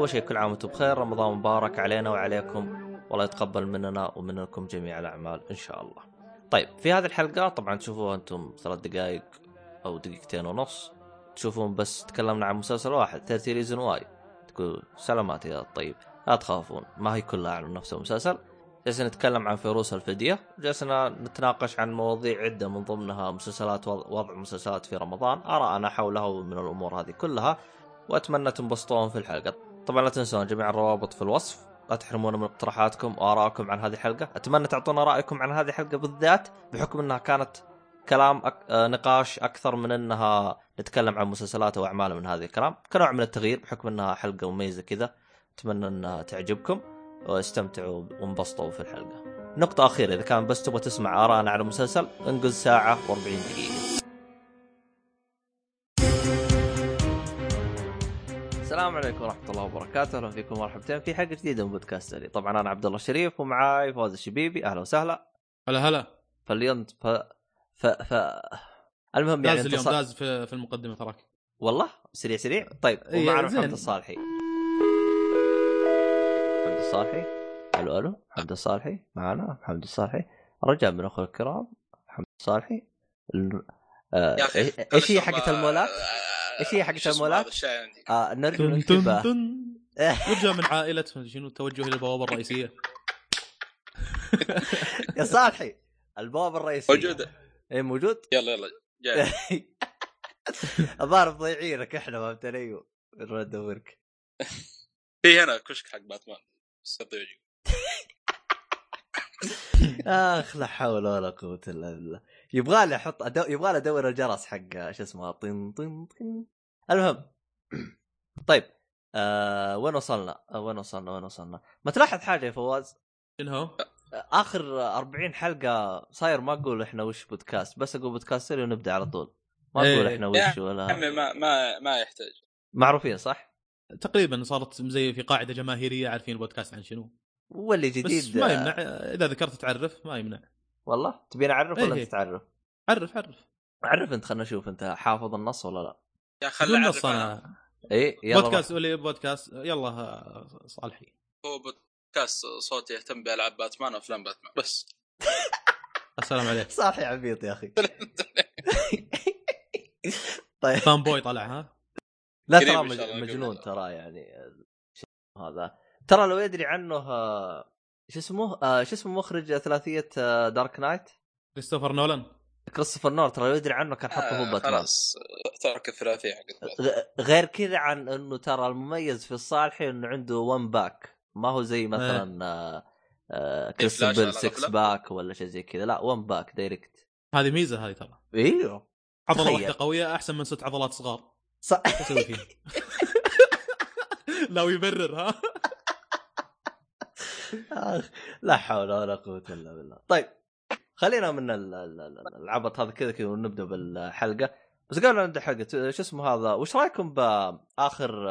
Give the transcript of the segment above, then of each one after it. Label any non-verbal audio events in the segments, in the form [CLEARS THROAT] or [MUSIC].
أول شيء كل عام وأنتم بخير. رمضان مبارك علينا وعليكم. والله يتقبل مننا ومنكم جميع الأعمال إن شاء الله. طيب في هذه الحلقة طبعا تشوفوها أنتم ثلاث دقائق أو دقيقتين ونص. تشوفون بس تكلمنا عن مسلسل واحد 13 Reasons Why تقول سلامات يا الطيب لا تخافون ما هي كلها عن نفس المسلسل. جلسنا نتكلم عن فيروس الفدية. جلسنا نتناقش عن مواضيع عدة من ضمنها مسلسلات وضع مسلسلات في رمضان. آراءنا حولها ومن الأمور هذه كلها. وأتمنى تنبسطون في الحلقة. طبعا لا تنسون جميع الروابط في الوصف لا تحرمونا من اقتراحاتكم وآرائكم عن هذه الحلقة أتمنى تعطونا رأيكم عن هذه الحلقة بالذات بحكم أنها كانت كلام أك... آه، نقاش أكثر من أنها نتكلم عن مسلسلات وأعمال من هذه الكلام كنوع من التغيير بحكم أنها حلقة مميزة كذا أتمنى أنها تعجبكم واستمتعوا وانبسطوا في الحلقة. نقطة أخيرة إذا كان بس تبغى تسمع آراءنا على المسلسل انقز ساعة و40 دقيقة. السلام عليكم ورحمة الله وبركاته، أهلا فيكم مرحبتين في حلقة جديدة من بودكاست لي. طبعا أنا عبد الله الشريف ومعاي فوز الشبيبي، أهلا وسهلا. هلا هلا. فاليوم ف ف ف المهم يعني داز اليوم داز في, في المقدمة تراك. والله؟ سريع سريع. طيب إيه، ومعنا محمد الصالحي. الصالحي. ألو ألو. محمد الصالحي. معنا. محمد الصالحي. رجاء من أخوة الكرام. محمد الصالحي. آه إيش هي حقة المولات؟ إيش هي حقة المولات؟ آه نرجو الانتباه رجاء من عائلة شنو التوجه إلى البوابة الرئيسية؟ [LAUGHS] يا صالحي البوابة الرئيسية. موجودة. اي موجود؟ يلا يلا. جاي. [LAUGHS] الظاهر مضيعينك إحنا فهمت علي؟ ندورك في هنا كشك حق باتمان. استطيع [LAUGHS] آخ لا حول ولا قوة إلا بالله. يبغى لي أحط أدو... يبغى لي ادور الجرس حق شو اسمه طن طن طن المهم [CLEARS THROAT] طيب آه وين وصلنا؟ آه وين وصلنا؟ وين وصلنا؟ ما تلاحظ حاجة يا فواز؟ شنو؟ آخر 40 حلقة صاير ما أقول إحنا وش بودكاست بس أقول بودكاست ونبدأ على طول ما أقول إيه. إحنا وش ولا عمي ما ما ما يحتاج معروفين صح؟ تقريبا صارت زي في قاعدة جماهيرية عارفين البودكاست عن شنو واللي جديد بس ما يمنع إذا ذكرت تعرف ما يمنع والله؟ تبيني اعرف ولا إيه. انت تعرف؟ عرف عرف. عرف أنت خلنا نشوف أنت حافظ النص ولا لا؟ يا خلي بدون أعرف نص أنا. أنا. إيه يلا بودكاست ولا بودكاست. يلا صالحي. هو بودكاست صوتي يهتم بألعاب باتمان وأفلام باتمان بس. [LAUGHS] السلام عليك صاحي عبيط يا أخي. [LAUGHS] طيب. فان بوي طلع ها؟ لا ترى مجنون. ترى يعني هذا؟ ترى لو يدري عنه شو اسمه؟ آه، شو اسمه مخرج ثلاثية آه، دارك نايت كريستوفر نولان. كريستوفر نور ترى لو يدري عنه كان حطه هو آه، باتمان خلاص ترك الثلاثية. غ- غير كذا عن إنه ترى المميز في الصالحي إنه عنده ون باك ما هو زي مثلا آه، آه، بيل على 6 غفلة؟ باك ولا شيء زي كذا. لا ون باك دايركت هذه ميزة هذه ترى. إيوه. عضلة. واحدة قوية أحسن من ست عضلات صغار. صح فيها؟ [LAUGHS] [LAUGHS] لو يبرر ها؟ لا حول ولا قوة إلا بالله. طيب خلينا من ال- ال- ال- العبط هذا كذا كذا ونبدأ بالحلقة. بس قبل لا نبدأ حلقة شو اسمه هذا وش رأيكم بآخر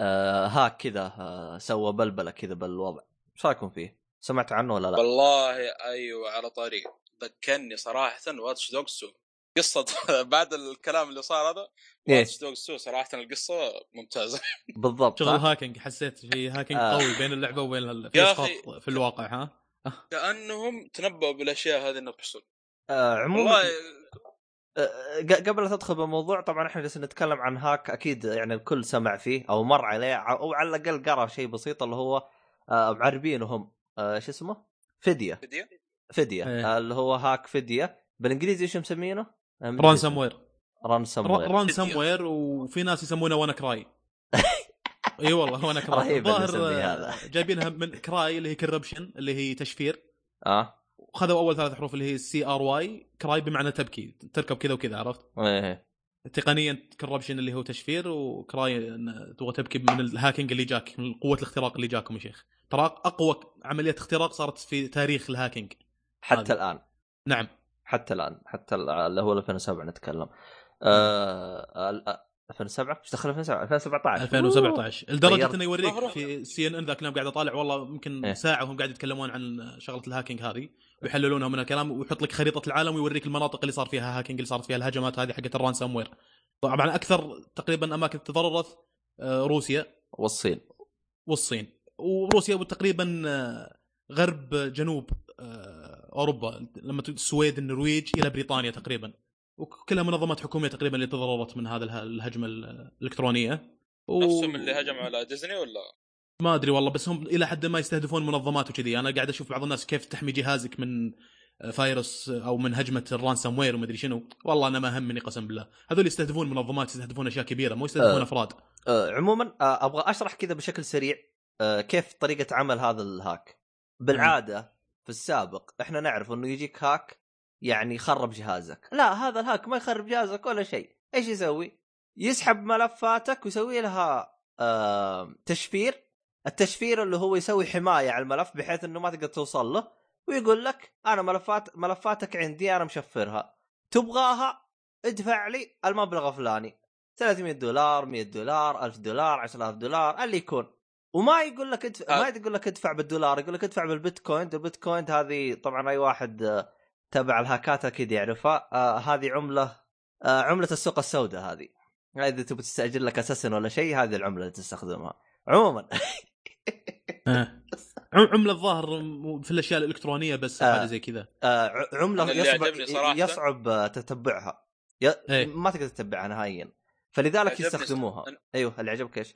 آه، هاك كذا آه، سوى بلبلة كذا بالوضع؟ وش رأيكم فيه؟ سمعت عنه ولا لا؟ والله أيوه على طريق ذكرني صراحة واتش 2 قصة [LAUGHS] بعد الكلام اللي صار هذا. Watch Dogs 2 صراحة القصة ممتازة [LAUGHS] بالضبط شغل ها؟ hacking حسيت في hacking آه. قوي بين اللعبة وبين ال- في أخي. في الواقع ها [LAUGHS] كأنهم تنبؤوا بالأشياء هذه انها بتحصل آه، عموما والله آه، ق- قبل لا تدخل بالموضوع طبعا إحنا جالسين نتكلم عن hack أكيد يعني الكل سمع فيه أو مر عليه أو على الأقل قرأ شيء بسيط اللي هو آه، معربينه آه، شو اسمه؟ فديه فديه. آه، اللي هو hack فديه بالإنجليزي إيش مسمينه؟ رانسم وير رانسم وير رانسم وير وفي ناس يسمونه WannaCry. [LAUGHS] إي والله WannaCry. الظاهر. [LAUGHS] جايبينها من cry اللي هي encryption اللي هي تشفير. آه. وخذوا أول ثلاث حروف اللي هي C R Y cry بمعنى تبكي تركب كذا وكذا عرفت؟ إيه تقنيا encryption اللي هو تشفير و cry تبغى تبكي من ال hacking اللي جاك من قوة الاختراق اللي جاكم يا شيخ. ترى أقوى عملية اختراق صارت في تاريخ ال hacking حتى هذا. الآن. نعم. حتى الآن حتى ال- اللي هو 2007 نتكلم. آه ال- آه، 2007 إيش دخل 2007 2017 2017 لدرجة غيرت. إنه يوريك. في CNN ذاك اليوم قاعد اطالع والله يمكن إيه. ساعة وهم قاعد يتكلمون عن شغلة ال hacking هذه ويحللونها من الكلام ويحط لك خريطة العالم ويوريك المناطق اللي صار فيها hacking اللي صارت فيها الهجمات هذه حقت ال ransomware طبعا أكثر تقريبا أماكن تضررت آه، روسيا. والصين. والصين. وروسيا تقريبا آه، غرب جنوب أوروبا لما السويد النرويج إلى بريطانيا تقريبا. وكلها منظمات حكومية تقريبا اللي تضررت من هذا اله- الهجمة ال- الإلكترونية. و... نفسهم اللي هجم على ديزني ولا؟ ما أدري والله بس هم إلى حد ما يستهدفون منظمات وكذي. أنا قاعد أشوف بعض الناس كيف تحمي جهازك من فايروس أو من هجمة ال ransomware ومدري شنو. والله أنا ما همني قسم بالله. هذول يستهدفون منظمات يستهدفون أشياء كبيرة مو يستهدفون آه. أفراد. آه عموما آه أبغى أشرح كذا بشكل سريع آه كيف طريقة عمل هذا الهاك. بالعادة في السابق إحنا نعرف إنه يجيك هاك يعني يخرب جهازك. لا هذا الهاك ما يخرب جهازك ولا شيء. إيش يسوي؟ يسحب ملفاتك ويسوي لها آه تشفير. التشفير اللي هو يسوي حماية على الملف بحيث إنه ما تقدر توصل له ويقول لك أنا ملفات ملفاتك عندي أنا مشفرها. تبغاها؟ ادفع لي المبلغ الفلاني. 300 دولار 100 دولار 1000 دولار 10000 دولار اللي يكون. وما يقول لك ادفع آه. ما يقول لك ادفع بالدولار يقول لك ادفع بالبيتكوين البيتكوين هذه طبعا أي واحد آه، تبع الهاكات أكيد يعرفها آه هذه عملة آه عملة السوق السوداء هذه إذا تبي تستأجر لك اساسن ولا شيء هذه العملة اللي تستخدمها عموما. [LAUGHS] عم- عملة الظاهر في الأشياء الإلكترونية بس آه. حاجة زي كذا آه ع- عملة يصعب يصعب تتبعها ي... إيه. ما تقدر تتبعها نهائيا فلذلك يستخدموها أيوه اللي عجبك إيش؟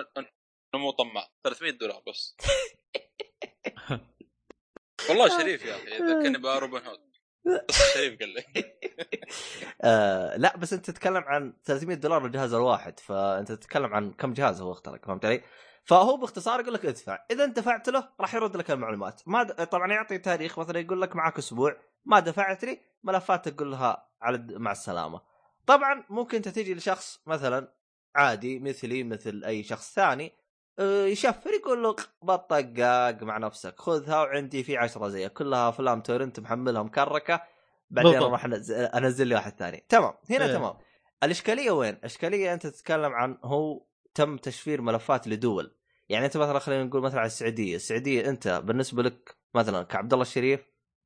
أنا مو طماع. 300 دولار بس. [LAUGHS] والله شريف يا أخي ذكرني باروبن هود. شريف قال لي. [LAUGHS] آه لا بس أنت تتكلم عن 300 دولار للجهاز الواحد فأنت تتكلم عن كم جهاز هو اخترق فهمت علي؟ فهو باختصار يقول لك ادفع، إذا انت دفعت له راح يرد لك المعلومات، ما د... طبعا يعطي تاريخ مثلا يقول لك معك أسبوع، ما دفعت لي ملفاتك تقول لها على الد- مع السلامة. طبعا ممكن انت تيجي لشخص مثلا عادي مثلي مثل أي شخص ثاني يشفر يقول له بطقاق مع نفسك خذها وعندي في عشرة زيها كلها أفلام تورنت محملها مكركه بعدين. راح انزل أنزل لي واحد ثاني تمام هنا إيه. تمام الإشكالية وين؟ الإشكالية أنت تتكلم عن هو تم تشفير ملفات لدول يعني أنت مثلا خلينا نقول مثلا على السعودية، السعودية أنت بالنسبة لك مثلا كعبد الله الشريف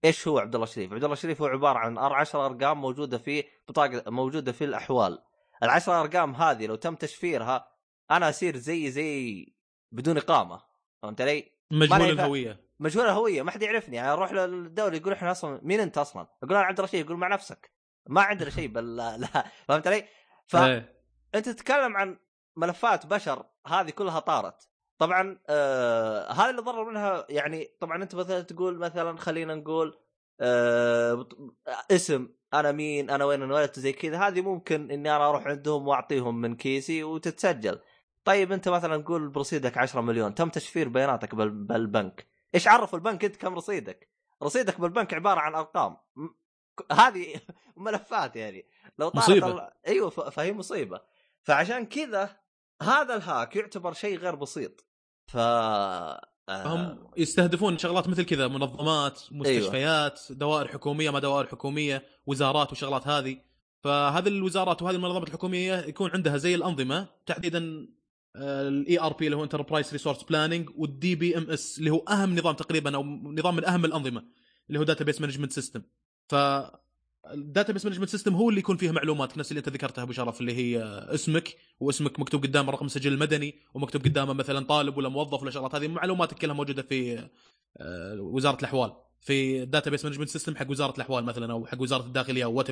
إيش هو عبد الله الشريف؟ عبد الله الشريف هو عبارة عن 10 أرقام موجودة في بطاقه موجودة في الأحوال. العشر أرقام هذه لو تم تشفيرها أنا أصير زي زي بدون إقامة فهمت علي؟ مجهول الهويه مجهول الهويه ما حد يعرفني يعني أروح للدوله يقول إحنا أصلا مين أنت أصلا؟ أقول أنا عبد الرشيد يقول مع نفسك ما عندنا شيء بل لا, فهمت علي؟ فانت إيه. تتكلم عن ملفات بشر هذه كلها طارت طبعا آه هذا اللي ضرر منها يعني طبعا أنت مثلا تقول مثلا خلينا نقول آه اسم أنا مين أنا وين انولدت زي كذا هذه ممكن إني أنا أروح عندهم وأعطيهم من كيسي وتتسجل طيب انت مثلا نقول برصيدك 10 مليون تم تشفير بياناتك بال- بالبنك. إيش عرف البنك انت كم رصيدك؟ رصيدك بالبنك عبارة عن أرقام. م- هذه [LAUGHS] ملفات يعني. لو طارت مصيبة. ال- أيوه ف- فهي مصيبة. فعشان كذا هذا ال hack يعتبر شيء غير بسيط. ف آه، هم يستهدفون شغلات مثل كذا منظمات مستشفيات دوائر حكومية ما دوائر حكومية وزارات وشغلات هذه. فهذه الوزارات وهذه المنظمات الحكومية يكون عندها زي الأنظمة تحديدا ال ERP اللي هو enterprise resource planning وال DBMS اللي هو أهم نظام تقريبا أو نظام من أهم الأنظمة اللي هو database management system ف ال database management system هو اللي يكون فيها معلومات نفس اللي أنت ذكرتها أبو شرف اللي هي اسمك واسمك مكتوب قدامه رقم السجل المدني ومكتوب قدامه مثلا طالب ولا موظف ولا شغلات. هذه معلوماتك كلها موجودة في آه، وزارة الأحوال في ال database management system حق وزارة الأحوال مثلا أو حق وزارة الداخلية أو what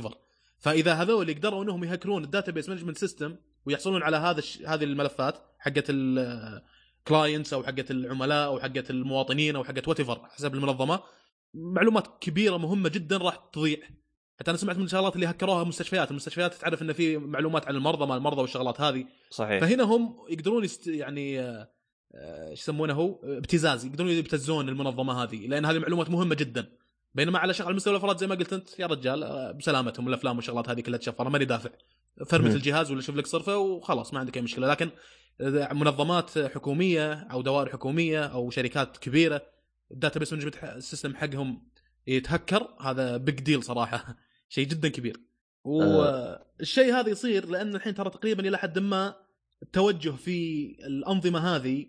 فإذا هذول يقدروا إنهم يهكرون ال database management system ويحصلون على هذا الش... هذه الملفات حقت ال clients أو حقت العملاء أو حقت المواطنين أو حقت what حسب المنظمة معلومات كبيرة مهمة جدا راح تضيع. حتى أنا سمعت من الشغلات اللي هكروها المستشفيات المستشفيات تعرف إن في معلومات عن المرضى ما المرضى والشغلات هذه. صحيح. فهنا هم يقدرون يست... يعني آه، آه، إيش يسمونه هو؟ آه، ابتزاز يقدرون يبتزون المنظمة هذه لأن هذه معلومات مهمة جدا. بينما على شغل مستوى الأفراد زي ما قلت أنت يا رجال آه، بسلامتهم الأفلام والشغلات هذه كلها تشفر ماني دافع. فرمت. الجهاز ولا شوف لك صرفة وخلاص ما عندك أي مشكلة. لكن آه، منظمات حكومية أو دوائر حكومية أو شركات كبيرة ال database management system حقهم يتهكر هذا big deal صراحة. [LAUGHS] شيء جدا كبير. والشيء هذا يصير لأن الحين ترى تقريبا إلى حد ما التوجه في الأنظمة هذه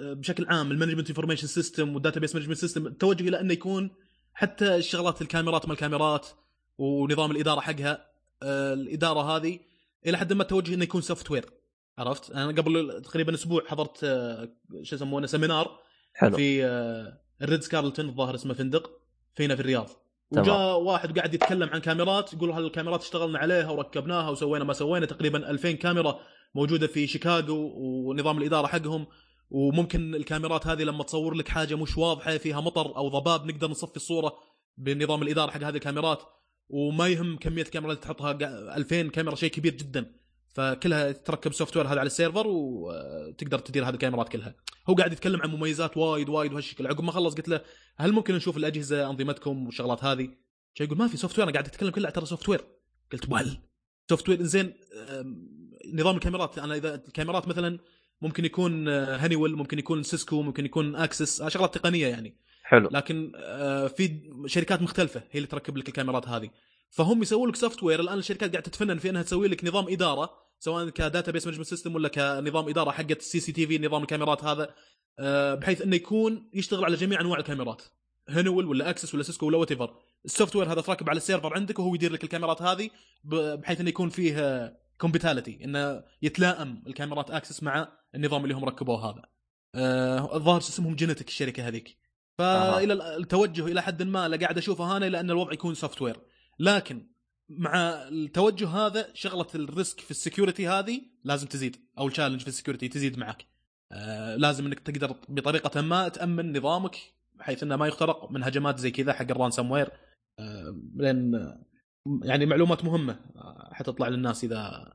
آه، بشكل عام ال management information system وال database management system التوجه إلى انه يكون حتى الشغلات الكاميرات ما الكاميرات ونظام الإدارة حقها آه، الإدارة هذه إلى حد ما التوجه إنه يكون software عرفت؟ أنا قبل تقريبا أسبوع حضرت آه، شو يسمونه seminar حلو. في آه، الريتز كارلتون الظاهر اسمه فندق فينا في الرياض. وجاء واحد قاعد يتكلم عن كاميرات يقول هذه الكاميرات اشتغلنا عليها وركبناها وسوينا ما سوينا تقريبا 2000 كاميرا موجودة في شيكاغو ونظام الإدارة حقهم. وممكن الكاميرات هذه لما تصور لك حاجة مش واضحة فيها مطر أو ضباب نقدر نصفي الصورة بنظام الإدارة حق هذه الكاميرات. وما يهم كمية الكاميرا اللي تحطها قا- 2000 كاميرا شيء كبير جدا. فكلها تركب software هذا على ال server وتقدر تدير هذه الكاميرات كلها. هو قاعد يتكلم عن مميزات وايد وايد وهالشكل. عقب ما خلص قلت له هل ممكن نشوف الأجهزة أنظمتكم والشغلات هذه؟ شيء يقول ما في software أنا قاعد أتكلم كله ترى software قلت وال software زين نظام الكاميرات. أنا إذا الكاميرات مثلا ممكن يكون آه، هانيويل ممكن يكون سيسكو ممكن يكون أكسس آه، شغلات تقنية يعني. حلو. لكن آه، في شركات مختلفة هي اللي تركب لك الكاميرات هذه. فهم يسوون لك software الآن الشركات قاعدة تتفنن في إنها تسوي لك نظام إدارة سواء ك database management system ولا كنظام إدارة حقت ال CCTV نظام الكاميرات هذا آه، بحيث إنه يكون يشتغل على جميع أنواع الكاميرات. هانيويل ولا أكسس ولا سيسكو ولا what ال software هذا تركب على ال server عندك وهو يدير لك الكاميرات هذه بحيث إنه يكون فيه compatibility إنه يتلائم الكاميرات أكسس مع النظام اللي هم ركبوه هذا. آه، الظاهر اسمهم جينيتك الشركة هذيك. فإلى ال- التوجه إلى حد ما لا قاعد أشوفه أنا لأن الوضع يكون software لكن مع التوجه هذا شغلة ال risk في ال security هذه لازم تزيد أو ال challenge في ال security تزيد معك. آه لازم إنك تقدر بطريقة ما تأمن نظامك بحيث إنه ما يخترق من هجمات زي كذا حق ال ransomware. آه لأن آه، يعني معلومات مهمة حتطلع للناس إذا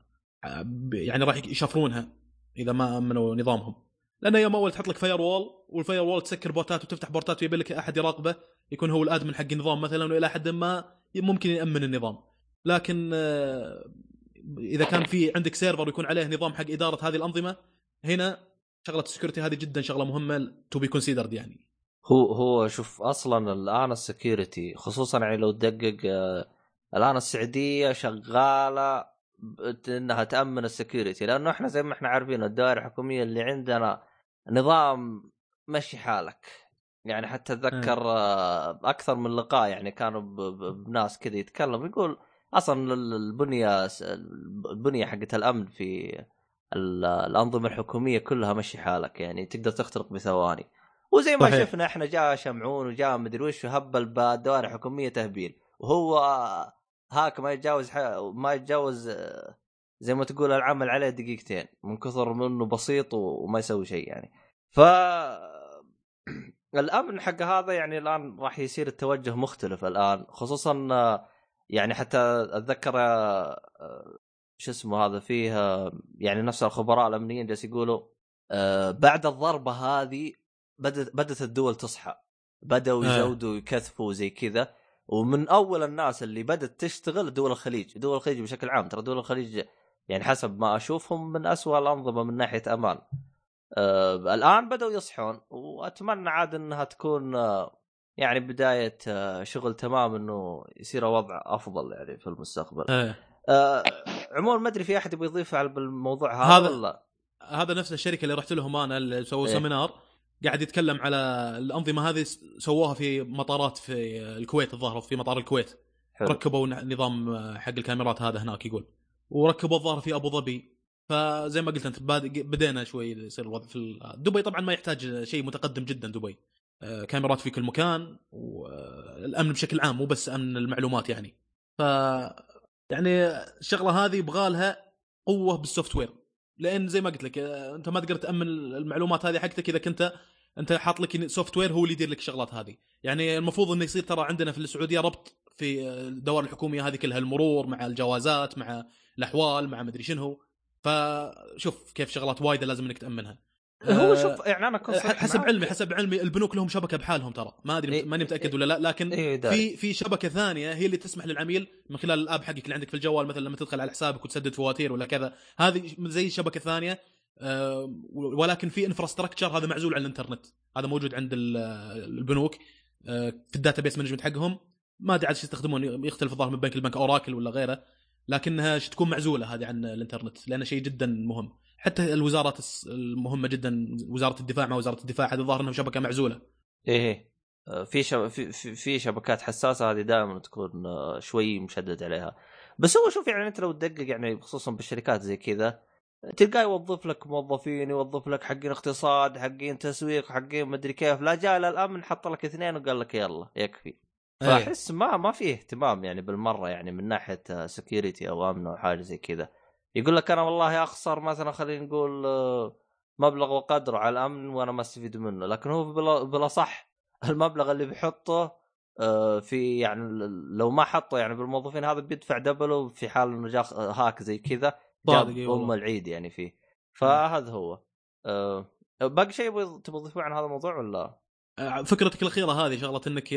يعني راح يشفرونها إذا ما أمنوا نظامهم. لأن يوم أول تحط لك firewall وال firewall تسكر port ات وتفتح port ات ويبي لك أحد يراقبه يكون هو ال admin حق النظام مثلا وإلى حد ما ممكن يأمن النظام. لكن إذا كان في عندك server يكون عليه نظام حق إدارة هذه الأنظمة هنا شغلة ال security هذه جدا شغلة مهمة to be considered يعني. هو هو شوف أصلا الآن ال security خصوصا يعني لو تدقق الآن السعودية شغالة إنها تأمن السكيورتي لأنه إحنا زي ما إحنا عارفين الدوائر الحكومية اللي عندنا نظام مشي حالك. يعني حتى أتذكر آه، أكثر من لقاء يعني كانوا بناس كذا يتكلم يقول أصلا ال- البنية البنية حقت الأمن في ال- الأنظمة الحكومية كلها مشي حالك يعني تقدر تخترق بثواني. وزي ما صحيح. شفنا إحنا جاء شمعون وجاء مدري وش هبل بالدوائر الحكومية تهبيل. وهو هاك ما يتجاوز ح... ما يتجاوز آه، زي ما تقول العمل عليه دقيقتين من كثر منه بسيط وما يسوي شيء يعني ف [CLEARS THROAT] الأمن حق هذا يعني الآن راح يصير التوجه مختلف الآن خصوصا آه، يعني حتى أتذكر آه، شو اسمه هذا فيه يعني نفس الخبراء الأمنيين جالس يقولوا بعد الضربة هذه بدت بدت الدول تصحى بدأوا. يزودوا ويكثفوا زي كذا ومن أول الناس اللي بدأت تشتغل دول الخليج. دول الخليج بشكل عام. ترى دول الخليج يعني حسب ما أشوفهم من أسوأ الأنظمة من ناحية أمان. آه الآن بدأوا يصحون وأتمنى عاد إنها تكون آه يعني بداية آه شغل تمام إنه يصير وضع أفضل يعني في المستقبل. آه. آه عموما ما أدري في أحد يبغى يضيف على بالموضوع هذا هذا- ولا؟ هذا نفس الشركة اللي رحت لهم أنا اللي سووا إيه. سيمينار. قاعد يتكلم على الأنظمة هذه سووها في مطارات في الكويت الظاهر في مطار الكويت. حلو. ركبوا نظام حق الكاميرات هذا هناك يقول. وركبوا الظاهر في أبو ظبي. فزي ما قلت أنت بدينا شوي يصير الوضع في دبي طبعا ما يحتاج شيء متقدم جدا دبي. آه، كاميرات في كل مكان والامن بشكل عام مو بس أمن المعلومات يعني. ف يعني الشغلة هذه يبغى لها قوة بالسوفت وير. لأن زي ما قلت لك آه، أنت ما تقدر تأمن المعلومات هذه حقتك إذا كنت أنت حاط لك software هو اللي يدير لك الشغلات هذه. يعني المفروض إنه يصير ترى عندنا في السعودية ربط في الدوائر الحكومية هذه كلها المرور مع الجوازات مع الأحوال مع مدري شنو. فشوف كيف شغلات وايدة لازم إنك تأمنها. هو آه، شوف يعني أنا كنت حسب. علمي حسب علمي البنوك لهم شبكة بحالهم ترى. ما أدري إيه، ماني متأكد إيه، ولا لا لكن إيه، داري. في في شبكة ثانية هي اللي تسمح للعميل من خلال ال app حقك اللي عندك في الجوال مثلا لما تدخل على حسابك وتسدد فواتير ولا كذا. هذه زي شبكة ثانية آه، ولكن في infrastructure هذا معزول عن الإنترنت. هذا موجود عند ال- البنوك آه، في ال database management حقهم. ما أدري عاد يستخدمون يختلف الظاهر من بنك لبنك أوراكل ولا غيره. لكنها تكون معزولة هذه عن الإنترنت لأنه شيء جدا مهم. حتى الوزارات المهمة جدا وزارة الدفاع مع وزارة الدفاع هذه الظاهر انها شبكة معزولة. إيه إيه. آه، في شب... في في- شبكات حساسة هذه دائما تكون آه، شوي مشدد عليها. بس هو شوف يعني أنت لو تدقق يعني خصوصا بالشركات زي كذا تلقاه يوظف لك موظفين يوظف لك حقين اقتصاد حقين تسويق حقين مدري كيف. لا جاء الامن حط لك اثنين وقال لك يلا يكفي. إيه. فأحس ما ما في اهتمام يعني بالمرة يعني من ناحية سكيورتي أو أمن أو حاجة زي كذا. يقول لك أنا والله أخسر مثلا خلينا نقول آه، مبلغ وقدره على الأمن وأنا ما أستفيد منه لكن هو بلا, صح [LAUGHS] المبلغ اللي بيحطه آه، في يعني لو ما حطه يعني بالموظفين هذا بيدفع دبله في حال إنه جاء هاك زي كذا جاب أم. العيد يعني فيه فهذا هو آه، باقي شيء تبغى تضيفوه عن هذا الموضوع ولا؟ فكرتك الأخيرة هذه شغلة إنك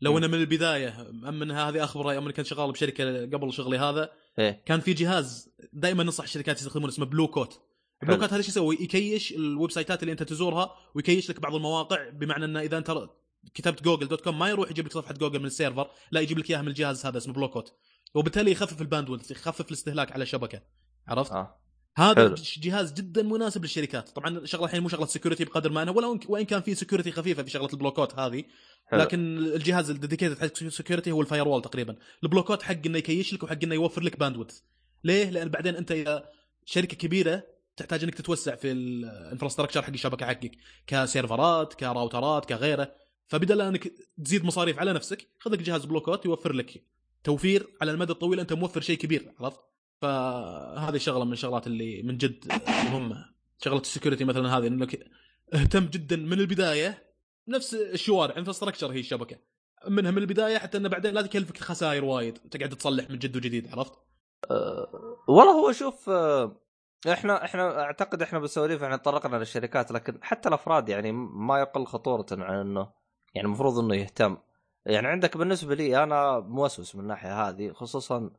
لو. أنا من البداية مأمنها هذه أخبار يوم أنا كنت شغال بشركة قبل شغلي هذا إيه. كان في جهاز دائما ننصح الشركات يستخدمون اسمه بلو كوت بلو كوت هذا شو يسوي؟ يكيش الويب سايتات اللي أنت تزورها ويكيش لك بعض المواقع بمعنى إنه إذا أنت كتبت Google dot com ما يروح يجيب لك صفحة جوجل من ال server لا يجيب لك إياها من الجهاز هذا اسمه Blue Coat وبالتالي يخفف ال bandwidth يخفف الاستهلاك على الشبكه عرفت؟ آه. هذا حلو. جهاز جدا مناسب للشركات طبعا شغلة الحين مو شغلة security بقدر ما انه ولا وإن كان في security خفيفة في شغلة ال Blue Coat هذه حلو. لكن الجهاز ال dedicated حق security هو ال firewall تقريبا ال Blue Coat حق إنه ي cache لك وحق إنه يوفر لك bandwidth ليه؟ لأن بعدين أنت إذا شركة كبيرة تحتاج إنك تتوسع في ال infrastructure حق الشبكة حقك كسيرفرات كراوترات كغيره فبدل إنك تزيد مصاريف على نفسك خذ لك جهاز Blue Coat يوفر لك توفير على المدى الطويل أنت موفر شيء كبير عرفت؟ فهذه شغلة من الشغلات اللي من جد مهمة. شغلة ال security مثلا هذه إنك اهتم جدا من البداية نفس الشوارع infrastructure هي الشبكة. منها من البداية حتى إنه بعدين لا تكلفك خسائر وايد تقعد تصلح من جد وجديد عرفت؟ والله هو شوف آه، إحنا إحنا أعتقد إحنا بالسواليف إحنا تطرقنا للشركات لكن حتى الأفراد يعني ما يقل خطورة عن إنه يعني المفروض إنه يهتم. يعني عندك بالنسبة لي أنا موسوس من الناحية هذه خصوصا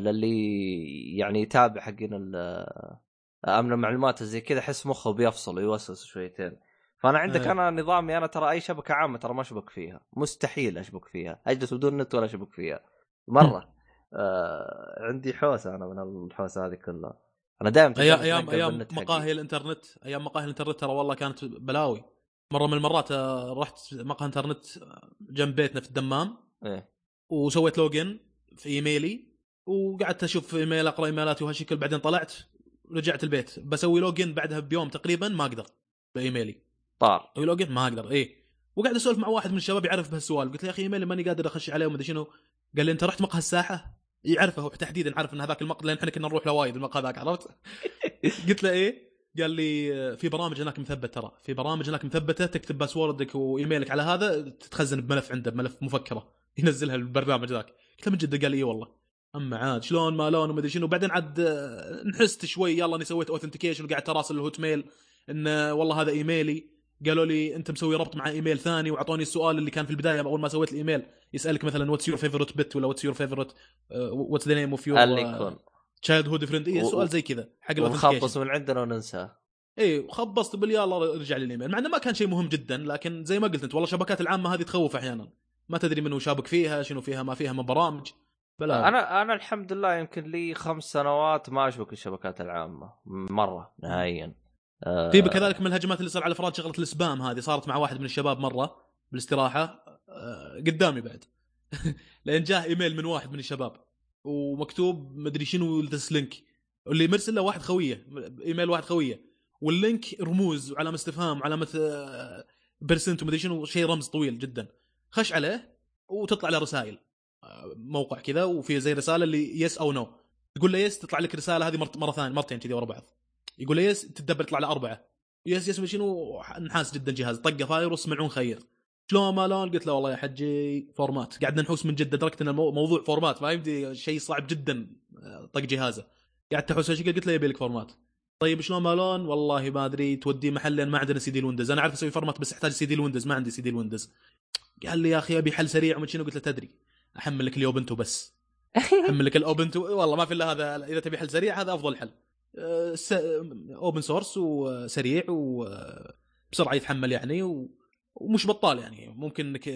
للي يعني يتابع حقين آه، أمن المعلومات زي كذا أحس مخه بيفصل ويوسوس شويتين. فأنا عندك أيه. أنا نظامي أنا ترى أي شبكة عامة ترى ما أشبك فيها. مستحيل أشبك فيها. أجلس بدون نت ولا أشبك فيها. مرة. [LAUGHS] آه عندي حوسة أنا من الحوسة هذه كلها. أنا دائما أيام أيام أيام مقاهي الإنترنت أيام مقاهي الإنترنت ترى والله كانت بلاوي. مرة من المرات آه، رحت مقهى انترنت آه، جنب بيتنا في الدمام إيه. وسويت login في إيميلي. وقعدت أشوف إيميل أقرأ ايميلاتي وهالشكل بعدين طلعت رجعت البيت. بسوي login بعدها بيوم تقريبا ما أقدر بإيميلي. طار. login ما أقدر. إيه. وقاعد أسولف مع واحد من الشباب يعرف بهالسوالف قلت له يا أخي إيميلي ماني قادر أخش عليه ومدري شنو. قال لي أنت رحت مقهى الساحة؟ يعرفه. هو تحديدا عارف إن هذاك المقهى لأن إحنا كنا نروح له وايد المقهى ذاك عرفت؟ [LAUGHS] قلت له إيه. قال لي في برامج هناك مثبت ترى. في برامج هناك مثبتة تكتب password ك وإيميلك على هذا تتخزن بملف عنده بملف مفكرة. ينزلها البرنامج ذاك. قلت له من جد؟ قال لي اي والله. اما عاد شلون ما لون ومدري شنو. بعدين عاد آه، نحست شوي يلا اني سويت authentication وقعدت اراسل ال Hotmail إن آه، والله هذا إيميلي. قالوا لي أنت مسوي ربط مع إيميل ثاني وأعطوني السؤال اللي كان في البداية أول ما سويت الإيميل. يسألك مثلا what's your favorite pet ولا what's your favorite what's the name of your اللي يكون. childhood friend اي سؤال زي كذا حق ونخبص من عندنا وننساه. اي خبصت باليلا رجع لي الإيميل. مع إنه ما كان شيء مهم جدا لكن زي ما قلت أنت والله الشبكات العامة هذه تخوف أحيانا. ما تدري منو شابك فيها شنو فيها ما فيها من برامج. بلا أنا أنا الحمد لله يمكن لي خمس سنوات ما أشبك الشبكات العامة. مرة نهائيا. آه، في كذلك من الهجمات اللي صار على الافراد شغلة ال spam هذه صارت مع واحد من الشباب مرة بالاستراحة. آه، قدامي بعد. [LAUGHS] لأن جاه إيميل من واحد من الشباب ومكتوب مدري شنو this link. اللي مرسل له واحد خوية إيميل واحد خوية. وال link رموز وعلامة استفهام وعلامة آه، percent ومدري شنو شيء رمز طويل جدا. خش عليه وتطلع له رسائل. آه، موقع كذا وفي زي رسالة اللي yes أو no تقول له yes تطلع لك رسالة هذه مرة ثانية مرتين كذي ورا بعض. يقول له yes تدبر يطلع له أربعة. yes yes شنو نحاس جدا جهاز. طقة فايروس ملعون خير. شلون ما لون؟ قلت له والله يا حجي format قعدنا نحوس من جد لدرجه إن المو- موضوع format ما يمدي شيء صعب جدا آه، طق جهازه. قعدت احوس قلت له يبي لك format طيب شلون ما لون؟ والله ما أدري توديه محل لأن ما عندنا سي دي الويندوز. أنا عارف أسوي format بس أحتاج سي دي الويندوز ما عندي سي دي الويندوز. قال لي يا أخي أبي حل سريع ومن شنو؟ قلت له تدري. أحمل لك ال Ubuntu بس. [LAUGHS] أحمل لك ال Ubuntu والله ما في إلا هذا إذا تبي حل سريع هذا أفضل حل. أه، س- open source وسريع وبسرعه يتحمل يعني و... ومش بطال يعني. ممكن إنك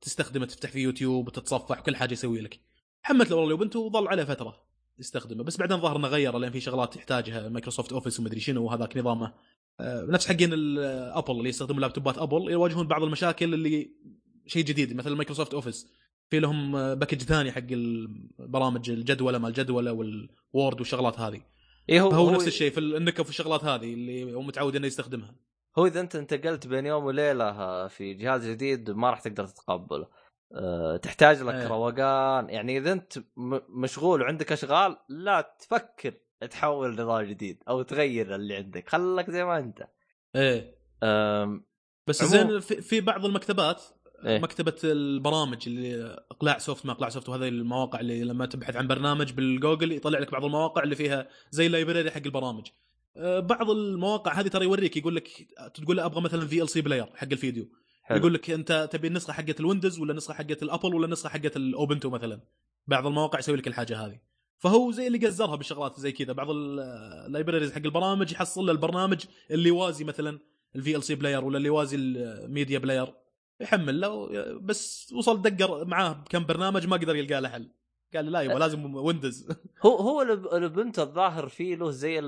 تستخدمه تفتح فيه يوتيوب وتتصفح وكل حاجة يسوي لك. حملت له والله ال Ubuntu وظل عليه فترة يستخدمه. بس بعدين ظهر إنه غيره لأن في شغلات يحتاجها مايكروسوفت أوفيس ومدري شنو وهذاك نظامه. أه، نفس حقين الابل اللي يستخدمون لابتوبات أبل يواجهون بعض المشاكل اللي شيء جديد مثل مايكروسوفت أوفيس. في لهم package ثاني حق البرامج الجدولة مال الجدوله وال Word والشغلات هذه. إيه هو هو نفس الشيء في النكف والشغلات هذه اللي هو متعود إنه يستخدمها. هو إذا أنت انتقلت بين يوم وليلة في جهاز جديد ما راح تقدر تتقبله. أه تحتاج لك إيه. روقان. يعني إذا أنت مشغول وعندك أشغال لا تفكر تحول نظام جديد أو تغير اللي عندك. خلك زي ما أنت. إيه. أم... بس زين في بعض المكتبات إيه. مكتبة البرامج اللي إقلاع سوفت ما إقلاع سوفت وهذه المواقع اللي لما تبحث عن برنامج بالجوجل يطلع لك بعض المواقع اللي فيها زي ال library حق البرامج. أه، بعض المواقع هذه ترى يوريك يقول لك تقول له أبغى مثلا VLC player حق الفيديو. حلو. يقول لك أنت تبي النسخة حقت الويندوز ولا النسخه حقت الأبل ولا النسخه حقت ال Ubuntu مثلا. بعض المواقع يسوي لك الحاجة هذه. فهو زي اللي قزرها بالشغلات زي كذا. بعض ال libraries حق البرامج يحصل له البرنامج اللي يوازي مثلا ال VLC player ولا اللي يوازي ال media player يحمل له بس وصل دقر معاه بكم برنامج ما قدر يلقى له حل قال لا يبغى لازم ويندوز [LAUGHS] هو هو الب- ال Ubuntu الظاهر فيه له زي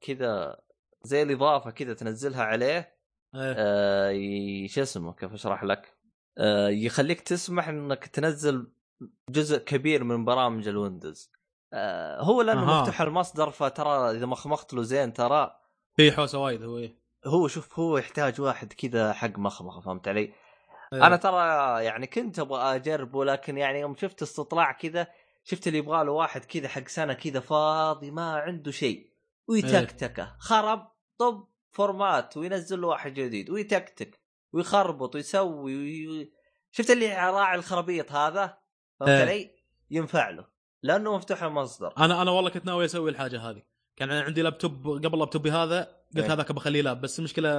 كذا زي الإضافة كذا تنزلها عليه آه ي- شو اسمه كيف أشرح لك؟ آه يخليك تسمح إنك تنزل جزء كبير من برامج الويندوز. آه هو لأنه أها. مفتوح المصدر فترى إذا مخمخت له زين ترى في حوسه وايد هو إيه. هو شوف هو يحتاج واحد كذا حق مخمخه فهمت علي؟ إيه. أنا ترى يعني كنت أبغى اجربه لكن يعني يوم شفت استطلاع كذا شفت اللي يبغى له واحد كذا حق سنة كذا فاضي ما عنده شيء ويتكتكه خرب طب format وينزل له واحد جديد ويتكتك ويخربط ويسوي وي... شفت اللي راعي الخرابيط هذا فهمت إيه. علي؟ ينفع له لأنه مفتوح المصدر أنا أنا والله كنت ناوي أسوي الحاجة هذه كان عندي لابتوب قبل لابتوبي هذا قلت إيه. هذاك بخليه lab بس المشكلة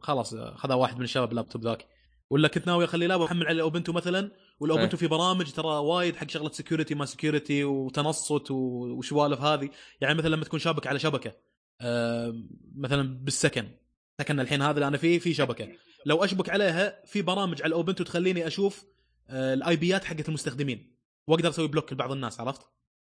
خلاص خذها واحد من الشباب اللابتوب ذاك ولا كنت ناوي اخليه lab واحمل عليه Ubuntu مثلا؟ وال Ubuntu في برامج ترى وايد حق شغلة security ما security وتنصت و- وسوالف هذه. يعني مثلا لما تكون شابك على شبكة مثلا بالسكن. سكن الحين هذا اللي أنا فيه في شبكة. لو أشبك عليها في برامج على ال Ubuntu تخليني أشوف آه، ال IP ات حقت المستخدمين. وأقدر أسوي block لبعض الناس عرفت؟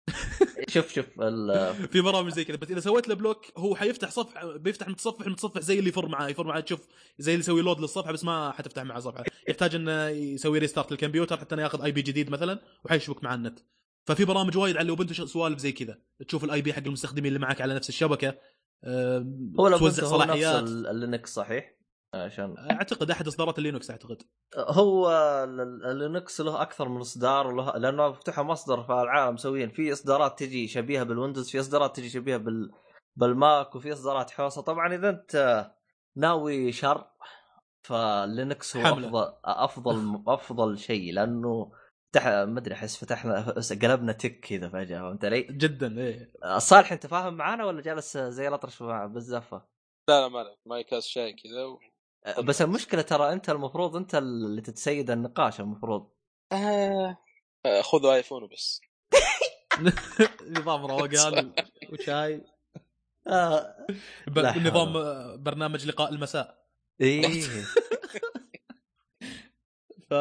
[LAUGHS] شوف شوف ال... في برامج زي كذا. بس إذا سويت له block هو حيفتح صفحه بيفتح متصفح المتصفح زي اللي يفر معاه. يفر معاه تشوف زي اللي يسوي load للصفحة بس ما حتفتح معه صفحة. يحتاج إنه يسوي restart للكمبيوتر حتى إنه ياخذ IP جديد مثلا وحيشبك مع النت. ففي برامج وايد على ال Ubuntu سوالف زي كذا. تشوف ال IP حق المستخدمين اللي معك على نفس الشبكة. آه، هو توزع صلاحيات. ال- ال Linux صحيح؟ عشان أعتقد أحد إصدارات ال Linux أعتقد هو ال- ال- ال Linux له أكثر من إصدار وله لأنه مفتوح مصدر في العالم مسويين في إصدارات تجي شبيهة بالويندوز في إصدارات تجي شبيهة بال بالماك وفي إصدارات حوسه طبعا إذا أنت ناوي شر ف Linux هو حملة. افضل أفضل [LAUGHS] أفضل شيء لأنه فتح ما أدري أحس فتحنا قلبنا تك كذا فجأة فهمت علي؟ جدا إيه صالح أنت فاهم معانا ولا جالس زي الأطرش بالزفة؟ لا لا ما عليك كاس شاي كذا و... بس المشكلة ترى أنت المفروض أنت اللي تتسيد النقاش المفروض. آه. آه، خذوا ايفون وبس. [LAUGHS] نظام روقان [LAUGHS] وشاي آه. نظام آه، برنامج لقاء المساء. إيه. [LAUGHS] ف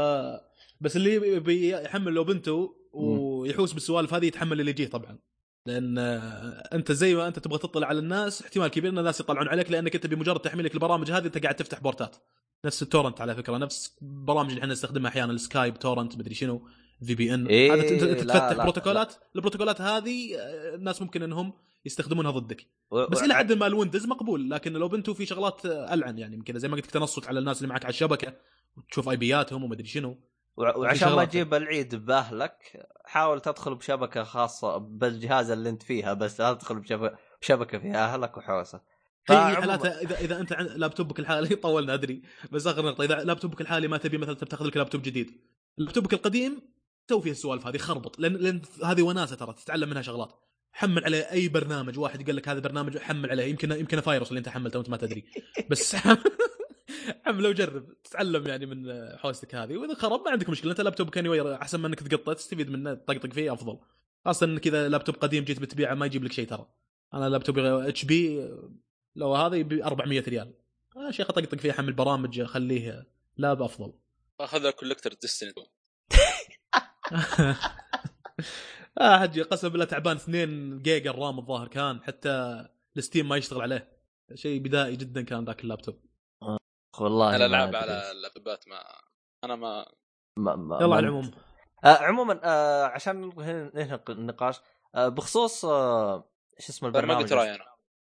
بس اللي بيحمل لو بنته ويحوس بالسوالف هذه يتحمل اللي يجيه طبعا. لأن آه، أنت زي ما أنت تبغى تطلع على الناس احتمال كبير إن الناس يطلعون عليك لأنك أنت بمجرد تحميلك البرامج هذه انت قاعد تفتح بورتات. نفس التورنت على فكرة نفس برامج اللي إحنا نستخدمها أحيانا السكايب تورنت مدري شنو VPN إيه، هذا انت لا، تفتح لا، بروتوكولات البروتوكولات هذه آه، الناس ممكن إنهم يستخدمونها ضدك. و- بس إلى حد ما الويندوز مقبول لكن الأوبنتو في شغلات آه، ألعن يعني يمكن زي ما قلت تنصت على الناس اللي معك على الشبكة وتشوف IP اتهم ومدري شنو. وعشان ما. تجيب العيد باهلك حاول تدخل بشبكة خاصة بالجهاز اللي انت فيها بس لا تدخل بشبكة فيها أهلك وحوسه حالاتها اذا إذا أنت لابتوبك الحالي [LAUGHS] طولنا أدري بس آخر نقطة إذا لابتوبك الحالي ما تبي مثلا تاخذ لك لابتوب جديد لابتوبك القديم سوي فيه السوالف هذه خربط لأن لأن هذه وناسة ترى تتعلم منها شغلات حمل عليه أي برنامج واحد قال لك هذا برنامج حمل عليه يمكن يمكن فايروس اللي أنت حملته وأنت ما تدري بس [LAUGHS] [LAUGHS] حمله وجرب تتعلم يعني من حوستك هذه. وإذا خرب ما عندك مشكلة أنت لابتوب اني أحسن من إنك تقطه تستفيد منه تطقطق فيه أفضل. خاصة إنك إذا لابتوب قديم جيت بتبيعه ما يجيب لك شيء ترى. أنا لابتوبي HP لو هذا يبي 400 ريال. يا شيخ أطقطق فيه أحمل برامج أخليه لاب أفضل. أخذها collector Destiny [LAUGHS] آه حجي قسم بالله تعبان. 2 جيجا الرام الظاهر كان حتى الستيم ما يشتغل عليه. شيء بدائي جدا كان ذاك اللابتوب والله الالعاب. على اللابتوبات ما أنا ما ما ما يلا على العموم. آه عموما آه عشان ننهي النقاش آه بخصوص آه شو اسمه أنا ما البرنامج؟ قلت رأيي أنا.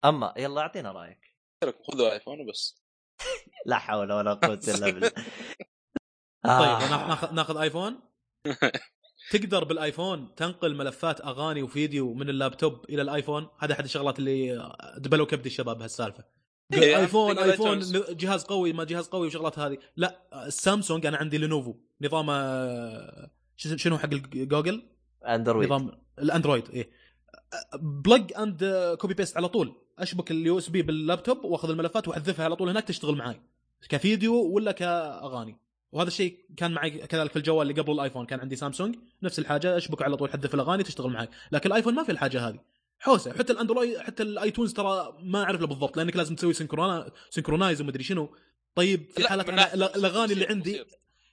أما يلا أعطينا رأيك. لكم خذوا ايفون وبس. [LAUGHS] لا حول ولا قوة إلا [LAUGHS] بالله. طيب آه. ناخذ ناخذ ايفون [LAUGHS] تقدر بالايفون تنقل ملفات أغاني وفيديو من اللابتوب إلى الايفون هذا أحد الشغلات اللي دبلوا كبد الشباب بهالسالفه إيه، ايفون ايفون. جهاز قوي ما جهاز قوي وشغلات هذه. لا السامسونج أنا عندي لينوفو نظام آه، شنو حق جوجل اندرويد نظام الأندرويد إيه. plug and copy paste على طول. أشبك ال USB باللابتوب وأخذ الملفات وأحذفها على طول هناك تشتغل معي كفيديو ولا كأغاني. وهذا الشيء كان معي كذلك في الجوال اللي قبل الآيفون. كان عندي سامسونج نفس الحاجة أشبك على طول حذف الأغاني تشتغل معي لكن الآيفون ما في الحاجة هذه. حوسه. حتى الاندرويد حتى الايتونز ترى ما اعرف له بالضبط لأنك لازم تسوي synchro- synchronize ومدري شنو. طيب في لا، حالات الأغاني اللي عندي.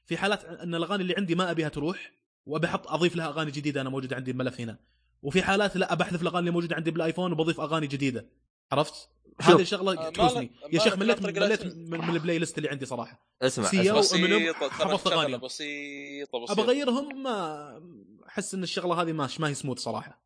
في حالات أن الأغاني اللي عندي ما أبيها تروح وأبي أحط أضيف لها أغاني جديدة أنا موجودة عندي الملف هنا. وفي حالات لا بحذف الأغاني اللي موجودة عندي بالآيفون وبضيف أغاني جديدة. عرفت؟ هذه الشغلة آه، تحوسني يا شيخ مليت مليت من, من ال playlist اللي عندي صراحة. اسمع سيا حفظت أغاني. شغلة بسيطة ابى بسيطة. اغيرهم ما أحس إن الشغلة هذه ما ما هي سموث صراحة.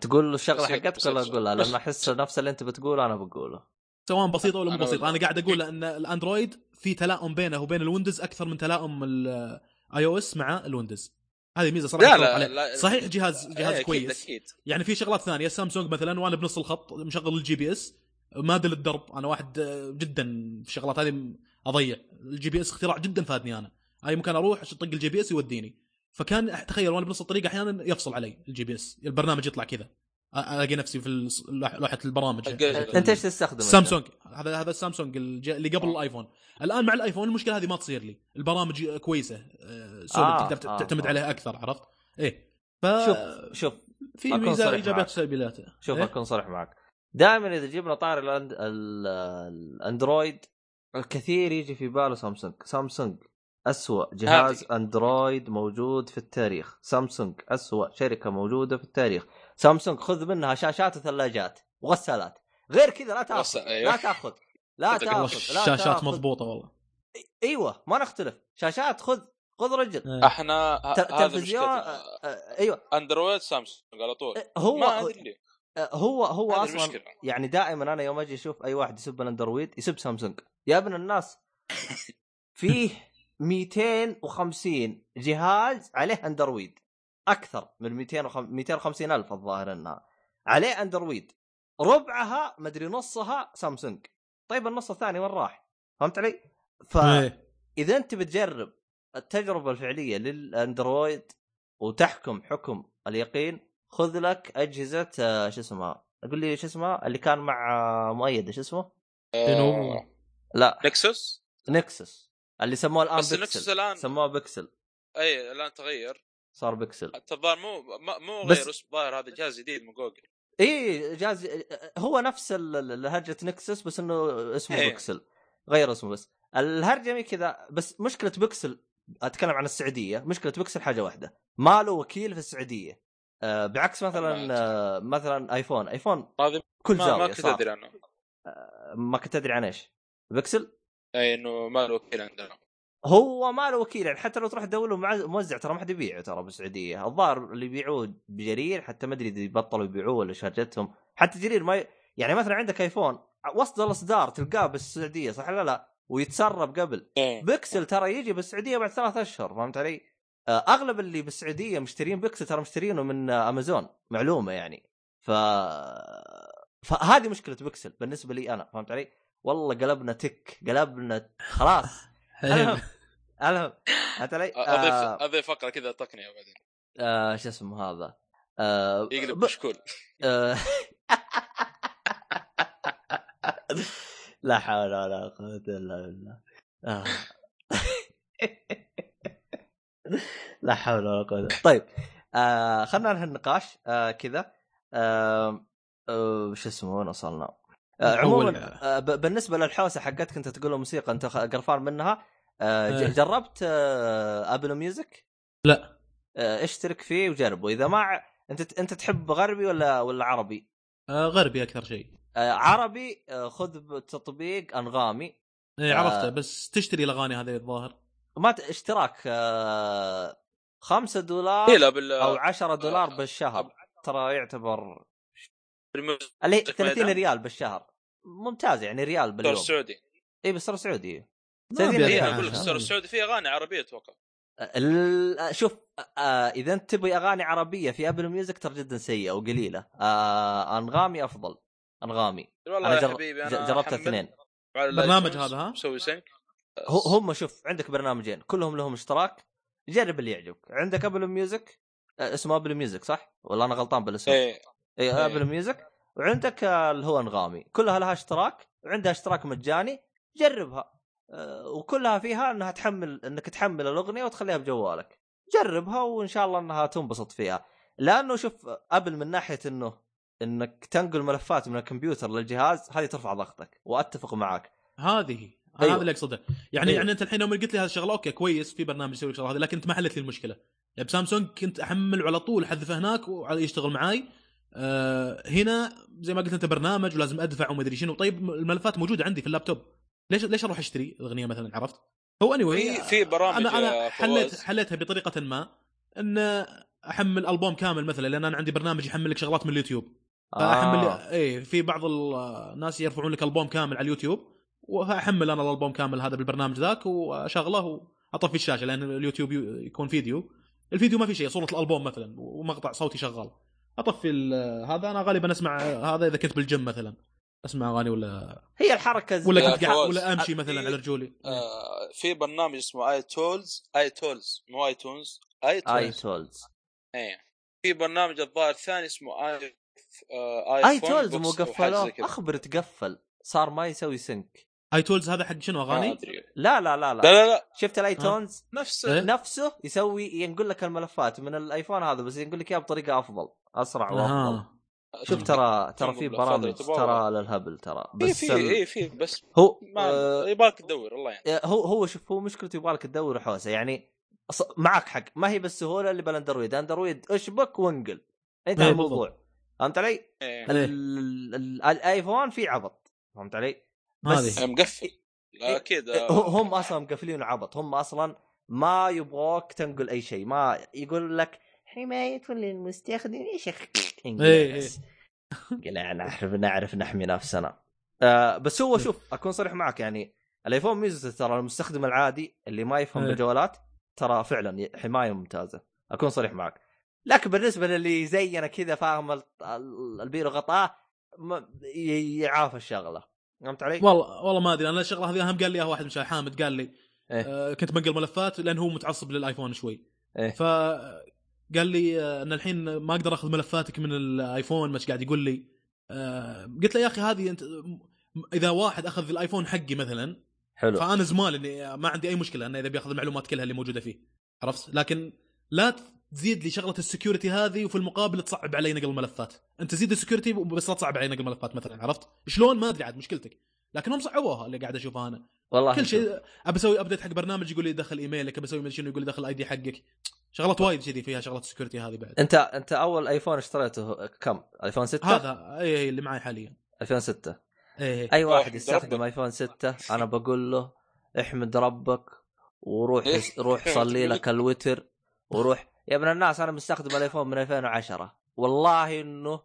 تقول الشغله حقتك. ولا اقولها لأن أحس نفس اللي أنت بتقوله أنا بقوله. سواء بسيطه ولا مو أنا بسيطه أنا قاعد أقول أن الأندرويد في تلاؤم بينه وبين الويندوز أكثر من تلاؤم ال iOS مع الويندوز. هذه ميزة صراحة لا لا. لا صحيح جهاز جهاز إيه، أكيد- كويس. أكيد. يعني في شغلات ثانية سامسونج مثلا وأنا بنص الخط مشغل ال GPS ما دل الدرب. أنا واحد جدا في الشغلات هذه أضيع. ال GPS اختراع جدا فادني أنا. اي مكان أروح اطق ال GPS يوديني. فكان تخيل وأنا بنص الطريق أحيانا يفصل علي ال GPS البرنامج يطلع كذا. ألاقي نفسي في لوحة البرامج. أنت إيش تستخدم؟ سامسونج. هذا هذا السامسونج اللي قبل الآيفون. الآن مع الآيفون المشكلة هذه ما تصير لي. البرامج كويسة. آه، آه، تقدر آه، تعتمد آه. عليها أكثر عرفت؟ إيه. ف شوف شوف. في صريح إيجابيات. وسلبيات. شوف إيه؟ أكون صريح معك. دائما إذا جبنا طار. الأندرويد الكثير يجي في باله سامسونج. سامسونج أسوأ جهاز هذه. أندرويد موجود في التاريخ. سامسونج أسوأ شركة موجودة في التاريخ. سامسونج خذ منها شاشات وثلاجات وغسالات. غير كذا لا تاخذ. أيوه. لا تاخذ. لا تاخذ تاخذ. مضبوطة والله. إيوه ما نختلف. شاشات خذ خذ رجل. إيه. إحنا تلفزيون أيوه. أندرويد سامسونج على طول. هو ما ادري هو هو أصلا المشكلة. يعني دائما أنا يوم أجي أشوف أي واحد يسب الأندرويد يسب سامسونج. يا ابن الناس. [LAUGHS] فيه 250 جهاز عليه أندرويد. أكثر من 250 250 ألف الظاهر إنها. عليه أندرويد. ربعها مدري نصها سامسونج. طيب النص الثاني وين راح؟ فهمت علي؟ فاذا إيه. أنت بتجرب التجربة الفعلية للأندرويد وتحكم حكم اليقين خذ لك أجهزة آه، شو اسمها؟ قول لي شو اسمها؟ اللي كان مع مؤيد شو اسمه؟ لينوفو. آه، لا. Nexus Nexus اللي سموه الآن بس ال Nexus الان سموه بيكسل. إي الآن تغير. صار بيكسل. الظاهر مو مو بس- غير الظاهر هذا جهاز جديد من جوجل. إي جهاز هو نفس الهرجة Nexus بس إنه اسمه إيه. بيكسل. غير اسمه بس. الهرجة مي كذا بس مشكلة بيكسل أتكلم عن السعودية مشكلة بيكسل حاجة واحدة. ما له وكيل في السعودية. آه بعكس مثلا آه مثلا آيفون. آيفون هذه كل زاوية ما كنت. أدري عنه. ما كنت أدري عن إيش. بيكسل؟ اي إنه ما له وكيل عندنا هو ما له وكيل يعني حتى لو تروح تدور له موزع ترى ما حد يبيعه ترى بالسعودية الظاهر اللي يبيعوه بجرير حتى ما أدري إذا بطلوا يبيعوه ولا شارجتهم حتى جرير ما ي... يعني مثلا عندك آيفون وسط الإصدار تلقاه بالسعودية صح ولا لا ويتسرب قبل إيه. بيكسل ترى يجي بالسعودية بعد ثلاث أشهر فهمت علي؟ آه، أغلب اللي بالسعودية مشترين بيكسل ترى مشترينه من أمازون معلومة يعني ف فهذه مشكلة بيكسل بالنسبة لي أنا فهمت علي؟ والله قلبنا tech قلبنا خلاص [LAUGHS] المهم المهم فهمت علي؟ اضيف آه أضيف فقرة كذا تقنيه بعدين آه شو اسمه هذا؟ آه يقلب مشكول [LAUGHS] آه لا حول ولا قوة إلا بالله آه. لا حول ولا قوة طيب آه خلينا ننهي النقاش آه كذا آه آه شو اسمه وين وصلنا؟ آه عموما آه ب- بالنسبة للحوسة حقتك انت تقول له موسيقى انت قرفان منها آه إيه. جربت آه Apple Music؟ لا. آه اشترك فيه وجربه اذا ما انت انت تحب غربي ولا ولا عربي؟ آه غربي أكثر شيء آه عربي آه خذ تطبيق أنغامي إيه آه. عرفته بس تشتري الأغاني هذه الظاهر ما اشتراك آه 5 دولار اي لا بال أو 10 دولار آه، بالشهر ترى يعتبر اللي هي ما 30 يدعم؟ ريال بالشهر. ممتاز يعني ريال باليوم. السعودي اي السعودي ما 30 أبي ريال. أنا أقول لك السعودي فيه أغاني عربية أتوقع. شوف آه إذا أنت تبي أغاني عربية في Apple Music ترى جدا سيئة وقليلة. آه أنغامي أفضل. أنغامي. والله أنا يا جر... حبيبي ج- أنا جربت الاثنين برنامج هذا، ها؟ مسوي هو هم شوف عندك برنامجين كلهم لهم اشتراك. جرب اللي يعجبك. عندك Apple Music؟ آه اسمه Apple Music صح؟ ولا أنا غلطان بالاسم؟ إيه. اي. Apple Music وعندك آه، اللي هو أنغامي. كلها لها اشتراك. وعندها اشتراك مجاني. جربها. آه، وكلها فيها إنها تحمل إنك تحمل الأغنية وتخليها بجوالك. جربها وإن شاء الله إنها تنبسط فيها. لأنه شوف ابل من ناحية إنه إنك تنقل ملفات من الكمبيوتر للجهاز هذه ترفع ضغطك. وأتفق معاك. هذه أيوة. هذا اللي أقصده. يعني أيوة. يعني أنت الحين يوم قلت لي هذا الشغلة أوكي كويس في برنامج يسوي الشغله هذه لكن أنت ما حلت لي المشكلة. بسامسونج كنت احمل وعلى طول أحذفه هناك ويشتغل معاي. آه هنا زي ما قلت أنت برنامج ولازم أدفع وما أدري شنو طيب الملفات موجودة عندي في اللابتوب ليش ليش أروح أشتري اغنيه مثلا عرفت؟ هو اني في في برامج أنا أنا يا حليت. حليتها بطريقة ما إن أحمل ألبوم كامل مثلا لأن أنا عندي برنامج يحمل لك شغلات من اليوتيوب فاحمل آه. اي في بعض الناس يرفعون لك ألبوم كامل على اليوتيوب وأحمل أنا الألبوم كامل هذا بالبرنامج ذاك وأشغله وأطفي الشاشة لأن اليوتيوب يو- يكون فيديو الفيديو ما في شيء صورة الألبوم مثلا ومقطع صوتي شغال أطفي ال- هذا أنا غالبا أسمع هذا إذا كنت بالجيم مثلا. أسمع أغاني ولا هي الحركة ولا كنت قاعد ولا أمشي مثلا على رجولي. آه في برنامج اسمه iTools iTools مو iTunes اي iTools Tools إيه. في برنامج الظاهر ثاني اسمه اي iTools مو قفلوه. اخبر تقفل صار ما يسوي سنك اي تولز هذا حق شنو ما اغاني؟ أدري. لا لا لا لا, لا لا شفت ال iTunes نفس إيه؟ نفسه يسوي ينقل لك الملفات من الآيفون هذا بس ينقل لك اياها بطريقة أفضل أسرع وأفضل. آه. شوف ترى ترى في برامج ترى للهبل ترى في بس في ال- اي في بس هو آه، يبغاك تدور الله يعني. هو هو شوف هو مشكلته يبغى لك تدور حوسه يعني أص- معك حق. ما هي بالسهوله اللي بالاندرويد اندرويد. اشبك وانقل. انتهى إيه، الموضوع فهمت علي؟ إيه. ال- ال- ال- الايفون في عبط. فهمت علي؟ هذه. مقفل. لا أكيد إيه، هو- هم أصلا مقفلين عبط هم أصلا ما يبغوك تنقل أي شيء. ما يقول لك حمايه للمستخدم إيش إيه، انجلس قلنا نعرف نعرف نحمي نفسنا. آه بس هو شوف أكون صريح معك يعني الآيفون ميزته ترى المستخدم العادي اللي ما يفهم إيه. بالجوالات ترى فعلا حماية ممتازة. أكون صريح معك. لكن بالنسبة للي زينا كذا فاهم ال- ال- البير غطاه يعافى الشغلة. فهمت علي؟ والله والله ما أدري أنا الشغلة هذه أهم قال لي واحد من حامد قال لي إيه. آه كنت بنقل ملفات لأن هو متعصب للآيفون شوي إيه. ف قال لي آه، ان الحين ما أقدر أخذ ملفاتك من الآيفون مش قاعد يقول لي آه قلت له يا أخي هذه أنت إذا واحد أخذ الآيفون حقي مثلا حلو فأنا normal إني ما عندي أي مشكلة إنه إذا بيأخذ المعلومات كلها اللي موجودة فيه عرفت لكن لا تزيد لي شغلة ال security هذه وفي المقابل تصعب علي نقل الملفات. أنت زيد ال security بس لا تصعب علي نقل الملفات مثلا عرفت؟ شلون؟ ما أدري عاد مشكلتك. لكن هم صعبوها اللي قاعد أشوفها أنا. والله كل. شيء ابى أسوي ابديت حق برنامج يقول لي دخل إيميلك ابى أسوي مدري شنو يقول لي دخل ID حقك. شغلات وايد كذي فيها شغلات ال security هذه بعد. أنت أنت أول ايفون اشتريته كم؟ ايفون 6 هذا اي أي اللي معي حاليا. 2006 اي أي واحد يستخدم. ايفون 6 أنا بقول له احمد ربك وروح إيه؟ روح صلي لك [LAUGHS] الوتر. وروح يا ابن الناس أنا مستخدم الإيفون من 2010 والله إنه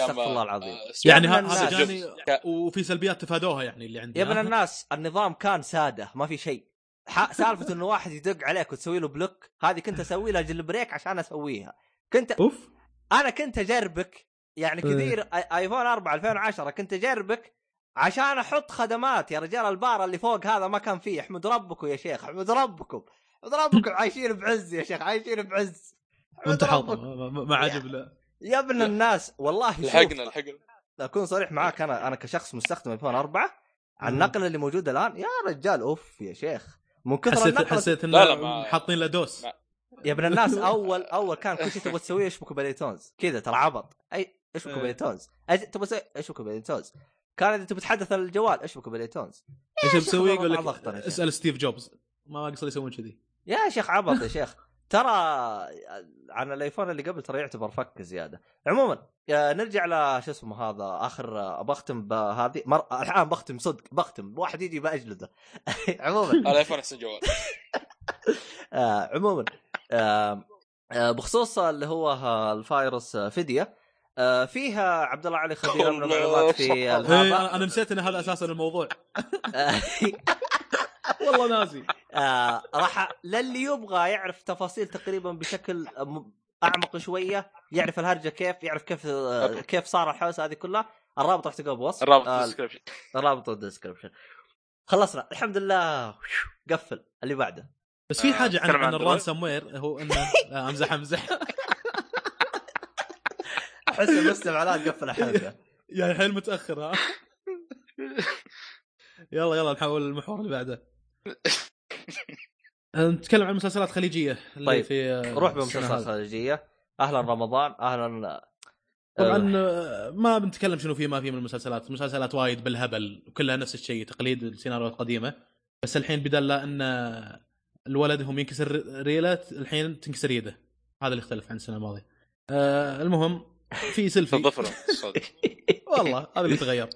استغفر الله العظيم. آه، يعني هذا. جاني وفي سلبيات تفادوها يعني اللي عندي يا ابن؟ الناس النظام كان سادة ما في شيء سالفة إنه واحد يدق عليك وتسوي له block هذه كنت أسوي لها jailbreak عشان أسويها كنت أوف أنا كنت أجربك يعني إيه. كثير آيفون 4 2010 كنت أجربك عشان أحط خدمات يا رجال البار اللي فوق هذا ما كان فيه احمد ربكم يا شيخ احمد ربكم احمد ربكم عايشين بعز يا شيخ عايشين بعز. وانت ربكم. ما- عجب لا يا ابن الناس والله شوف. لحقنا لحقنا. أكون صريح معاك أنا أنا كشخص مستخدم ايفون 4 على. النقله اللي موجوده الآن يا رجال أوف يا شيخ. من كثر حسيت النقله حسيت لا، لا، ما- حاطين له دوس. ما- يا ابن الناس أول أول كان كل شيء تبغى تسويه اشبكوا بال iTunes كذا ترى عبط. أي اشبكوا إيه. بال iTunes أج- تبغى تسوي اشبكوا بال iTunes كان إذا تبغى تحدث الجوال اشبكوا بالايتونز إيش بتسوي؟ يقول لك. اسأل ستيف جوبز. ما قصر يسوون كذي. يا شيخ عبط يا شيخ. ترى عن الآيفون اللي قبل ترى يعتبر فك زيادة. عموما آه، نرجع ل شو اسمه هذا آخر آه، بختم بهذه مر... الحين بختم صدق بختم. واحد يجي بأجلده. [LAUGHS] عموما. الآيفون احسن جوال. [LAUGHS] آه عموما بخصوص اللي هو الفايروس فديه فيها عبد الله علي خبير المعلومات في صح. [LAUGHS] إيه، أنا أنا نسيت إن هذا أساسا الموضوع. والله ناسي آه راح للي يبغى يعرف تفاصيل تقريبا بشكل أعمق شوية يعرف الهرجة كيف يعرف كيف آه كيف صار الحوسه هذه كلها الرابط راح تلقاه بوصف. الرابط في آه ال description الرابط بال description خلصنا. الحمد لله. قفل. اللي بعده. بس في حاجة عن عن عن الاندرويد؟ سموير هو إنه أمزح أمزح. [LAUGHS] أحس المستمع لا تقفل الحلقة. [LAUGHS] يا حيل متأخر ها؟ [LAUGHS] يلا يلا نحول المحور اللي بعده. نتكلم عن مسلسلات خليجية اللي طيب، في روح السنة بمسلسلات. خليجية. أهلا رمضان أهلا طبعا آه، ما بنتكلم شنو في ما في من المسلسلات. مسلسلات وايد بالهبل وكلها نفس الشيء تقليد السيناريوهات القديمة. بس الحين بدل لا إن الولد هم ينكسر ريلة الحين تنكسر يده. هذا اللي اختلف عن السنة الماضية. آه المهم في سيلفي. والله هذا اللي تغير.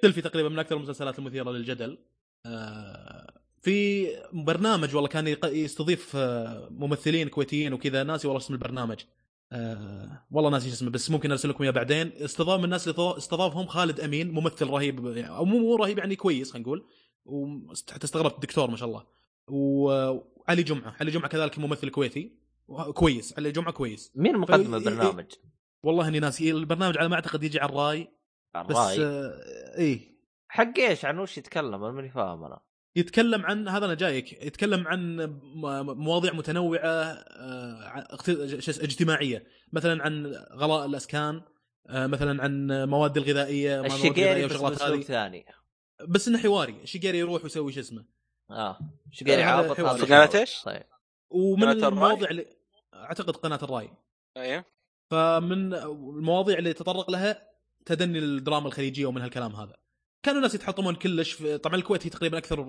سيلفي تقريبا من أكثر المسلسلات المثيرة للجدل. آه، في برنامج والله كان يستضيف آه، ممثلين كويتيين وكذا. ناسي والله اسم البرنامج. آه، والله ناسي اسمه بس ممكن ارسل لكم إياه بعدين. استضاف من الناس اللي استضاف- استضافهم خالد أمين ممثل رهيب يعني أو مو مو رهيب يعني كويس خلينا نقول. وحتى استغربت الدكتور ما شاء الله. وعلي جمعة. علي جمعة كذلك ممثل كويتي. كويس علي جمعة كويس. مين مقدم البرنامج؟ والله إني ناسي. البرنامج على ما أعتقد يجي على الراي بس الراي آه، إيه حق إيش؟ عن وش يتكلم؟ أنا ماني فاهم أنا. يتكلم عن هذا أنا جايك يتكلم عن مواضيع متنوعة آه، اجتماعية. مثلا عن غلاء الأسكان آه، مثلا عن مواد الغذائية مواد الشقيري الغذائية بس باسلوب هذه ثاني. بس إنه حواري. الشقيري يروح ويسوي شو اسمه. آه. شقيري عابط؟ طيب. ومن قناة الرأي؟ المواضيع اللي أعتقد قناة الرأي. أيوه. فمن المواضيع اللي تطرق لها تدني الدراما الخليجية ومن هالكلام هذا. كانوا الناس يتحطمون كلش في طبعا الكويت هي تقريبا أكثر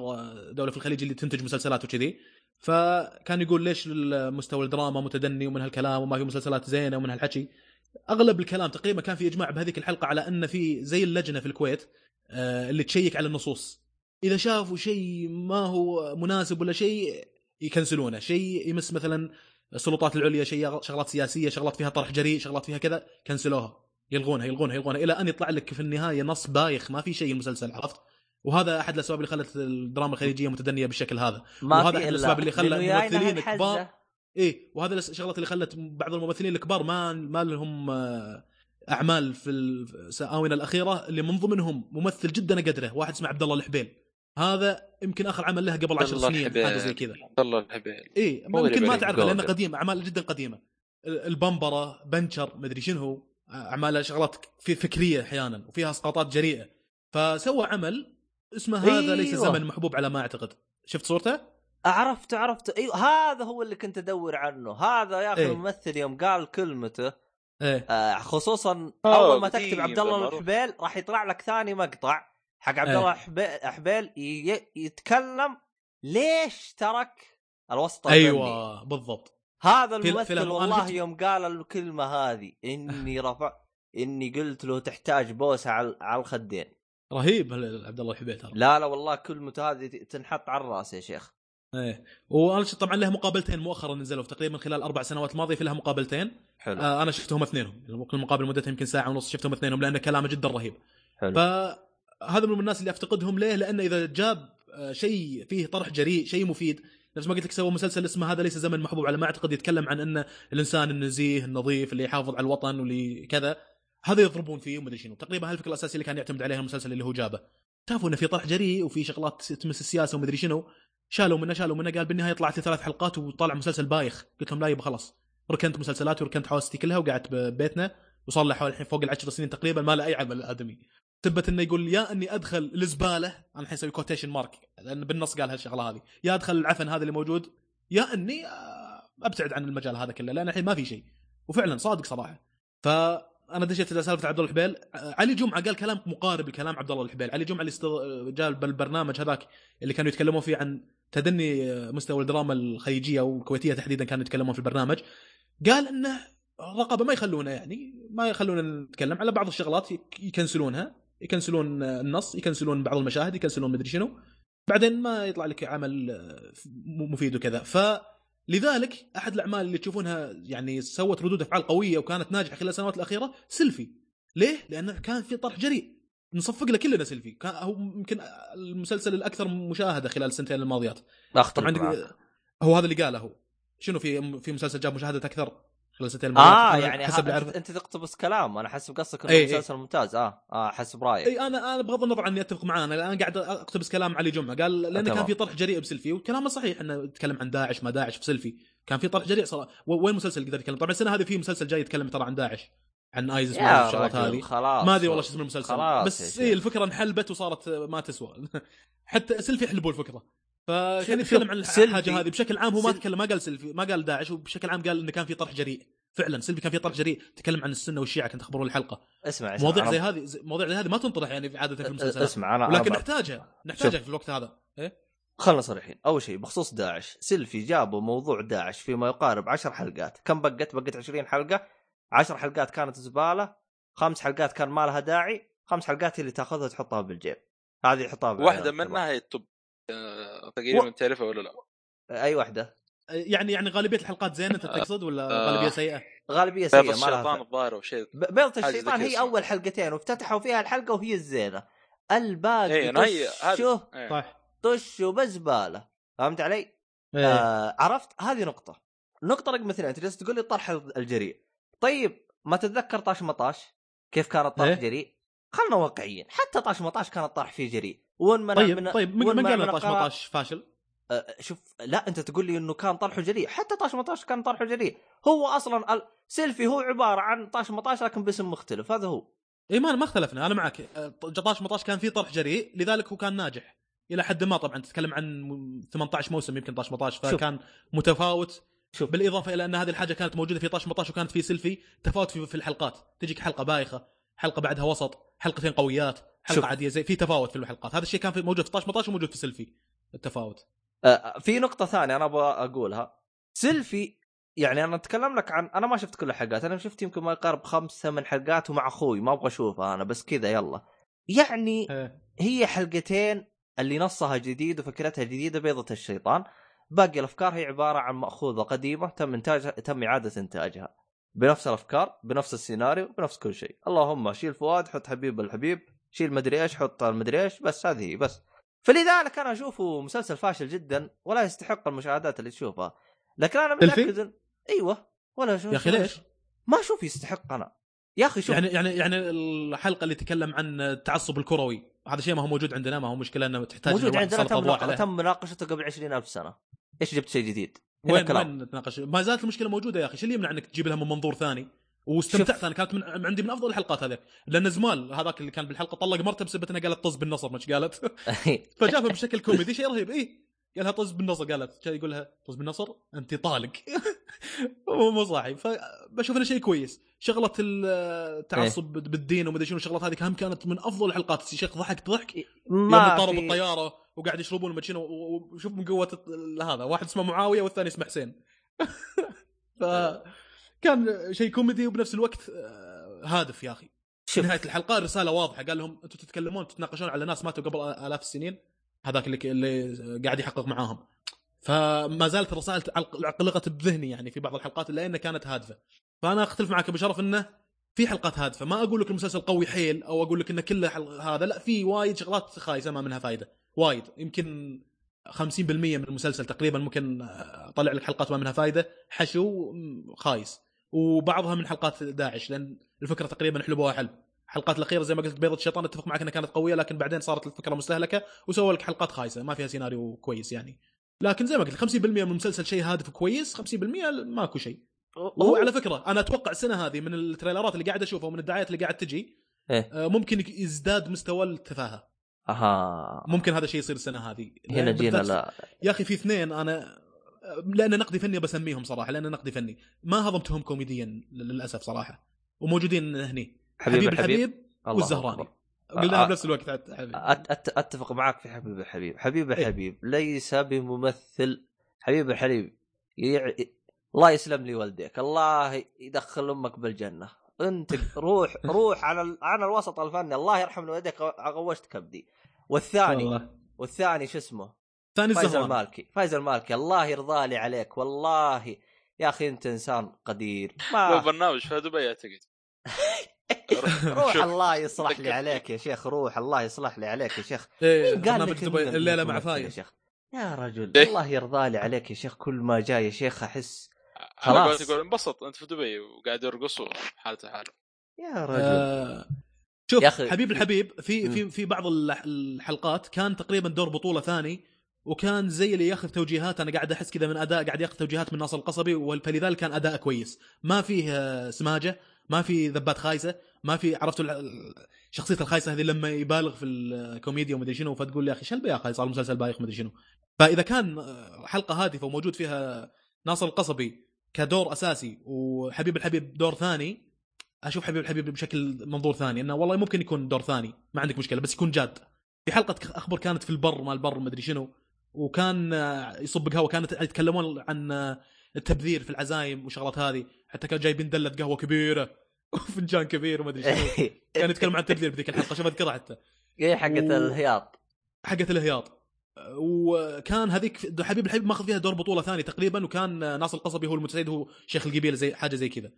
دولة في الخليج اللي تنتج مسلسلات وكذي. فكان يقول ليش مستوى الدراما متدني ومن هالكلام وما في مسلسلات زينة ومن هالحكي. أغلب الكلام تقريبا كان في إجماع بهذيك الحلقة على أن في زي اللجنة في الكويت آه، اللي تشيك على النصوص. إذا شافوا شيء ما هو مناسب ولا شيء يكنسلونه. شيء يمس مثلا السلطات العليا شيء شغلات سياسية شغلات فيها طرح جريء شغلات فيها كذا كنسلوها. يلغونها يلغونها يلغونها إلى أن يطلع لك في النهاية نص بايخ ما في شيء المسلسل عرفت وهذا أحد الأسباب اللي خلت الدراما الخليجية متدنية بالشكل هذا ما وهذا إلا الأسباب اللي جاينا الممثلين. الكبار إيه وهذا الشغلات اللي خلت بعض الممثلين الكبار ما ما لهم آه، أعمال في الساونه الأخيرة اللي من ضمنهم ممثل جدا اقدره واحد اسمه عبد الله الحبيل هذا يمكن آخر عمل له قبل عشر الله سنين الحبيل. حاجة زي كذا الله الهبل إيه هو يمكن ما تعرفه لأنه. قديم أعمال جدا قديمة البمبره بنشر مدري شنو أعمال شغلات في فكرية أحيانا وفيها أسقاطات جريئة فسوى عمل اسمه هذا ليس أيوة. زمن محبوب على ما أعتقد شفت صورته؟ عرفت عرفت إيوه هذا هو اللي كنت أدور عنه هذا يا أخي إيه. الممثل يوم قال كلمته إيه آه خصوصا آه، أول ما تكتب عبد الله. الحبيل راح يطلع لك ثاني مقطع حق عبد إيه. الله الحبيل حبيل يتكلم ليش ترك الوسط الفني أيوه بالضبط هذا الممثل والله يوم قال الكلمة هذه إني رفع إني قلت له تحتاج بوسة على على الخدين. رهيب عبد الله الحبيل ترى لا لا والله كلمته هذه تنحط على الرأس يا شيخ. إيه. وأنا طبعا له مقابلتين مؤخرا نزلوا تقريبا خلال الاربع سنوات الماضية في لها مقابلتين. حلو. آه أنا شفتهم اثنينهم. كل مقابله مدتها يمكن ساعة ونص شفتهم اثنينهم لأن كلامه جدا رهيب. حلو. فهذا من الناس اللي أفتقدهم ليه؟ لأنه إذا جاب آه، شيء فيه طرح جريء، شيء مفيد، نفس ما قلت لك سوى مسلسل اسمه هذا ليس زمن محبوب على ما أعتقد يتكلم عن إن الإنسان النزيه النظيف اللي يحافظ على الوطن واللي كذا. هذا يضربون فيه ومدري شنو، تقريبا هالفكره الأساسية اللي كان يعتمد عليها المسلسل اللي هو جابه. شافوا إنه في طرح جريء وفي شغلات تمس السياسة ومدري شنو، شالوا منه شالوا منه قال بالنهاية طلعت لي ثلاث حلقات وطلع مسلسل بايخ، قلت لهم لا يبا خلاص. ركنت مسلسلاتي وركنت حواستي كلها وقعدت ببيتنا. وصار له حوالي الحين فوق العشر سنين تقريبا ما له أي عمل آدمي. سبت إنه يقول يا إني أدخل الزباله أنا الحين أسوي quotation mark لأن بالنص قال هالشغلة هذه. يا أدخل العفن هذا اللي موجود يا إني آه، أبتعد عن المجال هذا كله لأن الحين ما في شيء. وفعلا صادق صراحة. فأنا دشيت إلى سالفة عبد الله الحبيل. آه، علي جمعة قال كلام مقارب لكلام عبد الله الحبيل. علي جمعة اللي استض... جاء بالبرنامج هذاك اللي كانوا يتكلمون فيه عن تدني آه، مستوى الدراما الخليجية والكويتية تحديدا كانوا يتكلمون في البرنامج. قال إنه الرقابه ما يخلونا يعني ما يخلونا نتكلم على بعض الشغلات يك- يكنسلونها. يكنسلون النص يكنسلون بعض المشاهد يكنسلون مدري شنو. بعدين ما يطلع لك عمل آه، مفيد وكذا. ف لذلك أحد الأعمال اللي تشوفونها يعني سوت ردود أفعال قوية وكانت ناجحة خلال السنوات الأخيرة سيلفي. ليه؟ لأنه كان في طرح جريء. نصفق له كلنا سيلفي. كان هو يمكن المسلسل الأكثر مشاهدة خلال السنتين الماضيات. اختلف عندك معك. هو هذا اللي قاله هو. شنو في في مسلسل جاب مشاهدة أكثر؟ خلال السنتين الماضيات آه يعني حسب اعرفه أنت تقتبس كلام أنا حسب قصدك إنه إي. مسلسل ممتاز آه آه حسب رأيك. اي أنا أنا بغض النظر عني أتفق معاه أنا الآن قاعد أقتبس كلام علي جمعة قال لأنه. كان في طرح جريء بسيلفي وكلامه صحيح إنه يتكلم عن داعش ما داعش في سيلفي كان في طرح جريء صراحة. وين مسلسل يقدر يتكلم؟ طبعا السنة هذه في مسلسل جاي يتكلم ترى عن داعش عن ISIS والشغلات رجل هذه. خلاص. ما أدري والله شو اسم المسلسل. بس. اي الفكرة انحلبت وصارت ما تسوى. [LAUGHS] حتى سيلفي حلبوا الفكرة. فكان يتكلم عن الحاجة هذه. بشكل عام هو ما تكلم ما قال سيلفي ما قال داعش وبشكل عام قال إنه كان في طرح جريء. فعلا سيلفي كان في طرح جريء. تكلم عن السنة والشيعة كنت اخبرون الحلقة. اسمع اسمع مواضيع زي هذه مواضيع زي هذه ما تنطرح يعني عادة في المسلسلات. اسمع أنا ولكن. نحتاجها نحتاجها. في الوقت هذا. إيه؟ خلنا صريحين. أول شيء بخصوص داعش سيلفي جابوا موضوع داعش فيما يقارب عشر حلقات. كم بقت؟ بقت 20 حلقة. عشر حلقات كانت زبالة. خمس حلقات كان ما لها داعي. خمس حلقات هي اللي تأخذها وتحطها بالجيب. هذه يحطها واحدة. منها هي التوب آه، تقريبا تعرفها ولا لا؟ أي واحدة يعني يعني غالبية الحلقات زينة أنت تقصد ولا آه. غالبية سيئة؟ غالبية سيئة ما الشيطان الظاهر أو شيء ب- بيضة حاجة زي الشيطان هي. أول حلقتين وافتتحوا فيها الحلقة وهي الزينة الباقي طشه طش وبزباله فهمت علي؟ إيه. آه عرفت هذه نقطة نقطة رقم اثنين أنت جالس تقول لي طرح الجريء طيب ما تتذكر طاش مطاش كيف كان الطرح إيه؟ جريء خلنا واقعيين حتى طاش مطاش كان الطرح فيه جريء وين منع طيب من طيب من من قال طاش؟ مطاش فاشل؟ آه شوف لا انت تقول لي إنه كان طرحه جريء حتى طاش مطاش كان طرحه جريء هو أصلا سيلفي هو عبارة عن طاش مطاش لكن باسم مختلف. هذا هو. إي ما ما اختلفنا. أنا معك. آه، طاش مطاش كان في طرح جريء لذلك هو كان ناجح. إلى حد ما طبعا. تتكلم عن م- 18 موسم يمكن طاش مطاش. فكان متفاوت. شوف. بالإضافة إلى أن هذه الحاجة كانت موجودة في طاش مطاش وكانت في سيلفي. تفاوت في, في الحلقات. تجيك حلقة بايخة. حلقة بعدها وسط حلقتين قويات حلقة شوف. عادية زي في تفاوت في الحلقات هذا الشيء كان في موجود في طاش مطاش وموجود في سيلفي التفاوت. آه، في نقطة ثانية أنا أبغى أقولها. سيلفي يعني أنا أتكلم لك عن أنا ما شفت كل الحلقات أنا شفت يمكن ما يقارب خمس ثمان حلقات ومع أخوي ما أبغى أشوفها أنا بس كذا يلا. يعني. هي حلقتين اللي نصها جديد وفكرتها جديدة بيضة الشيطان. باقي الأفكار هي عبارة عن مأخوذة قديمة تم إنتاجها تم إعادة إنتاجها. بنفس الأفكار بنفس السيناريو بنفس كل شيء اللهم شيل فؤاد حط حبيب الحبيب شيل مدري إيش حط المدري إيش بس هذه هي بس فلذلك أنا أشوفه مسلسل فاشل جدا ولا يستحق المشاهدات اللي تشوفها لكن أنا؟ متاكد إن... أيوه ولا أشوف يا أخي ليش؟ ما أشوف يستحق أنا يا أخي شوف يعني يعني يعني الحلقة اللي تكلم عن التعصب الكروي هذا شيء ما هو موجود عندنا ما هو مشكلة إنه تحتاج موجود عندنا تم. تم مناقشته قبل 20000 سنة إيش جبت شيء جديد؟ وين كلام. وين نتناقش؟ ما زالت المشكلة موجودة يا أخي. شو اللي يمنع انك تجيب لها من منظور ثاني؟ واستمتعت أنا كانت من عندي من أفضل الحلقات هذه لأن زمال هذاك اللي كان بالحلقة طلق مرته بسبب انها قالت طز بالنصر مش قالت. [LAUGHS] فجابها بشكل كوميدي شيء رهيب. اي قالها طز بالنصر قالت. كان يقول لها طز بالنصر؟ أنت طالق. [LAUGHS] مو صاحي. فبشوف إنه شيء كويس. شغلة التعصب بالدين ومدري شنو الشغلات هذه كانت من أفضل الحلقات. شيخ ضحك ضحك يوم في بالطياره وقاعد يشربون شنو وشوف من قوة هذا واحد اسمه معاوية والثاني اسمه حسين. [LAUGHS] ف كان شيء كوميدي وبنفس الوقت آه، هادف يا أخي. في شوف. نهاية الحلقة الرساله واضحة. قال لهم أنتم تتكلمون تتناقشون على ناس ماتوا قبل آلاف السنين؟ هذاك اللي اللي قاعد يحقق معاهم. فما زالت الرسائل علقت بذهني يعني في بعض الحلقات إلا إنها كانت هادفة. فأنا أختلف معك أبو شرف إنه في حلقات هادفة. ما أقول لك المسلسل قوي حيل أو أقول لك انه كله حل... هذا لا في وايد شغلات خايسة ما منها فائده وايد. يمكن 50% من المسلسل تقريبا ممكن أطلع لك حلقات ما منها فائده حشو خايس. وبعضها من حلقات داعش لأن الفكرة تقريبا حلبوها حلب. الحلقات الأخيرة زي ما قلت بيضة الشيطان أتفق معك إنها كانت قوية لكن بعدين صارت الفكرة مستهلكة وسووا لك حلقات خايسة. ما فيها سيناريو كويس يعني. لكن زي ما قلت 50% من المسلسل شيء هادف كويس 50% ماكو شيء. وهو على فكرة أنا أتوقع السنة هذه من التريلرات اللي قاعد أشوفها ومن الدعايات اللي قاعد تجي إيه. آه، ممكن يزداد مستوى التفاهة. أها. ممكن هذا الشيء يصير السنة هذه. هنا جينا لا. يا أخي في اثنين أنا لأن نقدي فني بسميهم صراحة لأن نقدي فني. ما هضمتهم كوميديا للأسف صراحة. وموجودين هني. حبيب حبيب الحبيب. والزهراني. قلناها بنفس الوقت حبيب. أت أت أتفق معك في حبيب الحبيب. حبيب إيه. الحبيب ليس بممثل. حبيب الحبيب يع... الله يسلم لي والديك. الله يدخل أمك بالجنة. انت روح روح على ال... على الوسط الفني. الله يرحم والديك غوشت كبدي والثاني والله. والثاني شو اسمه؟ ثاني فايز الزهراني المالكي فايز المالكي الله يرضى لي عليك. والله يا أخي أنت إنسان قدير. هو ما برنامج في دبي أعتقد. [LAUGHS] روح. الله يصلح لي. عليك يا شيخ. روح الله يصلح لي عليك يا شيخ. مين قال برنامج لك دبي الليلة مع الممثل يا فايز. شيخ؟ يا رجل إيه؟ الله يرضى لي عليك يا شيخ. كل ما جاي يا شيخ أحس خلاص. يقول انبسط انت في دبي وقاعد يرقص وحالته حالة. يا رجل. آه، شوف يا أخي- حبيب الحبيب في. في في بعض الح- الحلقات كان تقريبا دور بطولة ثاني وكان زي اللي ياخذ توجيهات أنا قاعد أحس كذا من أداء قاعد ياخذ توجيهات من ناصر القصبي فلذلك كان أداء كويس. ما فيه آه، سماجة ما في ذبات خايسة ما في عرفتوا شخصية الخايسة هذه لما يبالغ في الكوميديا ومدري شنو فتقول يا أخي شلبه يا أخي صار المسلسل بايخ مدري شنو. فإذا كان آه، حلقة هادفة وموجود فيها ناصر القصبي كدور أساسي وحبيب الحبيب دور ثاني. أشوف حبيب الحبيب بشكل منظور ثاني إنه والله ممكن يكون دور ثاني ما عندك مشكلة بس يكون جاد. في حلقة أخبر كانت في البر مال البر مدري شنو وكان يصب قهوة كانت يتكلمون عن التبذير في العزايم وشغلات هذه. حتى كانوا جايبين دلة قهوة كبيرة وفنجان كبير ومدري شنو. كان يتكلم عن التبذير بذيك الحلقة شوف أذكرها حتى. إيه حقت و- الهياط. حقت الهياط. وكان هذيك حبيب الحبيب ماخذ فيها دور بطولة ثاني تقريبا وكان ناصر القصبي هو المتسيد هو شيخ القبيلة زي حاجة زي كذا.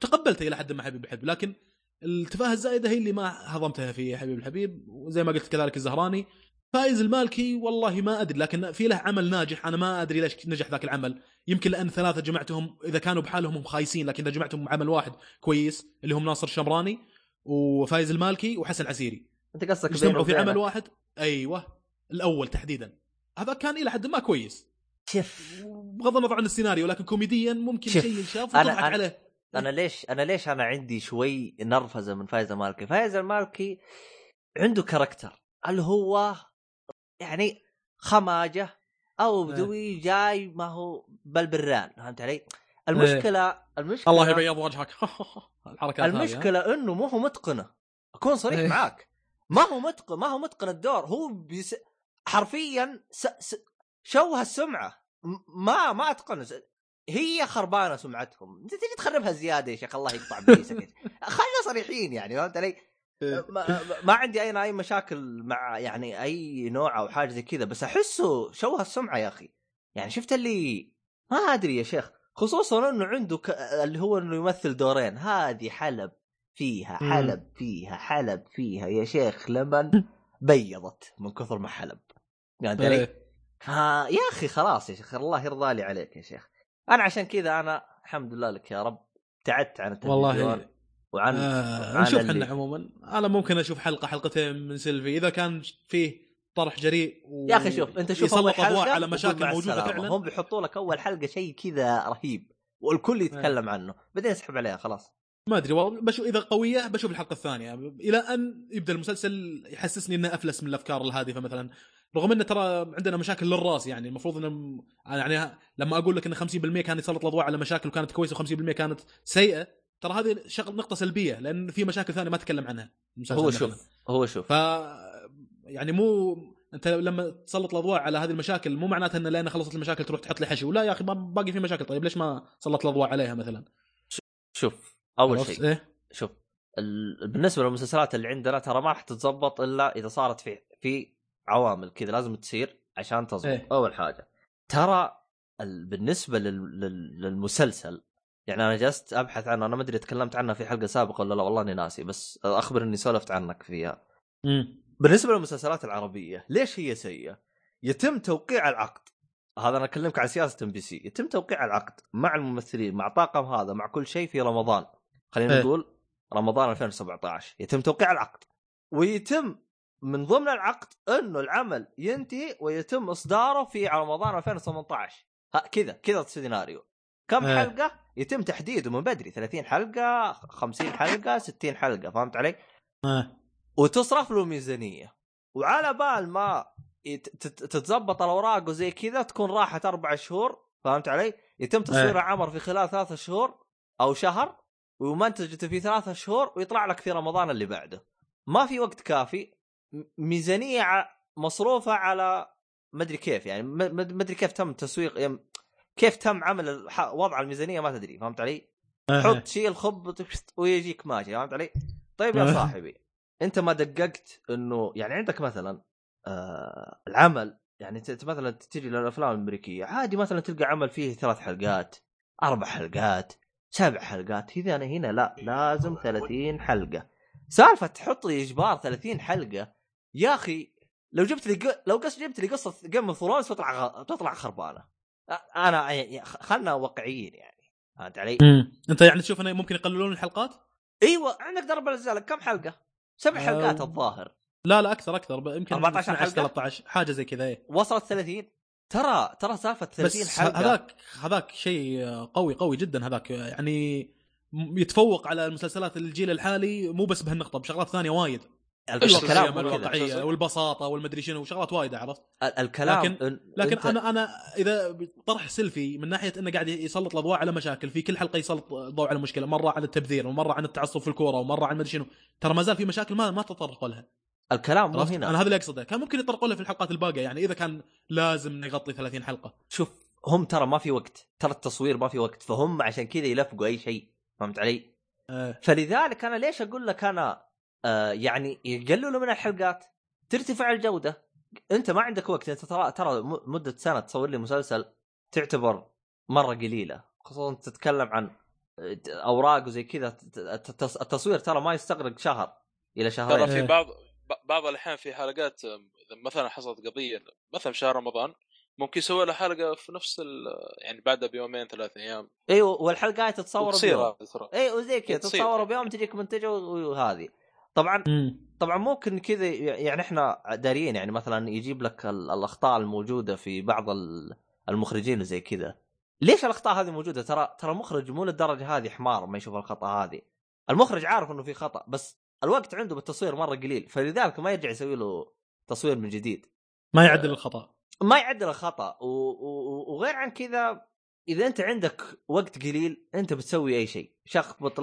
تقبلته إلى حد ما حبيب الحبيب لكن التفاهه الزائده هي اللي ما هضمتها في حبيب الحبيب. وزي ما قلت كذلك الزهراني فايز المالكي والله ما أدري لكن في له عمل ناجح أنا ما أدري ليش نجح ذاك العمل. يمكن لأن ثلاثة جمعتهم إذا كانوا بحالهم هم خايسين لكن إذا جمعتهم عمل واحد كويس اللي هم ناصر الشمراني وفايز المالكي وحسن عسيري. أنت قصدك في عمل. واحد؟ أيوه. الأول تحديدا. هذا كان إلى حد ما كويس. شوف بغض النظر عن السيناريو لكن كوميديا ممكن شيء ينشاف أنا- أنا- عليه. أنا ليش أنا ليش أنا عندي شوي نرفزة من فايز المالكي فايز المالكي عنده character. اللي هو يعني خماجة أو إيه. بدوي جاي ما هو بالبران فهمت علي؟ المشكلة المشكلة الله يبيض وجهك [LAUGHS] الحركات؟ المشكلة إنه مو هو متقنة. أكون صريح إيه. معاك. ما هو متقن ما هو متقن الدور. هو بيس... حرفيا س... س... شوه السمعة. ما ما أتقن. هي خربانة سمعتهم أنت تجي تخربها زيادة يا شيخ الله يقطع بيسك [LAUGHS] خلينا صريحين يعني فهمت علي؟ إيه. ما, ما عندي أي أي مشاكل مع يعني أي نوع أو حاجة زي كذا بس أحسه شوه السمعة يا أخي. يعني شفت اللي ما أدري يا شيخ خصوصا إنه عنده ك... اللي هو إنه يمثل دورين. هذه حلب فيها. حلب فيها حلب فيها. يا شيخ لمن بيضت من كثر ما حلب. علي؟ إيه. فا يا أخي خلاص يا شيخ الله يرضى لي عليك يا شيخ. أنا عشان كذا أنا الحمد لله لك يا رب ابتعدت عن التلفزيون والله وعن آه نشوف إحنا عموما. أنا ممكن أشوف حلقة حلقتين من سيلفي. إذا كان فيه طرح جريء و... يا أخي شوف أنت شوف يسلط أضواء على مشاكل موجودة. فعلا. هم بيحطوا لك أول حلقة شيء كذا رهيب والكل يتكلم عنه. بعدين اسحب عليها خلاص. ما أدري والله بشوف إذا قوية بشوف الحلقة الثانية. إلى أن يبدأ المسلسل يحسسني إنه أفلس من الأفكار الهادفة مثلا. رغم إنه ترى عندنا مشاكل للراس يعني المفروض ان يعني لما أقول لك إن 50% كان يسلط الأضواء على مشاكل وكانت كويسة و50% كانت سيئة ترى هذه شغل نقطة سلبية لأن في مشاكل ثانية ما تكلم عنها هو. شوف هو شوف ف يعني مو أنت لما تسلط الأضواء على هذه المشاكل مو معناتها ان لأن خلصت المشاكل تروح تحط لي حشو لا يا أخي باقي في مشاكل طيب ليش ما سلط الأضواء عليها مثلا شوف أول؟ شيء إيه شوف ال... بالنسبة للمسلسلات اللي عندنا ترى ما راح تتزبط إلا إذا صارت في في عوامل كذا لازم تصير عشان تزبط إيه. أول حاجة. ترى ال... بالنسبة لل... لل... للمسلسل يعني أنا جلست أبحث عنه أنا ما أدري تكلمت عنه في حلقة سابقة ولا لا والله إني ناسي بس أخبر إني سولفت عنك فيها. امم بالنسبة للمسلسلات العربية ليش هي سيئة؟ يتم توقيع العقد. هذا أنا أكلمك عن سياسة إم بي سي. يتم توقيع العقد مع الممثلين مع طاقم هذا مع كل شيء في رمضان. خلينا إيه. نقول رمضان 2017 يتم توقيع العقد. ويتم من ضمن العقد أنه العمل ينتهي ويتم إصداره في رمضان 2018 ها كذا كذا السيناريو كم إيه. حلقة يتم تحديده من بدري 30 حلقة 50 حلقة 60 حلقة فهمت علي؟ آه. وتصرف له ميزانية وعلى بال ما تتزبط الأوراق وزي كذا تكون راحت أربع شهور فهمت علي؟ يتم تصوير إيه. عمر في خلال ثلاثة شهور أو شهر ومنتجته في ثلاثة شهور ويطلع لك في رمضان اللي بعده. ما في وقت كافي ميزانية مصروفة على مدري كيف يعني م- م- مدري كيف تم تسويق يعني كيف تم عمل وضع الميزانية ما تدري فهمت علي؟ آه. حط شيل خب ويجيك ماشي فهمت علي؟ طيب يا. صاحبي أنت ما دققت إنه يعني عندك مثلا آه العمل يعني ت- مثلا تجي للأفلام الأمريكية عادي مثلا تلقى عمل فيه ثلاث حلقات أربع حلقات سبع حلقات اذا أنا هنا لا لازم 30 حلقة سالفة تحط لي إجبار 30 حلقة يا أخي لو جبت لي لو قص جبت لي قصة Game of Thrones تطلع تطلع خربانة أنا يعني خلنا واقعيين يعني فهمت علي؟ مم. أنت يعني تشوف إنه ممكن يقللون الحلقات؟ أيوه عندك درب الأجزاء كم حلقة؟ سبع آه، حلقات الظاهر لا لا أكثر أكثر يمكن 14 12 حلقة؟ 13 حاجة زي كذا إيه وصلت 30 ترى ترى سالفة 30 بس حلقة هذاك هذاك شيء قوي قوي جدا هذاك يعني يتفوق على المسلسلات الجيل الحالي مو بس بهالنقطة بشغلات ثانية وايد الكلام. الواقعيه؟ والبساطة والمدري شنو وشغلات وايد عرفت ال- الكلام لكن- إن- لكن أنا أنا إذا طرح سيلفي من ناحية إنه قاعد يسلط الأضواء على مشاكل في كل حلقة يسلط الضوء على مشكلة مرة عن التبذير ومرة عن التعصب في الكورة ومرة عن مدري شنو ترى ما زال في مشاكل ما ما تطرقوا لها الكلام مو هنا أنا هذا اللي أقصده كان ممكن يطرقوا لها في الحلقات الباقية يعني إذا كان لازم يغطي 30 حلقة شوف هم ترى ما في وقت ترى التصوير ما في وقت فهم عشان كذا يلفقوا أي شيء فهمت علي؟ آه. فلذلك أنا ليش أقول لك أنا آه يعني يقللوا من الحلقات. ترتفع الجودة. انت ما عندك وقت. انت ترى ترى مدة سنة تصور لي مسلسل تعتبر مرة قليلة. خصوصا تتكلم عن آه، أوراق وزي كذا. التص- التصوير ترى ما يستغرق شهر إلى ترى شهرين في إيه. بعض بعض الأحيان في حلقات إذا مثلا حصلت قضية مثلا في شهر رمضان ممكن يسوي لها حلقة في نفس ال يعني بعدها بيومين ثلاث أيام. أيوه والحلقات تتصور بيوم. هذا ترى. اي وزي كذا. تتصور بيوم تجيك منتجه وهذه. طبعا مم. طبعا ممكن كذا يعني إحنا داريين يعني مثلا يجيب لك ال- الأخطاء الموجودة في بعض ال- المخرجين وزي كذا. ليش الأخطاء هذه موجودة؟ ترى ترى المخرج مو للدرجة هذه حمار ما يشوف الخطأ هذه. المخرج عارف إنه في خطأ بس الوقت عنده بالتصوير مرة قليل فلذلك ما يرجع يسوي له تصوير من جديد. ما يعدل الخطأ. ما يعدل الخطأ و... و... وغير عن كذا إذا أنت عندك وقت قليل أنت بتسوي أي شيء. شخبط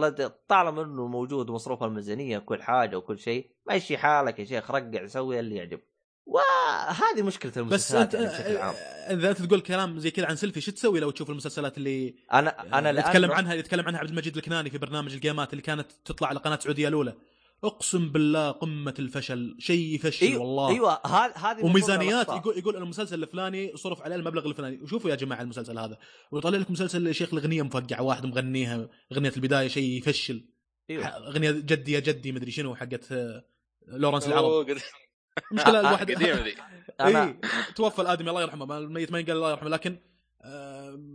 طالما إنه موجود مصروف الميزانية كل حاجة وكل شيء مشي حالك يا شيخ رقع سوي اللي يعجب وهذه مشكلة بس المسلسلات انت يعني بشكل عام. إذا أنت تقول كلام زي كذا عن سيلفي شو تسوي لو تشوف المسلسلات اللي أنا أنا يتكلم عنها يتكلم عنها عبد المجيد الكناني في برنامج الجيمات اللي كانت تطلع على قناة سعودية الأولى؟ اقسم بالله قمة الفشل شيء يفشل أيوه والله. أيوه هذه وميزانيات. يقول يقول المسلسل الفلاني صرف عليه المبلغ الفلاني. وشوفوا يا جماعة المسلسل هذا. ويطلع لك مسلسل شيخ الأغنية مفقعه واحد مغنيها أغنية البداية شيء يفشل. أيوه. أغنية جدي يا جدي مدري شنو حقت آه، لورنس العرب. المشكلة الواحد [LAUGHS] قديمه ذي أنا اي توفى الآدمي الله يرحمه ما- الميت ما ينقال الله يرحمه لكن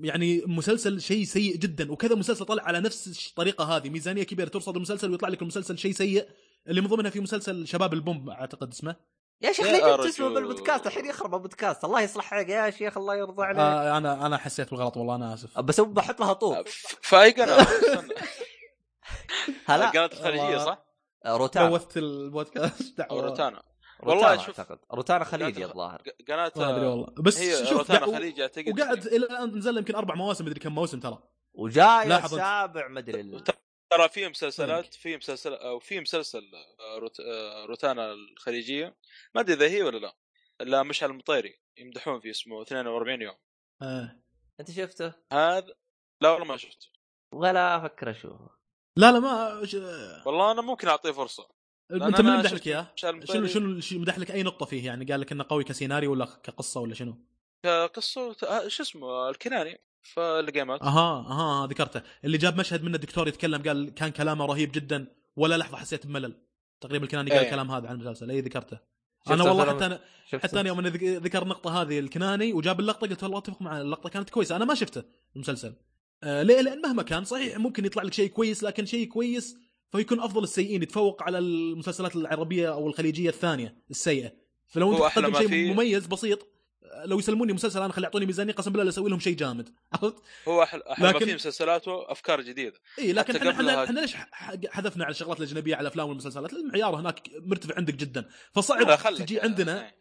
يعني مسلسل شيء سيء جدا وكذا مسلسل طلع على نفس الطريقة هذه ميزانية كبيرة ترصد المسلسل ويطلع لك المسلسل شيء سيء اللي من ضمنها في مسلسل شباب البوم أعتقد اسمه. يا شيخ ليه جبت. اسمه بالبودكاست؟ الحين يخرب البودكاست. الله يصلح حالك يا شيخ الله يرضى عليك. آه أنا أنا حسيت بالغلط والله أنا آسف. بس بحط لها طوب. ف- فاي [LAUGHS] قناه استنى. هلا القناه الخليجية. صح؟ روتانا. بوثت البودكاست دعوة. روتانا. والله شوف أعتقد. روتانا خليجي قناة- الظاهر. قناه ما أدري والله. بس هي شوف روتانا خليجي أعتقد وقاعد إلى الآن نزل يمكن أربع مواسم مدري كم موسم ترى. وجاي. السابع مدري ترى في مسلسلات في مسلسل أو في مسلسل آه، روت- آه، روتانا الخليجية. ما أدري إذا هي ولا لا. لا مشعل المطيري يمدحون فيه اسمه 42 يوم. آه. أنت شفته؟ هذا؟ لا والله ما شفته. ولا أفكر أشوفه. لا لا ما. والله أنا ممكن أعطيه فرصة. أنت من مدح لك اياه؟ شنو شنو مدح لك أي نقطة فيه يعني قال لك إنه قوي كسيناريو ولا كقصة ولا شنو؟ كقصة آه، شو اسمه الكناني فالجيمات أها أها ذكرته اللي جاب مشهد منه الدكتور يتكلم قال كان كلامه رهيب جدا ولا لحظة حسيت بملل تقريبا الكناني قال إيه. الكلام هذا عن المسلسل اي ذكرته أنا والله؟ حتى أنا حتى أنا يوم ذكر النقطة هذه الكناني وجاب اللقطة قلت والله أتفق مع اللقطة كانت كويسة أنا ما شفته المسلسل آه ليه؟ لأن مهما كان صحيح ممكن يطلع لك شيء كويس لكن شيء كويس فيكون أفضل السيئين يتفوق على المسلسلات العربية أو الخليجية الثانية السيئة. فلو أنت تقدم شيء مميز بسيط لو يسلموني مسلسل أنا خلي يعطوني ميزانية قسم بالله أسوي لهم شيء جامد. [LAUGHS] عرفت؟ هو أحلى لكن- في مسلسلاته أفكار جديدة. إي لكن إحنا إحنا إحنا ليش حذفنا على الشغلات الأجنبية على الأفلام والمسلسلات؟ لأن المعيار هناك مرتفع عندك جدا. فصعب تجي. عندنا.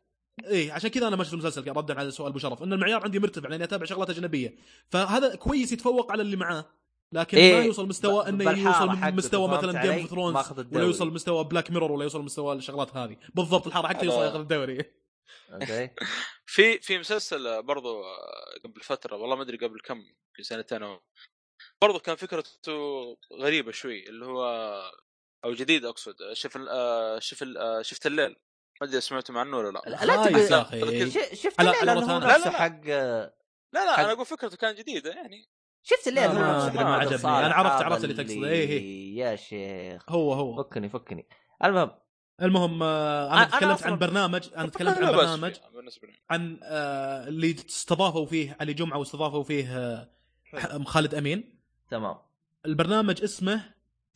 إي عشان كذا أنا ما شفت المسلسل ردا على سؤال أبو شرف. إن المعيار عندي مرتفع لأني أتابع شغلات أجنبية. فهذا كويس يتفوق على اللي معاه. لكن إيه، ما يوصل مستوى ب- إنه يوصل مستوى مثلا؟ Game of Thrones ولا الدوري. يوصل مستوى Black Mirror ولا يوصل مستوى الشغلات هذه. بالضبط الحاره حقته يوصل ياخذ الدوري. أوكي. [LAUGHS] في في مسلسل برضو آه، قبل فترة والله ما أدري قبل كم في سنتين أو برضو كان فكرته غريبة شوي اللي هو أو جديد أقصد. شف ال- آه، شف ال- آه، شفت الليل. ما أدري سمعتم عنه ولا لا. لا لا تقول يا أخي. ش- شفت الليل. نفسه لا، لا. حق لا لا أنا أقول فكرته كانت جديدة يعني. شفت الليل لا، هو ما أدري، ما عجبني. أنا عرفت- عرفت اللي تقصده. إيه، إيه. يا شيخ. هو هو. فكني فكني. المهم. المهم آه، أنا أنا تكلمت أصلاً- عن برنامج أنا تكلمت عن برنامج عن آه، اللي استضافوا فيه علي جمعه واستضافوا فيه آه، خالد أمين. تمام. البرنامج اسمه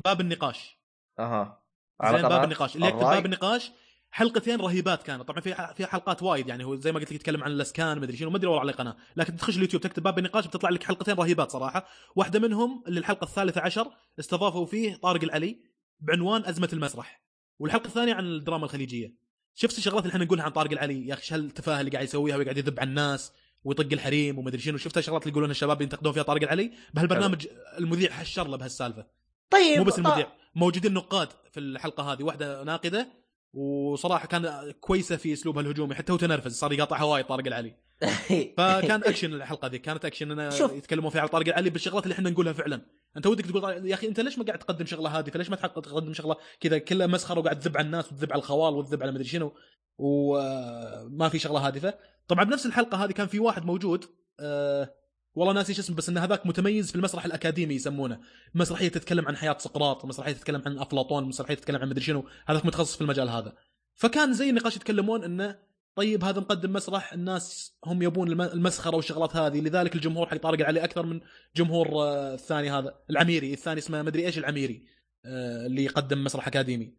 باب النقاش. أها. زين قناة؟ باب النقاش. اللي يكتب. باب النقاش حلقتين رهيبات كانت. طبعا في في حلقات وايد يعني هو زي ما قلت لك يتكلم عن الأسكان مدري شنو ما أدري والله على قناه لكن تخش اليوتيوب تكتب باب النقاش بتطلع لك حلقتين رهيبات صراحة. واحدة منهم اللي الحلقة الثالثة عشر استضافوا فيه طارق العلي بعنوان أزمة المسرح. والحلقة الثانية عن الدراما الخليجية. شفت الشغلات اللي إحنا نقولها عن طارق العلي؟ يا أخي هالتفاهة اللي قاعد يسويها ويقعد يذب على الناس ويطق الحريم ومدري شنو. شفت الشغلات اللي يقولونها الشباب ينتقدون فيها طارق العلي؟ بهالبرنامج المذيع حشر له بهالسالفة. طيب مو بس المذيع موجودين نقاد في الحلقة هذه. واحدة ناقدة وصراحة كان كويسة في أسلوبها الهجومي حتى هو تنرفز صار يقاطعها وايد طارق العلي. [LAUGHS] فكان أكشن الحلقة ذي كانت أكشن انه شوف. يتكلمون فيها على طارق العلي بالشغلات اللي إحنا نقولها فعلا. أنت ودك تقول يا أخي أنت ليش ما قاعد تقدم شغلة هادفه ليش ما تحقق تقدم شغلة كذا؟ كلها مسخرة وقاعد تذب على الناس وتذب على الخوال وتذب على مدري شنو وما في شغلة هادفة. طبعا بنفس الحلقة هذه كان في واحد موجود أه والله ناسي شو اسمه بس إن هذاك متميز في المسرح الأكاديمي يسمونه. مسرحية تتكلم عن حياة سقراط مسرحية تتكلم عن أفلاطون مسرحية تتكلم عن مدري شنو. هذاك متخصص في المجال هذا. فكان زي النقاش يتكلمون إنه طيب هذا مقدم مسرح الناس هم يبون الم- المسخرة والشغلات هذه لذلك الجمهور حق طارق عليه أكثر من جمهور آه، الثاني هذا العميري الثاني اسمه مدري إيش العميري آه، اللي يقدم مسرح أكاديمي.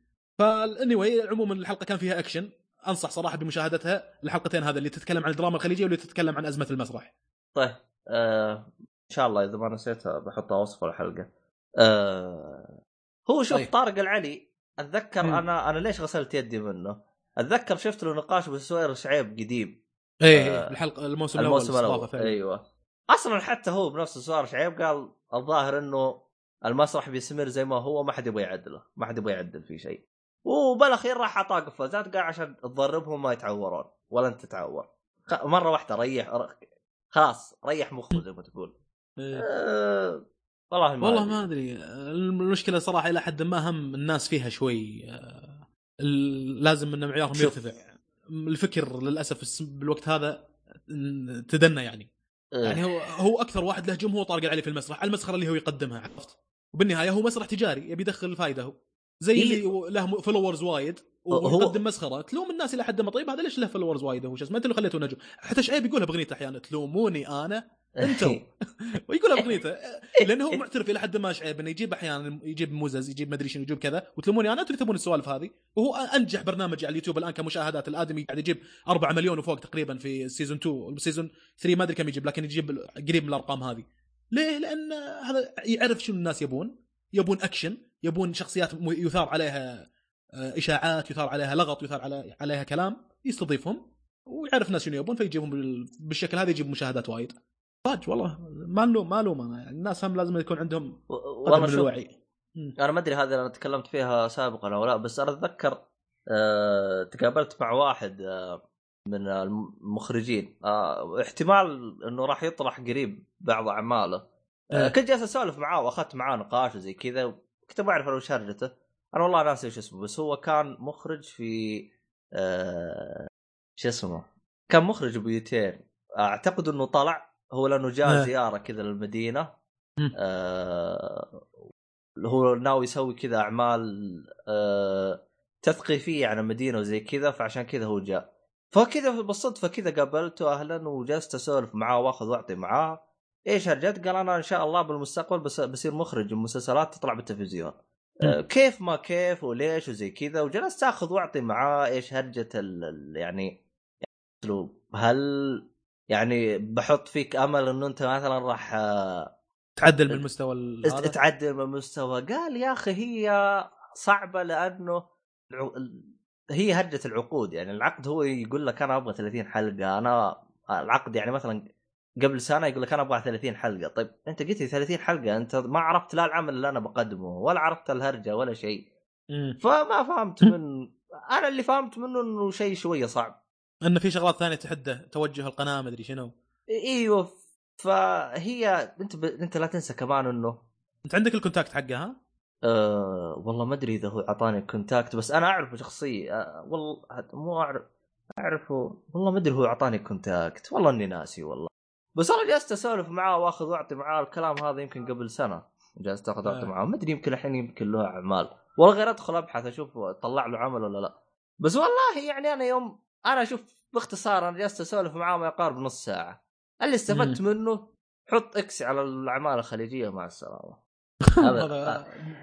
واي عموما الحلقة كان فيها أكشن. أنصح صراحة بمشاهدتها الحلقتين هذا اللي تتكلم عن الدراما الخليجية واللي تتكلم عن أزمة المسرح. طيب. آه إن شاء الله إذا ما نسيتها بحطها وصف الحلقة آه هو شوف طيب. طارق العلي أتذكر مم. أنا أنا ليش غسلت يدي منه؟ أتذكر شفت له نقاش بسوير شعيب قديم إيه آه، الحلقة الموسم, الموسم الأول الأول استضافة فعلا. أيوه أصلا حتى هو بنفسه سوير شعيب قال الظاهر إنه المسرح بيستمر زي ما هو ما حد يبغى يعدله ما حد يبغى يعدل فيه شيء وبالأخير راح اعطاه قفازات قال عشان تضربهم ما يتعورون ولا أنت تتعور مرة واحدة ريح خلاص ريح مخه زي ما تقول إيه. أه... والله ما والله. ما أدري المشكلة صراحة إلى حد ما هم الناس فيها شوي آه، لازم إن معيارهم. يرتفع الفكر للأسف بالوقت هذا تدنى يعني أه. يعني هو هو أكثر واحد له جمهور طارق العلي في المسرح المسخرة اللي هو يقدمها عرفت وبالنهاية هو مسرح تجاري يبي يدخل فائده هو زي إيه. اللي له followers وايد هو- ويقدم مسخره تلوم الناس إلى حد ما. طيب هذا ليش له followers وايد؟ هو شو اسمه انت اللي خليته نجم. حتى شعيب يقولها بأغنيته أحيانا؟ تلوموني أنا؟ أنتم. [LAUGHS] ويقولها بأغنيته. [LAUGHS] لأنه هو معترف إلى حد ما شعيب إنه يجيب أحيانا يجيب موزز يجيب مدري شنو يجيب كذا. وتلوموني أنا؟ أنتم اللي تبون السوالف هذه. وهو أنجح برنامج على اليوتيوب الآن كمشاهدات. الآدمي قاعد يجيب 4 مليون وفوق تقريبا في season 2 season 3 ما أدري كم يجيب لكن يجيب قريب من الأرقام هذه. ليه؟ لأن هذا يعرف شنو الناس يبون. يبون اكشن يبون شخصيات يثار عليها آه، إشاعات يثار عليها لغط يثار على- عليها كلام يستضيفهم ويعرف الناس شنو يبون فيجيبهم بال- بالشكل هذا يجيب مشاهدات وايد. صدق والله ما نلوم ما الوم أنا يعني الناس هم لازم يكون عندهم قدر من الوعي. أنا ما أدري هذا أنا تكلمت فيها سابقا أو لا بس أنا أتذكر أه... تقابلت مع واحد أه... من المخرجين. أه... احتمال إنه راح يطرح قريب بعض أعماله. أه... إيه. كنت جالس أسولف معاه وأخذت معاه نقاش وزي كذا كنت ما أعرف أنا وش هرجته أنا والله ناسي وش اسمه بس هو كان مخرج في أه... شو اسمه كان مخرج بيوتين. أعتقد إنه طلع هو لأنه جاء إيه. زيارة كذا للمدينة. آه هو ناوي يسوي كذا أعمال آه تثقيفية عن المدينة وزي كذا فعشان كذا هو جاء. فكذا بالصدفه كذا قابلته أهلا وجلست أسولف معاه وأخذ وأعطي معاه. إيش هرجت؟ قال أنا إن شاء الله بالمستقبل بس بصير مخرج مسلسلات تطلع بالتلفزيون. آه كيف ما كيف وليش وزي كذا وجلست آخذ وأعطي معاه إيش هرجة ال يعني أسلوب. هل يعني بحط فيك أمل إنه أنت مثلا راح آه، تعدل من مستوى تعدل من المستوى قال يا أخي هي صعبة لأنه هي هرجة العقود. يعني العقد هو يقول لك أنا أبغى 30 حلقة أنا العقد يعني مثلا قبل سنة يقول لك أنا أبغى 30 حلقة. طيب أنت قلت لي 30 حلقة أنت ما عرفت لا العمل اللي أنا بقدمه ولا عرفت الهرجة ولا شيء. فما فهمت من [LAUGHS] أنا اللي فهمت منه إنه شيء شوية صعب. إنه في شغلات ثانية تحده توجه القناة مدري شنو. إيوه. فهي أنت ب... أنت لا تنسى كمان إنه أنت عندك ال contact حقه ها؟ أه والله ما أدري إذا هو أعطاني contact بس أنا أعرفه شخصيا. أه والله مو اعرف أعرفه. والله ما أدري هو أعطاني contact والله إني ناسي والله. بس أنا جلست أسولف معاه وأخذ واعطي معاه الكلام هذا يمكن قبل سنة. جلست أخذ واعطي آه. معاه. ما أدري يمكن الحين يمكن له أعمال. والله غير أدخل أبحث أشوف طلع له عمل ولا لا. بس والله يعني أنا يوم أنا أشوف باختصار أنا جلست أسولف معاه ما يقارب نص ساعة. اللي استفدت منه حط إكس على الأعمال الخليجية. مع السلامة. [LAUGHS] هذا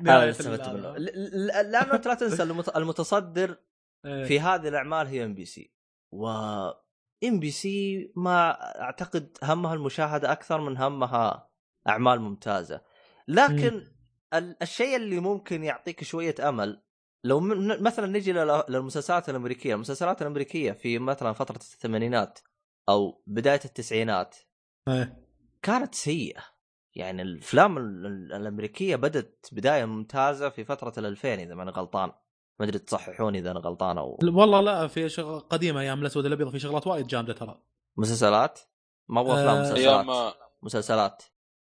هذا اللي استفدت منه. لأنه لا تنسى. المت- المتصدر [LAUGHS] إيه. في هذه الأعمال هي ام بي سي و ام بي سي ما أعتقد همها المشاهدة أكثر من همها أعمال ممتازة. لكن ال- الشيء اللي ممكن يعطيك شوية أمل لو م- مثلا نجي لل- للمسلسلات الأمريكية، المسلسلات الأمريكية في مثلا فترة الثمانينات أو بداية التسعينات إيه. كانت سيئة. يعني الأفلام ال- ال- الأمريكية بدت بداية ممتازة في فترة الألفين إذا ماني غلطان. ما أدري تصححوني إذا أنا غلطان أو والله لا في شغل قديمة أيام الأسود الأبيض في شغلات وايد جامدة ترى. مسلسلات؟ ما أبغى افلام آه، مسلسلات. أيام مسلسلات.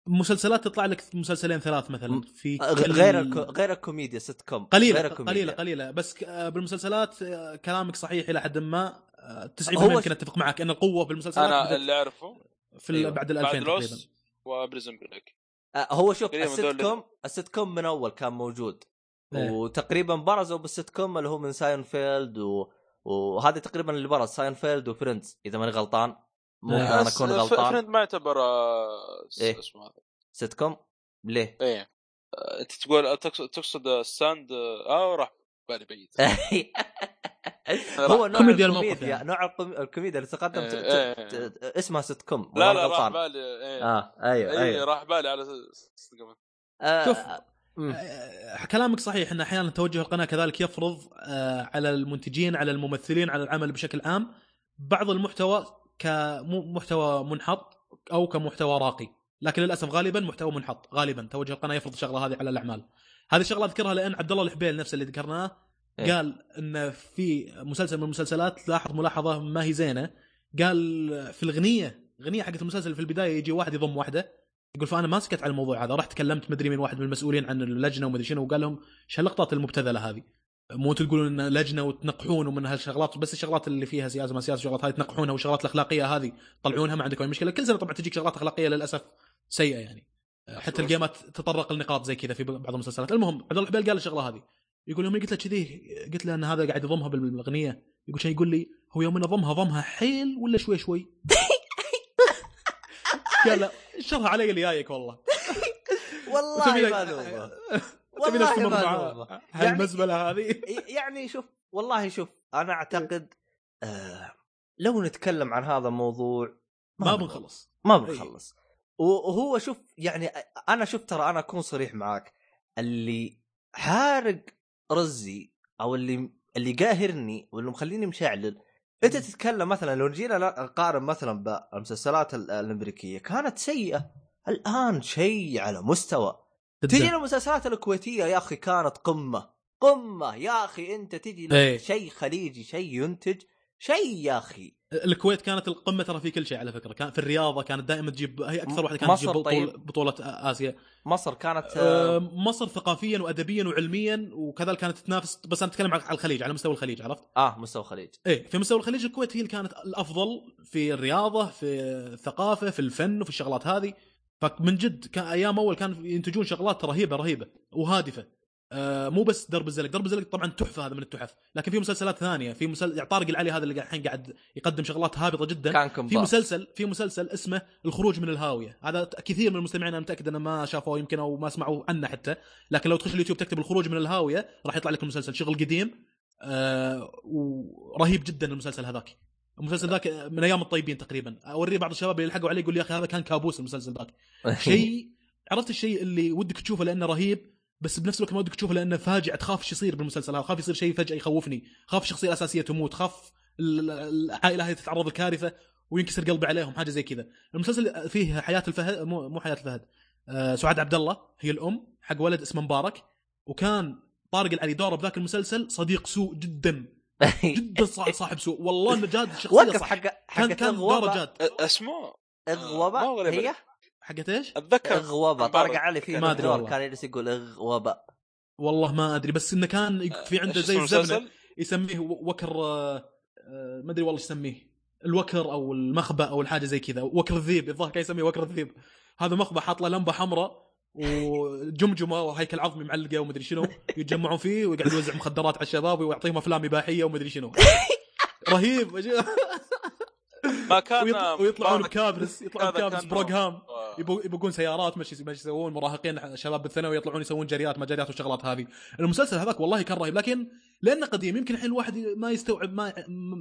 مسلسلات تطلع لك مسلسلين ثلاث مثلا في كل- غير الكو... غير الكوميديا سيت كوم قليلة غير الكوميديا. قليلة قليلة. بس ك- آه، بالمسلسلات آه، كلامك صحيح إلى حد ما. آه، 90% هو يمكن ش- أتفق معك إن القوة بالمسلسلات أنا بدأت اللي أعرفه في أيوة. بعد ال بعد 2000 تقريبا و Prison Break آه، هو شوف السيت كوم السيت كوم من أول كان موجود. إيه. وتقريبا برزوا بالسيت كوم اللي هو من ساينفيلد و... وهذه تقريبا اللي برز Seinfeld و Friends إذا ماني غلطان ممكن إيه. أنا أكون ف- غلطان فريند ما يعتبر آه، س- إيه. اسمه هذا سيت كوم ليه؟ إيه آه، أنت تقول تقصد تقصد الساند آه راح بالي بعيد [LAUGHS] هو نوع كوميديا الموقف الكوميديا يعني. نوع الكوم- الكوميديا اللي تقدم ت... إيه، ت... ت... اسمها سيت كوم لا ولا لا راح غلطان؟ بالي إيه آه أيوه إيه أيوه راح بالي على س- س- قبل. آه، شوف. آه، كلامك صحيح إن أحيانا توجه القناة كذلك يفرض آه، على المنتجين على الممثلين على العمل بشكل عام بعض المحتوى كمحتوى منحط أو كمحتوى راقي. لكن للأسف غالبا محتوى منحط غالبا. توجه القناة يفرض الشغله هذه على الأعمال. هذه الشغلة أذكرها لأن عبد الله الحبيل نفسه اللي ذكرناه إيه. قال إن في مسلسل من المسلسلات لاحظ ملاحظة ما هي زينة. قال في الاغنيه اغنيه حقت المسلسل في البداية يجي واحد يضم واحدة. يقول فأنا ما سكت على الموضوع هذا رحت كلمت مدري من واحد من المسؤولين عن اللجنة ومدري شنو وقال لهم إيش اللقطات المبتذلة هذه؟ مو أنتم تقولون إن لجنة وتنقحون ومن هالشغلات بس الشغلات اللي فيها سياسة ما سياسة الشغلات هذه تنقحونها والشغلات الأخلاقية هذه طلعونها ما عندكم أي مشكلة. كل سنة طبعا تجيك شغلات أخلاقية للأسف سيئة يعني. حتى الجيمات تطرق لنقاط زي كذا في بعض المسلسلات. المهم عبد الله الحبيل قال الشغلة هذه. يقول يوم قلت له كذي قلت له إن هذا قاعد يضمها بالأغنية. يقول شيء يقول لي هو يوم انه ضمها ضمها حيل ولا شوي شوي؟ [LAUGHS] قال لا شرها علي اللي جايك والله. [LAUGHS] والله ما [LAUGHS] تبي والله ما هالمزبلة هذه؟ [LAUGHS] يعني شوف والله شوف أنا أعتقد آه لو نتكلم عن هذا الموضوع ما بنخلص. بنخلص. ما بنخلص. وهو شوف يعني أنا شوف ترى أنا أكون صريح معاك. اللي حارق رزي أو اللي اللي قاهرني واللي مخليني مشعلل انت تتكلم مثلا لو جينا نقارن مثلا بالمسلسلات ال- الأمريكية كانت سيئة. الآن شيء على مستوى. تجي المسلسلات الكويتية يا أخي كانت قمة. قمة. يا أخي أنت تجي إيه. شيء خليجي شيء ينتج. شيء يا أخي. الكويت كانت القمة ترى في كل شيء على فكرة. كان في الرياضة كانت دائما تجيب هي أكثر واحدة كانت تجيب بطولة, طيب. بطولة آسيا. مصر كانت آه مصر ثقافيا وادبيا وعلميا وكذلك كانت تنافس بس أنا أتكلم على الخليج على مستوى الخليج عرفت؟ آه مستوى الخليج. إيه في مستوى الخليج الكويت هي اللي كانت الأفضل في الرياضة في الثقافة في الفن وفي الشغلات هذه. فمن جد كان أيام أول كان ينتجون شغلات رهيبة رهيبة وهادفة. آه مو بس درب الزلق. درب الزلق طبعا تحفة هذا من التحف. لكن في مسلسلات ثانية. في مسلسل طارق العلي هذا اللي الحين قاعد يقدم شغلات هابطة جدا. كان في مسلسل في مسلسل اسمه الخروج من الهاوية. هذا كثير من المستمعين أنا متأكد إنه ما شافوه يمكن أو ما سمعوا عنه حتى. لكن لو تخش اليوتيوب تكتب الخروج من الهاوية راح يطلع لك المسلسل. شغل قديم آه ورهيب جدا المسلسل هذاك. المسلسل ذاك من أيام الطيبين تقريبا. اوريه بعض الشباب اللي لحقوا عليه يقول يا أخي هذا كان كابوس المسلسل ذاك. [LAUGHS] شيء عرفت الشيء اللي ودك تشوفه لأنه رهيب؟ بس بنفس الوقت ما ودك تشوفه لأنه فاجعه تخاف إيش يصير بالمسلسل هذا. خاف يصير شيء فجأة يخوفني. خاف الشخصيه الاساسيه تموت. خاف ال- ال- العائلة هذه تتعرض لكارثه وينكسر قلبي عليهم. حاجة زي كذا. المسلسل فيه حياة الفهد مو مو حياة الفهد. آه سعاد عبد الله هي الأم حق ولد اسمه مبارك وكان طارق العلي دوره بذاك المسلسل صديق سوء جدا. [LAUGHS] جدا صاحب سوء. والله إنه جاد الشخصيه وقف صح حق كان حق كان دوره اغوبه جاد. اسمه؟ هو غريب هي. حقت إيش؟ أتذكر. اغوبه طارق علي في ما أدري دكتور والله. كان يجلس يقول اغوبه والله ما أدري بس إنه كان في عنده زي الزبنه؟ يسميه وكر آه، آه، ما أدري والله إيش يسميه. الوكر أو المخبأ أو الحاجة زي كذا. وكر الذيب الظاهر كان يسميه وكر الذيب. هذا مخبأ حاط له لمبة حمراء وجمجمة وهيكل عظمي معلقة ومدري شنو يتجمعون فيه ويقعد يوزع مخدرات على الشباب ويعطيهم أفلام إباحية ومدري شنو. [LAUGHS] رهيب. ما [LAUGHS] كان ويطلع ويطلعون بكابرس يطلعون بكابرس بروجهام آه. يبو- يبقون سيارات مش مش يسوون مراهقين شباب بالثانوي يطلعون يسوون جريات ما جريات والشغلات هذه. المسلسل هذاك والله كان رهيب لكن لأنه قديم يمكن الحين الواحد ما يستوعب ما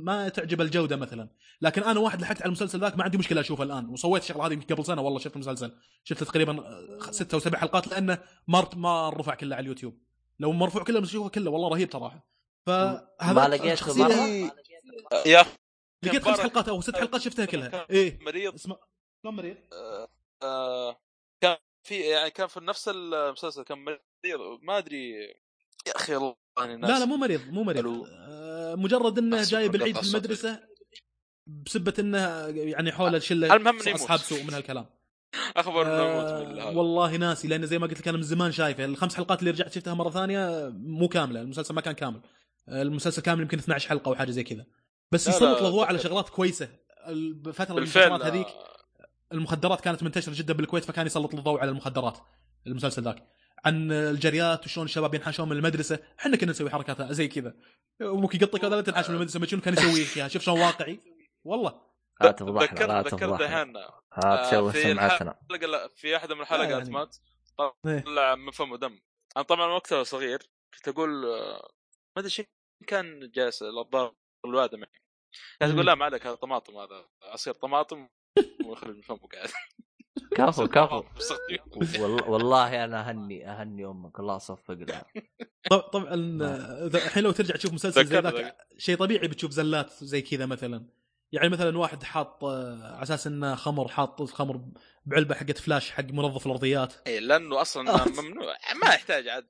ما تعجب الجودة مثلا. لكن أنا واحد لحقت على المسلسل ذاك ما عندي مشكلة أشوفه الآن. وسويت الشغلة هذه يمكن قبل سنة والله شفت المسلسل. شفت تقريبا ستة أو سبع حلقات لأنه ما ما رفع كله على اليوتيوب. لو مرفوع كله بشوفه كله والله رهيب صراحة. فهذا ما لقيت؟ يا لقيت خمس حلقات أو ست حلقات شفتها كلها. كان إيه. مريض. اسمه شلون مريض؟ آه، كان في يعني كان في نفس المسلسل كان مريض. ما أدري. يا أخي الله يعني لا لا مو مريض مو مريض. آه مجرد إنه أحسب جاي بالضبط بالعيد في. المدرسة بسبة إنه يعني حول الشله. اصحاب سوء من هالكلام. [LAUGHS] اخبر آه. والله ناسي لأن زي ما قلت لك أنا من زمان شايفه. الخمس حلقات اللي رجعت شفتها مرة ثانية مو كاملة المسلسل ما كان كامل. آه، المسلسل كامل يمكن 12 حلقة أو حاجة زي كذا. بس يسلط الاضواء على. شغلات كويسة. الفترة بالفعل المسلسلات هذيك آه، المخدرات كانت منتشرة جدا بالكويت فكان يسلط الضوء على المخدرات المسلسل ذاك. عن الجريات وشلون الشباب ينحاشون من المدرسة إحنا كنا نسوي حركات زي كذا. أبوك يقطك هذا لا تنحاش من المدرسة ما شنو كان يسوي فيها؟ شوف شلون واقعي. والله. لا تفضحنا ذكرت دحين لا تشوه في سمعتنا. في واحدة من الحلقات يعني. مات إيه. طلع من فمه دم أنا طبعا وقتها صغير كنت أقول آه، ما أدري شو كان جالس الابطال الوادم يعني كانت تقول مم. لا ما عليك هذا طماطم هذا عصير طماطم ويخرج من فمه قاعد. كفو [LAUGHS] كفو. والله, والله أنا أهني أهني أمك الله صفق لها طب طبعا الحين لو ترجع تشوف مسلسل زي ذاك. شيء طبيعي بتشوف زلات زي كذا مثلا. يعني مثلا واحد حاط آه، على أساس إنه خمر حاط خمر بعلبة حقت فلاش حق منظف الأرضيات. إيه، لأنه أصلا. [LAUGHS] ممنوع ما يحتاج عاد.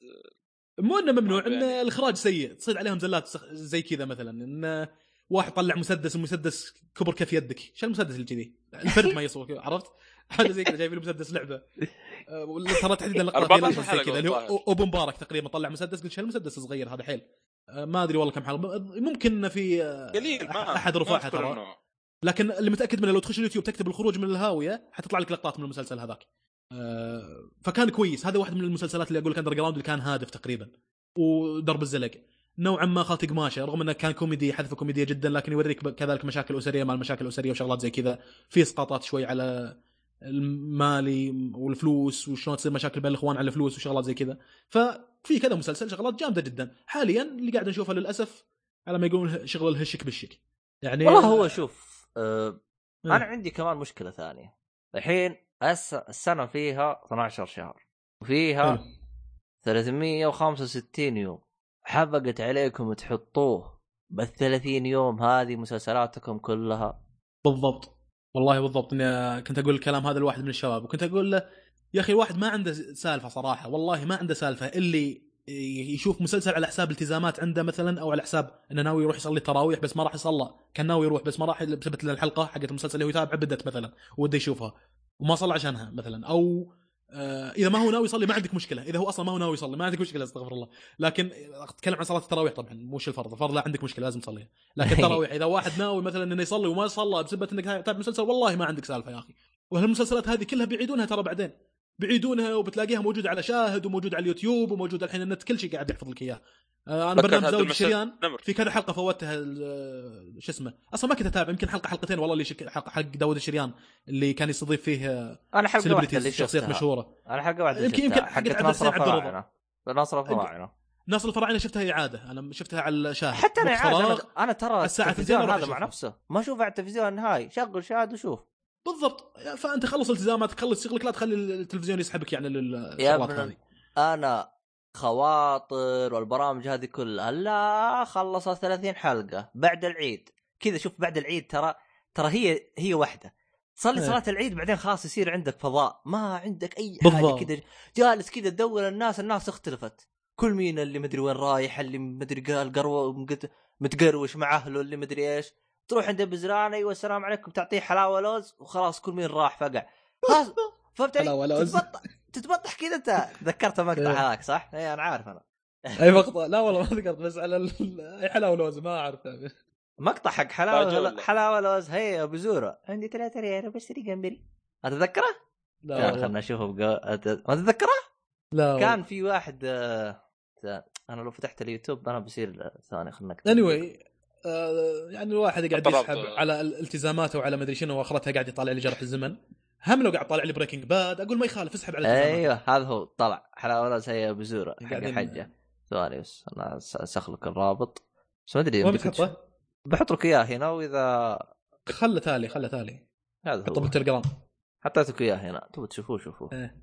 مو إنه ممنوع إن. الإخراج سيء تصيد عليهم زلات زي كذا مثلا إن واحد طلع مسدس المسدس كبر كف يدك. شو المسدس اللي كذي؟ الفرد ما يصور [LAUGHS] عرفت؟ حاجة زي كذا جايبين مسدس لعبة. آه، ولا ترى تحديدا لقطات 14 يلاحظ زي كذا اللي هو. ابو مبارك تقريبا طلع مسدس قلت شو المسدس الصغير هذا حيل؟ آه، ما أدري والله كم حلقة ممكن في آه، قليل ما أحد رفعها ترى. لكن اللي متأكد منه لو تخش اليوتيوب تكتب الخروج من الهاوية حتطلع لك لقطات من المسلسل هذاك. فكان كويس. هذا واحد من المسلسلات اللي أقول لك underground اللي كان هادف تقريبا. ودرب الزلق. نوعا ما خاطي قماشه رغم إنه كان كوميدي حذفه كوميدية جدا لكن يوريك كذلك مشاكل أسرية مع المشاكل الاسريه وشغلات زي كذا. في إسقاطات شوي على المالي والفلوس وشلون تصير مشاكل بين الإخوان على الفلوس وشغلات زي كذا. ففي كذا مسلسل شغلات جامدة جدا. حاليا اللي قاعد نشوفه للأسف على ما يقولون شغل الهشك بالشك. يعني والله هو شوف آه إيه. أنا عندي كمان مشكلة ثانية. الحين السنة فيها 12 شهر وفيها حلو. 365 يوم. حبقت عليكم تحطوه بال 30 يوم هذه مسلسلاتكم كلها. بالضبط. والله بالضبط إني كنت أقول الكلام هذا لواحد من الشباب وكنت أقول له يا أخي الواحد ما عنده سالفة صراحة والله ما عنده سالفة اللي يشوف مسلسل على حساب التزامات عنده مثلا أو على حساب إنه ناوي يروح يصلي التراويح بس ما راح يصلى. كان ناوي يروح بس ما راح بسبب الحلقة حقت المسلسل اللي هو يتابعه بدت مثلا وده يشوفها وما صلى عشانها مثلا. أو آه إذا ما هو ناوي يصلي ما عندك مشكلة. إذا هو أصلا ما هو ناوي يصلي ما عندك مشكلة استغفر الله. لكن أتكلم عن صلاة التراويح طبعا مش الفرض. الفرض لا عندك مشكلة لازم تصليها لكن [LAUGHS] التراويح إذا واحد ناوي مثلا إنه يصلي وما صلى بسبب إنك تتابع مسلسل والله ما عندك سالفة يا أخي. وهالمسلسلات هذه كلها بيعيدونها ترى بعدين. بيعيدونها وبتلاقيها موجودة على شاهد وموجود على اليوتيوب وموجود الحين النت كل شيء قاعد يحفظ لك اياه آه، أنا برنامج المسلسل الشريان في كذا حلقة فوتها ال- شو اسمه؟ أصلا ما كنت أتابع يمكن حلقة حلقتين والله اللي شك... حلقه حق داود الشريان اللي كان يستضيف فيه آه، أنا حلقة واحدة اللي شخصيات شفتها. مشهورة. أنا حلقة واحدة يمكن- شفتها. يمكن حقت ناصر. الفراعنة. ناصر الفراعنة. ناصر الفراعنة شفتها إعادة. أنا شفتها على الشاهد. حتى أنا فراغ. أنا, أنا ترى الساعة التلفزيون هذا مع. نفسه. ما أشوفه على التلفزيون النهائي شغل شاهد وشوف. بالضبط. فأنت خلص التزاماتك خلص شغلك لا تخلي التلفزيون يسحبك يعني للشغلات هذه. أنا خواطر والبرامج هذه كلها لا خلصت 30 حلقة بعد العيد. كذا شوف بعد العيد ترى ترى هي هي واحدة تصلي إيه. صلاة العيد بعدين خلاص يصير عندك فضاء. ما عندك أي. حاجة كذا. جالس كذا تدور الناس الناس اختلفت. كل مين اللي مدري وين رايح اللي مدري قال قروة متقروش مع أهله اللي مدري إيش. تروح عند بزران أيوه السلام عليكم تعطيه حلاوة لوز وخلاص كل مين راح فقع خلاص [LAUGHS] فهمت علي؟ حلاوة لوز. تتبطح تتبطح كذا انت ذكرت المقطع إيه. هذاك صح؟ اي أنا عارف أنا [LAUGHS] أي مقطع لا والله ما ذكرت بس على ال- أي حلاوة لوز ما أعرف مقطع حق. حلاوة حلاوة لوز هي أبو زورة عندي ثلاثة ريال بشتري جمبري اتذكره؟ لا. خلنا نشوفه بقى أت- ما تتذكره؟ لا والله. كان في واحد آه، أنا لو فتحت اليوتيوب أنا بصير آه، ثاني خلنا anyway, يعني الواحد قاعد. يسحب على التزاماته وعلى مدري شنو وأخرتها قاعد يطالع لي جرح الزمن. هم لو قاعد طالع لي Breaking Bad أقول ما يخالف اسحب على التزاماته أيوه هذا هو طلع. حلاوه لوز هي يا أبو زورة. حق الحجه ثواني بس أنا س- اسخ لك الرابط. بس ما أدري وين بتحطه؟ بحط لك اياه هنا وإذا خله تالي خله تالي. هذا حطه هو. بالتليجرام. حطيت لك اياه هنا. تبغى تشوفوه شوفوه. إيه.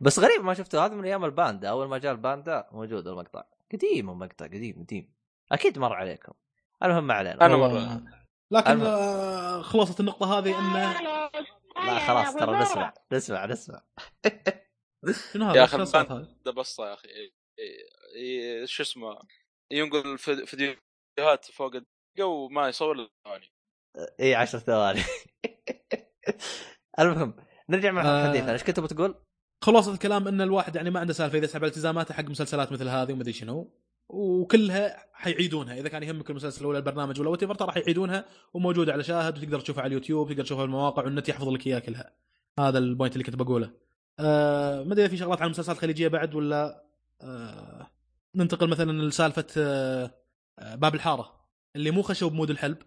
بس غريب ما شفته. هذا من أيام الباندا. أول ما جاء الباندا موجود المقطع. قديم المقطع قديم قديم. أكيد مر عليكم. المهم ما علينا أنا والله. مرة. لكن المهم. آه خلاصه النقطة هذه انه لا خلاص ترى نسمع نسمع نسمع [LAUGHS] شنو هذا؟ يا هذا؟ ده بسطه يا أخي إيه- إيه- شو اسمه ينقل فيد- فيديوهات فوق الجو ما يصور ثواني إي 10 ثواني [LAUGHS] المهم نرجع مع آه. حديثنا إيش كنت بتقول؟ خلاصه الكلام إن الواحد يعني ما عنده سالفة إذا سحب التزاماته حق مسلسلات مثل هذه ومدري شنو وكلها حيعيدونها إذا كان يهمك المسلسل ولا البرنامج ولا what ترى حيعيدونها وموجودة على شاهد وتقدر تشوفها على اليوتيوب تقدر تشوفها في المواقع والنت يحفظ لك إياها كلها هذا ال point اللي كنت بقوله آه ما أدري إذا في شغلات عن المسلسلات الخليجية بعد ولا آه ننتقل مثلا لسالفة آه آه، باب الحارة اللي مو خشوا بمود الحلب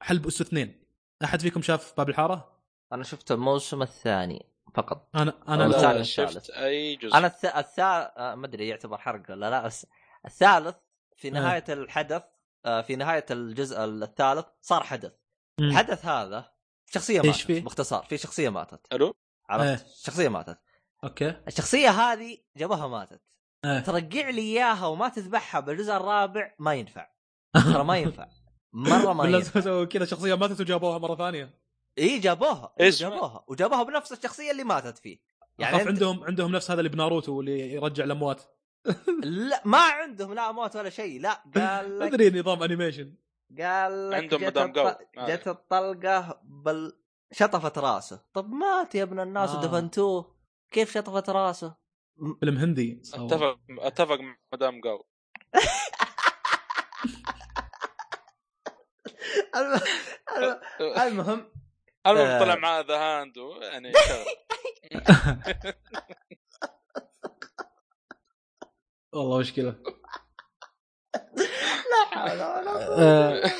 حلب اس اثنين أحد فيكم شاف باب الحارة؟ أنا شفت الموسم الثاني فقط أنا أنا. الثالث،. شفت أي جزء أنا الث... الثالث آه ما أدري يعتبر حرق ولا لا بس الثالث في نهاية الحدث آه في نهاية الجزء الثالث صار حدث. الحدث هذا شخصية ماتت فيه؟ باختصار في شخصية ماتت. حلو عرفت؟ إيه. شخصية ماتت. okay. الشخصية هذه جابوها ماتت. آه. ترجع لي إياها وما تذبحها بالجزء الرابع ما ينفع. [LAUGHS] ترى ما ينفع. مرة ما [LAUGHS] ينفع. كذا شخصية ماتت وجابوها مرة ثانية. إي جابوها. إيش؟ جابوها. وجابوها بنفس الشخصية اللي ماتت فيه. يعني أنت- عندهم عندهم نفس هذا اللي بناروتو اللي يرجع الأموات. لا ما عندهم لا موت ولا شيء لا قال [LAUGHS] لك أدري نظام animation قال لك عندهم مدام جو. آه. جت الطلقة بل شطفت راسه طب مات يا ابن الناس آه. ودفنتوه كيف شطفت راسه فيلم هندي. اتفق اتفق مع مدام جو [LAUGHS] الم- الم- [LAUGHS] المهم المهم آه. طلع معاه the end يعني. والله مشكلة. [LAUGHS] لا حول ولا قوة. آه،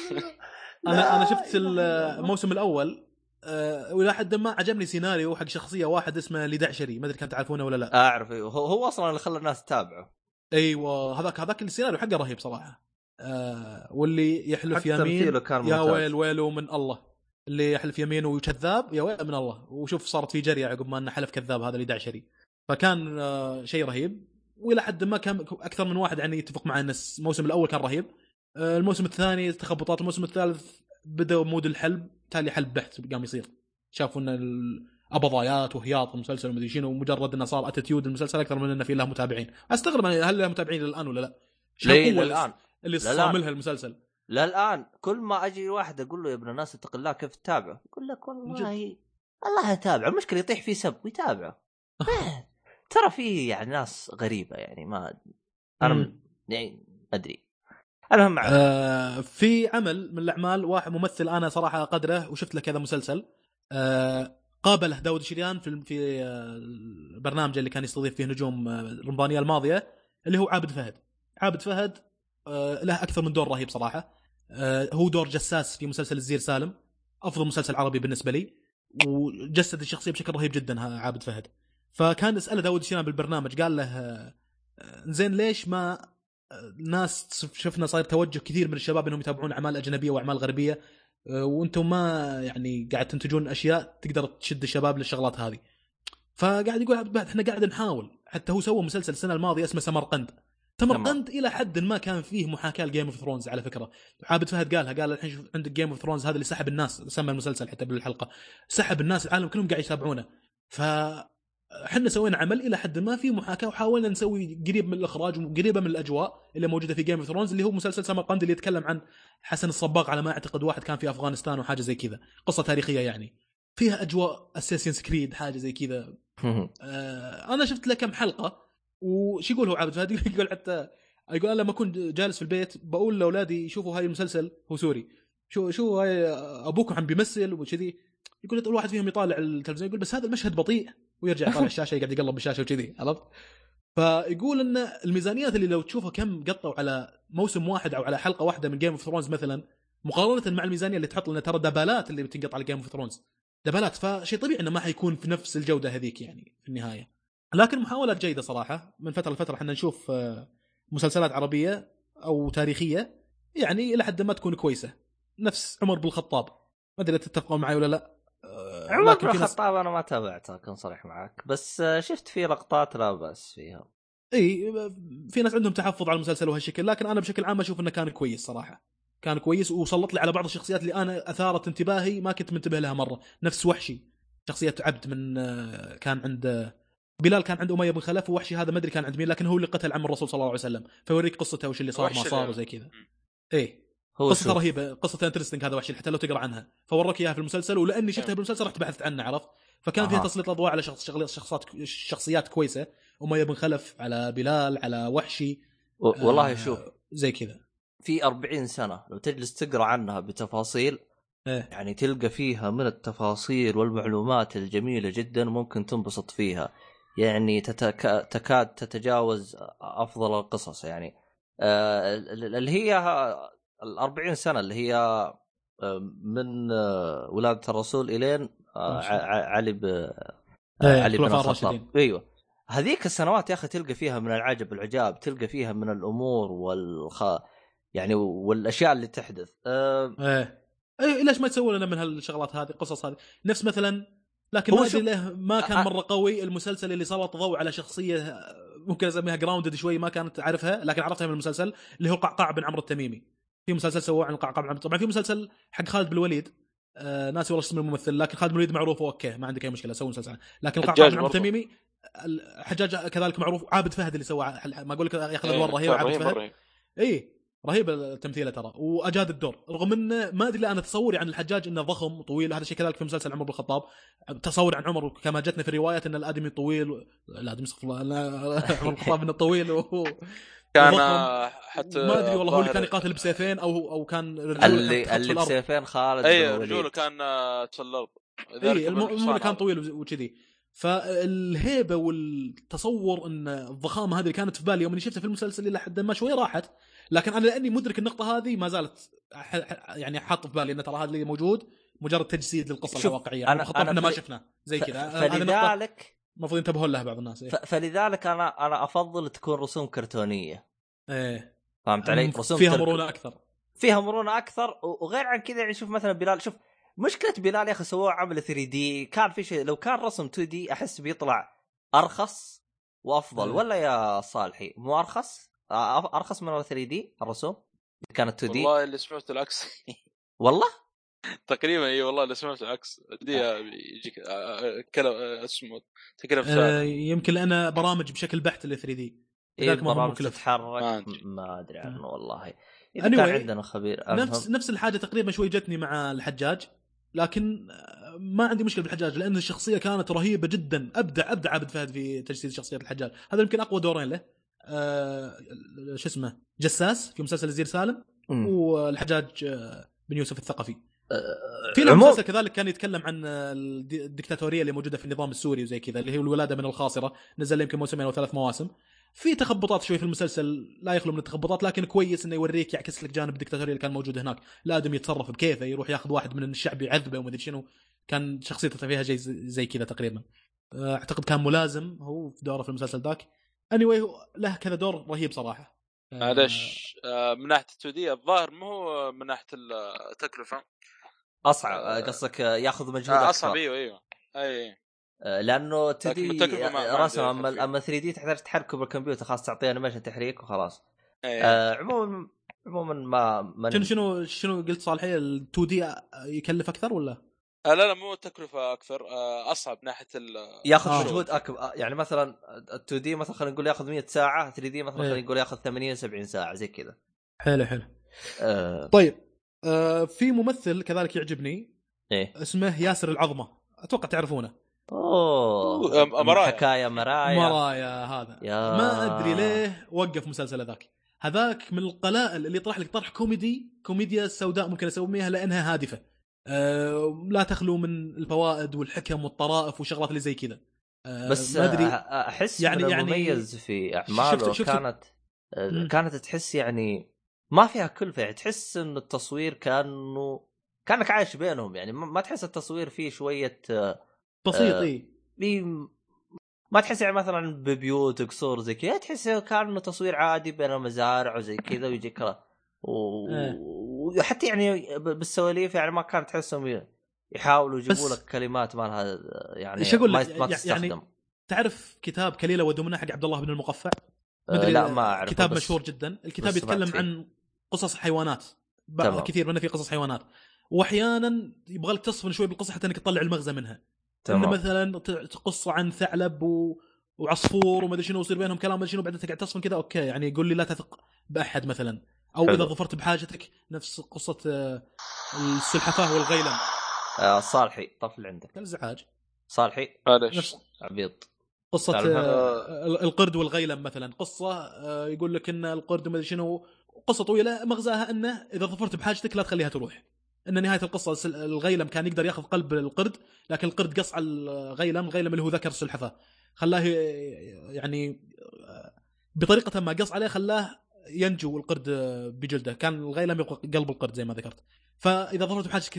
أنا أنا شفت الموسم الأول آه، والى حد ما عجبني سيناريو حق شخصية واحد اسمه لدعشري ما أدري كان تعرفونه ولا لا. أعرف أيوه. هو, هو أصلا اللي خلى الناس تتابعه. أيوه هذاك هذاك السيناريو حقه رهيب صراحة. آه واللي يحلف حتى يمين تمثيله كان يا. ويل ويله من الله. اللي يحلف يمين وكذاب يا ويل من الله. وشوف صارت في جريعه عقب ما إنه حلف كذاب هذا اللي دعشري فكان آه شيء رهيب. والى حد ما كان أكثر من واحد يعني يتفق معي إن الموسم الأول كان رهيب. آه الموسم الثاني تخبطات الموسم الثالث بدأ mood الحلب تالي حلب بحت قام يصير. شافوا إن الأبضايات وهياط المسلسل ومدري شنو ومجرد إنه صار attitude المسلسل أكثر من إنه في له متابعين. أستغرب يعني هل له متابعين الآن ولا لا؟ شو ليه؟ للآن. اللي. صاملها المسلسل للآن. كل ما أجي واحد أقول له يا ابن الناس اتق الله كيف تتابعه؟ يقول لك والله الله يتابعه. المشكلة يطيح فيه سب ويتابعه. [LAUGHS] ترى في يعني ناس غريبة يعني ما أنا. من... يعني أدري. المهم. آه في عمل من الأعمال واحد ممثل أنا صراحة قدره وشفت له كذا مسلسل. آه قابله داود شريان في في آه، البرنامج اللي كان يستضيف فيه نجوم آه، رمضانيه الماضية اللي هو عابد فهد. عابد فهد آه له أكثر من دور رهيب صراحة. آه هو دور جساس في مسلسل الزير سالم. أفضل مسلسل عربي بالنسبة لي. وجسد الشخصية بشكل رهيب جدا عابد فهد. فكان اساله داود شريان بالبرنامج قال له آه، آه، زين ليش ما ناس شفنا صاير توجه كثير من الشباب إنهم يتابعون أعمال أجنبية وأعمال غربية أه، وأنتم ما يعني قاعد تنتجون أشياء تقدر تشد الشباب للشغلات هذه. فقاعد يقول عبد إحنا قاعد نحاول حتى هو سوى مسلسل السنة الماضية اسمه سمرقند. سمرقند إلى حد ما كان فيه محاكاة ل Game of Thrones على فكرة. عابد فهد قالها قال الحين شوف عندك Game of Thrones هذا اللي سحب الناس سمى المسلسل حتى بالحلقة سحب الناس العالم كلهم قاعد يتابعونه. ف إحنا سوينا عمل إلى حد ما فيه محاكاة وحاولنا نسوي قريب من الإخراج وقريبة من الأجواء اللي موجودة في Game of Thrones اللي هو مسلسل سمرقند اللي يتكلم عن حسن الصباغ على ما أعتقد واحد كان في أفغانستان وحاجة زي كذا. قصة تاريخية يعني. فيها أجواء Assassin's Creed حاجة زي كذا. آه أنا شفت له كم حلقة. وش يقول هو عابد فهد [LAUGHS] يقول حتى يقول أنا لما اكون جالس في البيت بقول لأولادي شوفوا هاي المسلسل هو سوري. شو شو هاي أبوكم عم بيمثل وكذي. يقول الواحد فيهم يطالع التلفزيون يقول بس هذا المشهد بطيء. ويرجع يطالع الشاشة يقعد يقلب بالشاشة وكذي عرفت؟ فيقول إن الميزانيات اللي لو تشوفها كم قطوا على موسم واحد أو على حلقة واحدة من Game of Thrones مثلا مقارنة مع الميزانية اللي تحط لنا ترى دبالات اللي بتنقط على Game of Thrones دبالات فشيء طبيعي إنه ما حيكون في نفس الجودة هذيك يعني في النهاية. لكن محاولات جيدة صراحة من فترة لفترة إحنا نشوف آه، مسلسلات عربية أو تاريخية يعني إلى حد ما تكون كويسة. نفس عمر بن الخطاب ما أدري تتفقون معي ولا لا. عمر بن الخطاب أنا ما تابعته اكون صريح معك. بس آه، شفت فيه لقطات لا بأس فيها. إي في ناس عندهم تحفظ على المسلسل وهالشكل لكن أنا بشكل عام أشوف إنه كان كويس صراحة. كان كويس وسلط لي على بعض الشخصيات اللي أنا أثارت انتباهي ما كنت منتبه لها مرة. نفس وحشي شخصية عبد من كان عند بلال كان عند أمية بن خلف ووحشي هذا ما أدري كان عند مين لكن هو اللي قتل عم الرسول صلى الله عليه وسلم. فيوريك قصته وش اللي صار ما صار وزي كذا. إيه هو قصته رهيبة. قصته interesting هذا وحشي حتى لو تقرأ عنها. فوروك إياها في المسلسل ولأني شفتها نعم. بالمسلسل رحت بحثت عنه عرفت؟ فكان فيها تسليط الأضواء على شخص شخصيات شخصيات كويسة اميه بن خلف على بلال على وحشي. والله آه شوف. زي كذا. في 40 سنة لو تجلس تقرأ عنها بتفاصيل إيه؟ يعني تلقى فيها من التفاصيل والمعلومات الجميلة جدا ممكن تنبسط فيها. يعني تتك... تكاد تتجاوز أفضل القصص يعني. آه اللي هي ال 40 سنة اللي هي آه، من آه، ولادة الرسول إلين آه، علي ب إيه، علي بن الخطاب. أيوه. هذيك السنوات يا أخي تلقى فيها من العجب والعجاب تلقى فيها من الأمور والخ يعني والأشياء اللي تحدث. أه... إيه. إيه ليش ما تسوي لنا من هالشغلات هذه القصص هذه؟ نفس مثلا لكن ما ما كان مرة قوي المسلسل اللي سلط ضوء على شخصية ممكن أسميها grounded شوي ما كانت اعرفها لكن عرفتها من المسلسل اللي هو قعقاع بن عمرو التميمي. في مسلسل سووه عن قعقاع بن عمرو طبعا في مسلسل حق خالد بن الوليد. آه ناسي والله اسم الممثل لكن خالد بن الوليد معروف أوكي ما عندك أي مشكلة سووا مسلسل لكن قعقاع بن عمرو التميمي الحجاج كذلك معروف عابد فهد اللي سوى ما أقول لك ياخذ الأدوار رهيبة عابد فهد. اي رهيب التمثيله ترى وأجاد الدور. رغم انه ما أدري أنا تصوري عن الحجاج إنه ضخم طويل هذا الشيء كذلك في مسلسل عمر بن الخطاب. تصوري عن عمر كما جتنا في الروايات إن الآدمي طويل الآدمي استغفر الله عمر بن الخطاب إنه طويل و... كان حتى ما أدري والله هو اللي كان يقاتل بسيفين أو أو كان اللي اللي بسيفين خالد أي رجوله كان تسلط اي المهم كان طويل وكذي. فالهيبة والتصور إن الضخامة هذه اللي كانت في بالي يوم إني شفتها في المسلسل إلى حد ما شوي راحت لكن أنا لأني مدرك النقطة هذه ما زالت يعني حاط في بالي إن ترى هذا اللي موجود مجرد تجسيد للقصة الواقعية. أنا أنا إحنا ما شفنا زي كذا. فلذلك المفروض ينتبهون لها بعض الناس إيه؟ فلذلك أنا أنا أفضل تكون رسوم كرتونية. إيه. فهمت علي؟ رسوم فيها مرونة أكثر. فيها مرونة أكثر وغير عن كذا يعني شوف مثلا بلال شوف مشكلة بلال يا أخي سووه عمل 3 دي كان في شيء لو كان رسم 2 دي أحس بيطلع أرخص وأفضل. إيه. ولا يا صالحي مو أرخص؟ أرخص من 3 دي الرسوم كانت 2 دي؟ والله اللي سمعته العكس. [LAUGHS] والله؟ تقريبا إي والله اللي سمعته العكس. دي آه. يجيك آه، آه، كلام اسمه تكلف آه يمكن لأن برامج بشكل بحت ال 3 دي لذلك ما برامج تتحرك. ما أدري. عنه والله. إذا anyway, كان عندنا خبير أفهم. نفس نفس الحاجة تقريبا شوي جتني مع الحجاج لكن ما عندي مشكلة بالحجاج لأن الشخصية كانت رهيبة جدا. أبدع أبدع عبد فهد في تجسيد شخصية الحجاج. هذا يمكن أقوى دورين له. آه شو اسمه جساس في مسلسل الزير سالم م. والحجاج بن يوسف الثقفي. في مسلسل كذلك كان يتكلم عن الدكتاتوريه اللي موجودة في النظام السوري وزي كذا اللي هي الولادة من الخاصرة نزل يمكن موسمين أو ثلاث مواسم. في تخبطات شوي في المسلسل لا يخلو من التخبطات لكن كويس إنه يوريك يعكس لك جانب الدكتاتوريه اللي كان موجود هناك. الادم يتصرف بكيفه يروح ياخذ واحد من الشعب يعذبه وما ادري شنو. كان شخصيته فيها زي زي كذا تقريبا. آه، أعتقد كان ملازم هو في دوره في المسلسل ذاك. اني anyway له كذا دور رهيب صراحة. معلش آه من ناحية 2 دي الظاهر مو من ناحية التكلفه أصعب آه قصدك ياخذ مجهود آه أصعب إيوه إيوه. أي آه، لأنه تدي رسم أما أما 3 دي تحتاج تحركه بالكمبيوتر خلاص تعطيه انيميشن تحريك وخلاص. أيه. آه عموما عموما ما شنو شنو شنو قلت صالحي؟ ال 2 دي يكلف أكثر ولا؟ آه لا لا مو تكلفة أكثر آه أصعب ناحية ال ياخذ آه. مجهود اكبر يعني مثلا ال 2 دي مثلا خلينا نقول ياخذ 100 ساعة 3 دي مثلا خلينا نقول ياخذ 80 70 ساعة زي كذا. حلو حلو. آه. طيب. آه في ممثل كذلك يعجبني. إيه. اسمه ياسر العظمة. أتوقع تعرفونه. أوه. مرايا. حكاية مرايا. مرايا هذا. يا... ما أدري ليه وقف مسلسل ذاك هذاك من القلائل اللي يطرح لك طرح كوميدي كوميديا سوداء ممكن اسميها لأنها هادفة. أه لا تخلو من الفوائد والحكم والطرائف والشغلات اللي زي كذا. أه بس ما أدري. أحس يعني يعني المميز في أعماله شفت شفت كانت شفت كانت تحس يعني ما فيها كلفه يعني تحس إن التصوير كانه كأنك عايش بينهم يعني. ما تحس التصوير فيه شوية بسيط اي ما تحس يعني مثلا ببيوت قصور زي كذا. تحس كأنه تصوير عادي بين المزارع وزي كذا ويجيك و... إيه. وحتى يعني بالسواليف يعني ما كانت تحسهم يحاولوا يجيبوا لك كلمات ما لها يعني إيش أقول لك؟ ما تستخدم. يعني تعرف كتاب كليلة ودمنة حق عبد الله بن المقفع؟ أه لا ما اعرف كتاب مشهور جدا. الكتاب يتكلم عن قصص حيوانات. كثير منها في قصص حيوانات. وأحيانا يبغى لك تصفن شوي بالقصة حتى إنك تطلع المغزى منها. تمام. انه مثلا قصه عن ثعلب و... وعصفور وما أدري شنو يصير بينهم كلام ما شنو بعدين تقعد تصفن كذا أوكي يعني يقول لي لا تثق بأحد مثلا. أو حلو. إذا ظفرت بحاجتك نفس قصة آه، السلحفاة والغيلم. آه صالحي طفل عندك. الازعاج صالحي؟ معلش. عبيط. قصة آه القرد والغيلم مثلا. قصة آه يقول لك إن القرد وما أدري شنو قصة طويلة مغزاها أنه إذا ظفرت بحاجتك لا تخليها تروح. إن نهاية القصة الغيلم كان يقدر يأخذ قلب القرد لكن القرد قص على الغيلم الغيلم اللي هو ذكر السلحفاه خلاه يعني بطريقة ما قص عليه خلاه ينجو القرد بجلده. كان الغيلم يبقى قلب القرد زي ما ذكرت. فإذا ظهرت بحاجه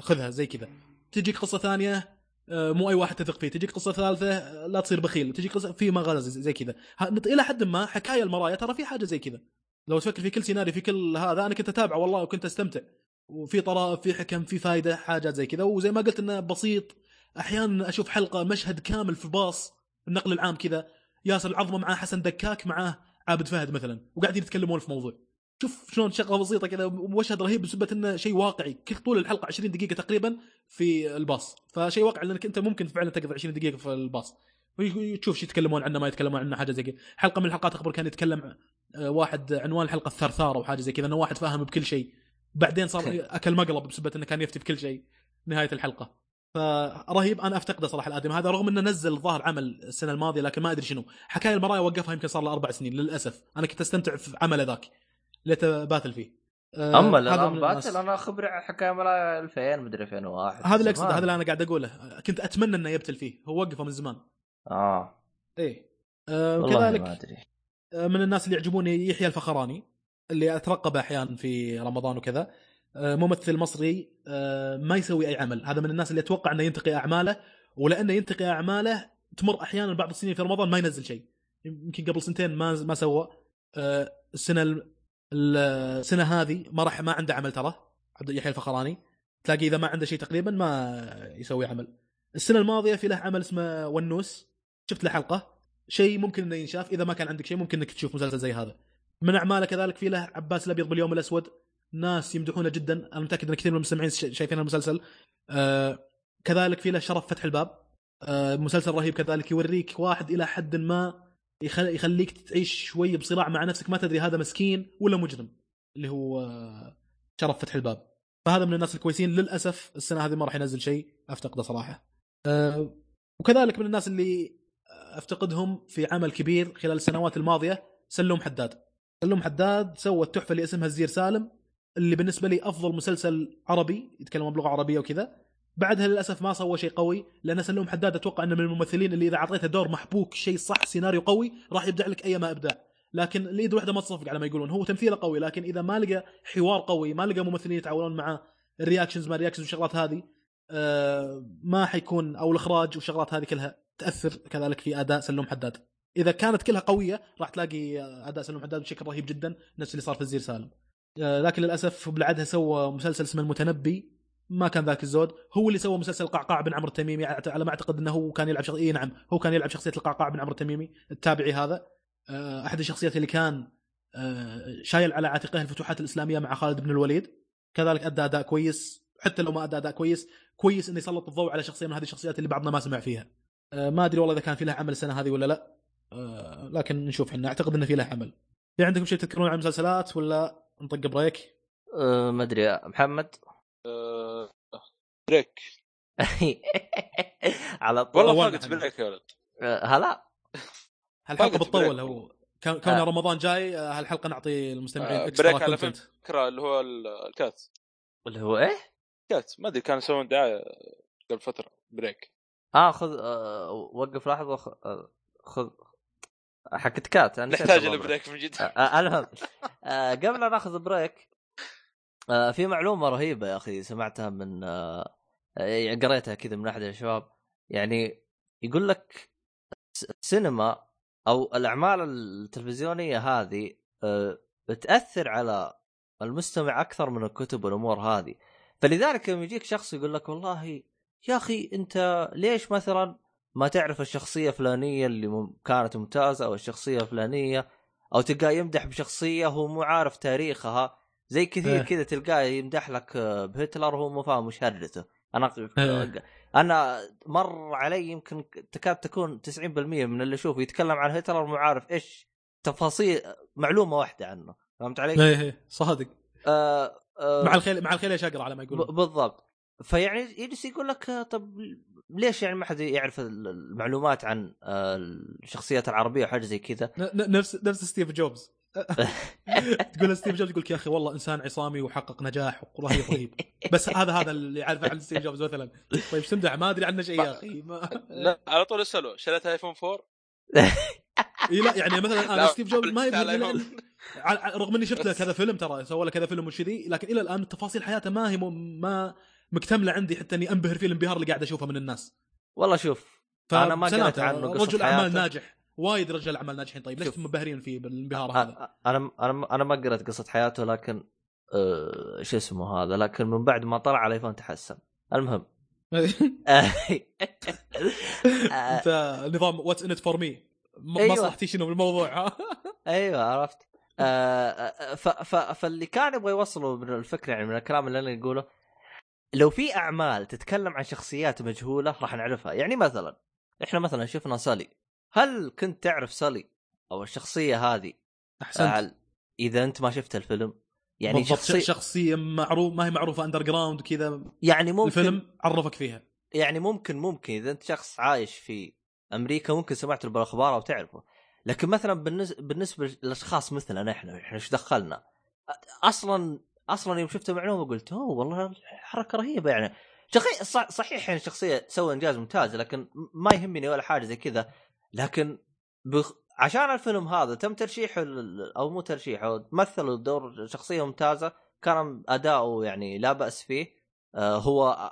خذها زي كذا. تجيك قصة ثانية مو أي واحد تثق فيه. تجيك قصة ثالثة لا تصير بخيل. تجيك قصة في مغازي زي كذا. إلى حد ما حكاية المرايا ترى في حاجة زي كذا. لو تفكر في كل سيناريو في كل هذا أنا كنت أتابعه والله وكنت أستمتع. وفي طرائف في حكم في فائده حاجات زي كذا. وزي ما قلت إنه بسيط. أحيانا أشوف حلقة مشهد كامل في باص النقل العام كذا. ياسر العظمة معاه حسن دكاك معاه عابد فهد مثلا. وقاعدين يتكلمون في موضوع. شوف شلون شغلة بسيطة كذا ومشهد رهيب بسبب إنه شيء واقعي. كل طول الحلقة 20 دقيقة تقريبا في الباص. فشيء واقعي لأنك أنت ممكن فعلا تقضي 20 دقيقة في الباص. وتشوف شو يتكلمون عنه ما يتكلمون عنه حاجة زي كذا. حلقة من الحلقات أخبر كان يتكلم واحد عنوان الحلقة الثرثاره وحاجه زي كذا إنه واحد فاهم بكل شيء. بعدين صار أكل مقلب بسبب إنه كان يفتي بكل شيء نهاية الحلقة. فرهيب أنا أفتقده صراحة الآدمي. هذا رغم إنه نزل الظاهر عمل السنة الماضية لكن ما أدري شنو. حكاية المرايا وقفها يمكن صار له أربع سنين للأسف. أنا كنت أستمتع في عمله ذاك. ليت باتل فيه. أه أما الآن باتل أنا خبري حكاية مرايا 2000 مدري 2001 هذا اللي أقصده هذا اللي أنا قاعد أقوله. كنت أتمنى إنه يبتل فيه. هو وقفه من زمان. آه. إيه. أه كذلك ما أدري. آه، من الناس اللي يعجبوني يحيى الفخراني اللي اترقبه أحيانا في رمضان وكذا. آه، ممثل مصري آه، ما يسوي أي عمل. هذا من الناس اللي أتوقع أنه ينتقي أعماله ولأنه ينتقي أعماله تمر أحيانا بعض السنين في رمضان ما ينزل شيء. يمكن قبل سنتين ما ما سوى. آه، السنة السنة هذه ما راح ما عنده عمل ترى عبد يحيى الفخراني. تلاقي إذا ما عنده شيء تقريبا ما يسوي عمل. السنة الماضية في له عمل اسمه ونوس. شفت له حلقة؟ شيء ممكن إنه ينشاف. إذا ما كان عندك شيء ممكن إنك تشوف مسلسل زي هذا. من أعماله كذلك في له عباس الأبيض باليوم الأسود. ناس يمدحونه جدا. أنا متأكد إن كثير من المستمعين شايفين المسلسل. آه كذلك في له شرف فتح الباب. آه مسلسل رهيب كذلك يوريك واحد إلى حد ما يخليك تعيش شوي بصراع مع نفسك. ما تدري هذا مسكين ولا مجرم. اللي هو آه شرف فتح الباب. فهذا من الناس الكويسين. للأسف السنة هذه ما راح ينزل شيء. أفتقده صراحة. آه وكذلك من الناس اللي أفتقدهم في عمل كبير خلال السنوات الماضية. سلوم حداد. سلوم حداد سوى التحفه اللي اسمها الزير سالم اللي بالنسبة لي أفضل مسلسل عربي يتكلم بلغة عربية وكذا. بعدها للأسف ما سوى شيء قوي لأن سلوم حداد أتوقع أنه من الممثلين اللي إذا أعطيته دور محبوك شيء صح سيناريو قوي راح يبدع لك أي ما إبداع. لكن اليد واحدة ما تصفق على ما يقولون. هو تمثيله قوي لكن إذا ما لقى حوار قوي ما لقى ممثلين يتعاونون معاه ال reactions ما reactions والشغلات هذه آه ما حيكون أو الإخراج والشغلات هذه كلها. تأثر كذلك في أداء سلوم حداد. إذا كانت كلها قوية راح تلاقي أداء سلوم حداد بشكل رهيب جدا نفس اللي صار في الزير سالم. آه، لكن للأسف بعدها سوى مسلسل اسمه المتنبي ما كان ذاك الزود. هو اللي سوى مسلسل القعقاع بن عمرو التميمي على ما أعتقد إنه هو كان يلعب شخصيه اي نعم هو كان يلعب شخصية القعقاع بن عمرو التميمي التابعي هذا. آه، أحد الشخصيات اللي كان آه، شايل على عاتقه الفتوحات الإسلامية مع خالد بن الوليد. كذلك أدى أداء كويس حتى لو ما أدى أداء كويس كويس إنه يسلط الضوء على شخصيه من هذه الشخصيات اللي بعضنا ما سمع فيها. ما أدري والله إذا كان في له عمل السنة هذه ولا لا. لكن نشوف إحنا. أعتقد إنه في له عمل. في عندكم شيء تذكرون عن المسلسلات ولا نطق break؟ أه ما أدري. محمد؟ أه... break. [LAUGHS] على طول. والله فقت break يا ولد. هلا. الحلقة بتطول هو كون آه. رمضان جاي هالحلقة نعطي المستمعين آه break على فكره اللي هو الكات اللي هو إيه؟ كات ما أدري كانوا يسوون دعاية قبل فترة. break. آه خذ آه وقف لحظة خذ. حق كات أنا نحتاج ال break من جد. آه, آه، المهم. آه قبل لا نأخذ break آه في معلومة رهيبة يا أخي سمعتها من آه قريتها كذا من أحد الشباب. يعني يقول لك السينما أو الأعمال التلفزيونية هذه آه تاثر على المستمع أكثر من الكتب والأمور هذه. فلذلك لما يجيك شخص يقول لك والله يا أخي أنت ليش مثلا ما تعرف الشخصية الفلانية اللي كانت ممتازة أو الشخصية الفلانية أو تلقاه يمدح بشخصية هو مو عارف تاريخها؟ زي كثير إيه. كذا تلقاه يمدح لك بهتلر وهو مو فاهم وش هرجته أنا إيه. أنا مر علي يمكن تكاد تكون 90% من اللي أشوفه يتكلم عن هتلر مو عارف إيش تفاصيل معلومة واحدة عنه. فهمت علي؟ إيه إيه صادق. آه آه. مع الخيل مع الخيل إيش أقرأ على ما يقول بالضبط. فيعني يجلس يقول لك طب ليش يعني ما حد يعرف المعلومات عن الشخصيات العربية وحاجه زي كذا؟ نفس نفس ستيف جوبز. [LAUGHS] تقول ستيف جوبز يقول لك يا أخي والله إنسان عصامي وحقق نجاح ورهيب رهيب. بس هذا هذا اللي يعرفه عن ستيف جوبز مثلا. طيب إيش تمدح ما أدري عنه شيء يا أخي ما... [LAUGHS] لا على طول اسأله. شريت iPhone 4 [LAUGHS] إي لا يعني مثلا أنا ستيف جوبز ما يبغى رغم إني شفت له كذا فيلم ترى سوى له كذا فيلم وشذي لكن إلى الآن تفاصيل حياته ما هي ما مكتملة عندي حتى إني أنبهر فيه الانبهار اللي قاعد أشوفه من الناس. والله شوف أنا ما قريت عنه رجل أعمال ناجح. وايد رجال أعمال ناجحين. طيب ليش منبهرين فيه بالانبهار هذا؟ أنا أنا أنا ما قريت قصة حياته لكن أه شو اسمه هذا؟ لكن من بعد ما طلع على iPhone تحسن. المهم. [LAUGHS] أنت نظام what's in it for me مصلحتي شنو بالموضوع ها [LAUGHS] أيوه عرفت. آه, آه، فاللي كان يبغى يوصله من الفكرة يعني من الكلام اللي أنا اقوله لو في أعمال تتكلم عن شخصيات مجهولة راح نعرفها. يعني مثلا إحنا مثلا شفنا سالي. هل كنت تعرف سالي أو الشخصية هذه؟ أحسنت. إذا أنت ما شفت الفيلم. يعني شخصية شخصية معروف ما هي معروفة underground كذا يعني ممكن الفيلم عرفك فيها. يعني ممكن ممكن. إذا أنت شخص عايش في أمريكا ممكن سمعت بالأخبار أو تعرفه. لكن مثلا بالنسبة, بالنسبة للأشخاص مثلنا إحنا إحنا إيش دخلنا؟ أصلا أصلا يوم شفت المعلومه قلت أوه والله حركة رهيبة يعني. شخصية صحيح يعني الشخصية سوى إنجاز ممتاز لكن ما يهمني ولا حاجة زي كذا. لكن بخ... عشان الفيلم هذا تم ترشيحه أو مو ترشيحه مثلوا دور شخصية ممتازة كان أداؤه يعني لا بأس فيه. آه هو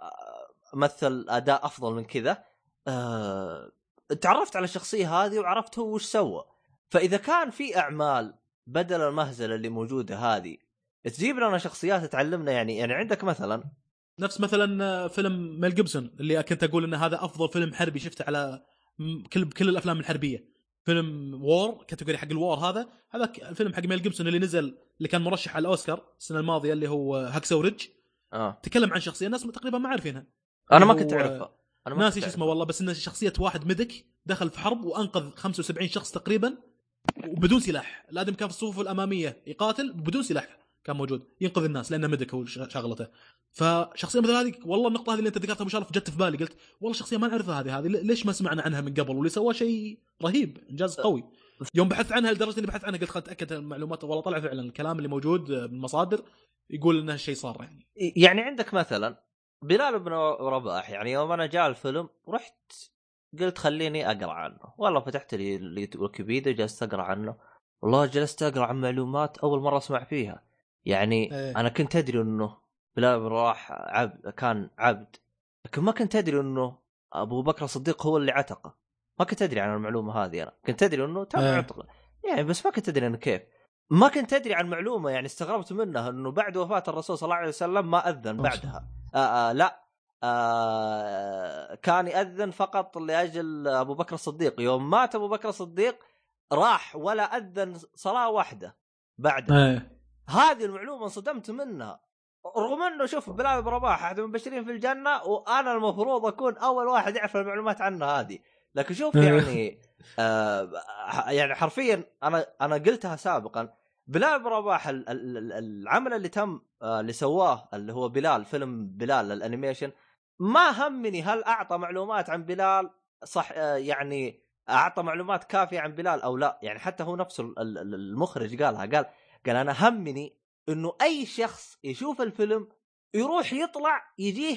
مثل أداء أفضل من كذا. آه تعرفت على الشخصية هذه وعرفت هو وش سوى. فإذا كان في أعمال بدل المهزلة اللي موجودة هذه تجيب لنا شخصيات تعلمنا يعني يعني عندك مثلا. نفس مثلا فيلم ميل جيبسون اللي كنت أقول إن هذا أفضل فيلم حربي شفته على كل كل الأفلام الحربية. فيلم war category حق ال war هذا هذا الفيلم حق ميل جيبسون اللي نزل اللي كان مرشح على الأوسكار السنة الماضية اللي هو هاكسو ريدج آه. تكلم عن شخصية الناس تقريبا ما عارفينها. أنا ما كنت أعرفها. أنا ما ناسي إيش اسمه والله بس انه شخصية واحد medic دخل في حرب وأنقذ 75 شخص تقريبا وبدون سلاح. الآدم كان في الصفوف الأمامية يقاتل بدون سلاح. كان موجود ينقذ الناس لأنه مدك هو شغلته. فشخصيه مثل هذه والله النقطة هذه اللي أنت ذكرتها أبو شرف جت في بالي قلت والله شخصيه ما نعرفها هذه هذه ليش ما سمعنا عنها من قبل؟ واللي سواه شيء رهيب إنجاز قوي. يوم بحثت عنها لدرجة إني بحثت عنها قلت خليني أتأكد المعلومات. والله طلع فعلا الكلام اللي موجود بالمصادر يقول إنه شيء صار يعني. يعني عندك مثلا بلال بن رباح يعني يوم أنا جاء الفيلم رحت قلت خليني أقرأ عنه. والله فتحت لي ويكيبيديا جلست أقرأ عنه. والله جلست أقرأ عن معلومات أول مرة أسمع فيها. يعني إيه. أنا كنت أدري إنه بلال بن رواح عبد كان عبد لكن ما كنت أدري إنه أبو بكر الصديق هو اللي عتقه. ما كنت أدري عن المعلومة هذه أنا. كنت أدري إنه تم إيه. عتقه. يعني بس ما كنت أدري إنه كيف. ما كنت أدري عن معلومة يعني استغربت منها إنه بعد وفاة الرسول صلى الله عليه وسلم ما أذن بعدها. آآ آآ لا. آآ كان يأذن فقط لأجل أبو بكر الصديق. يوم مات أبو بكر الصديق راح ولا أذن صلاة واحدة بعدها. إيه. هذه المعلومة انصدمت منها. رغم انه شوف بلال بن رباح أحد المبشرين في الجنة وأنا المفروض أكون أول واحد يعرف المعلومات عنه هذه. لكن شوف [LAUGHS] يعني آه يعني حرفيا أنا أنا قلتها سابقا. بلال بن رباح العمل اللي تم آه اللي سواه اللي هو بلال فيلم بلال الأنيميشن ما همني هل أعطى معلومات عن بلال صح آه يعني أعطى معلومات كافية عن بلال أو لا. يعني حتى هو نفسه ال- ال- المخرج قالها قال قال أنا همني إنه أي شخص يشوف الفيلم يروح يطلع يجيه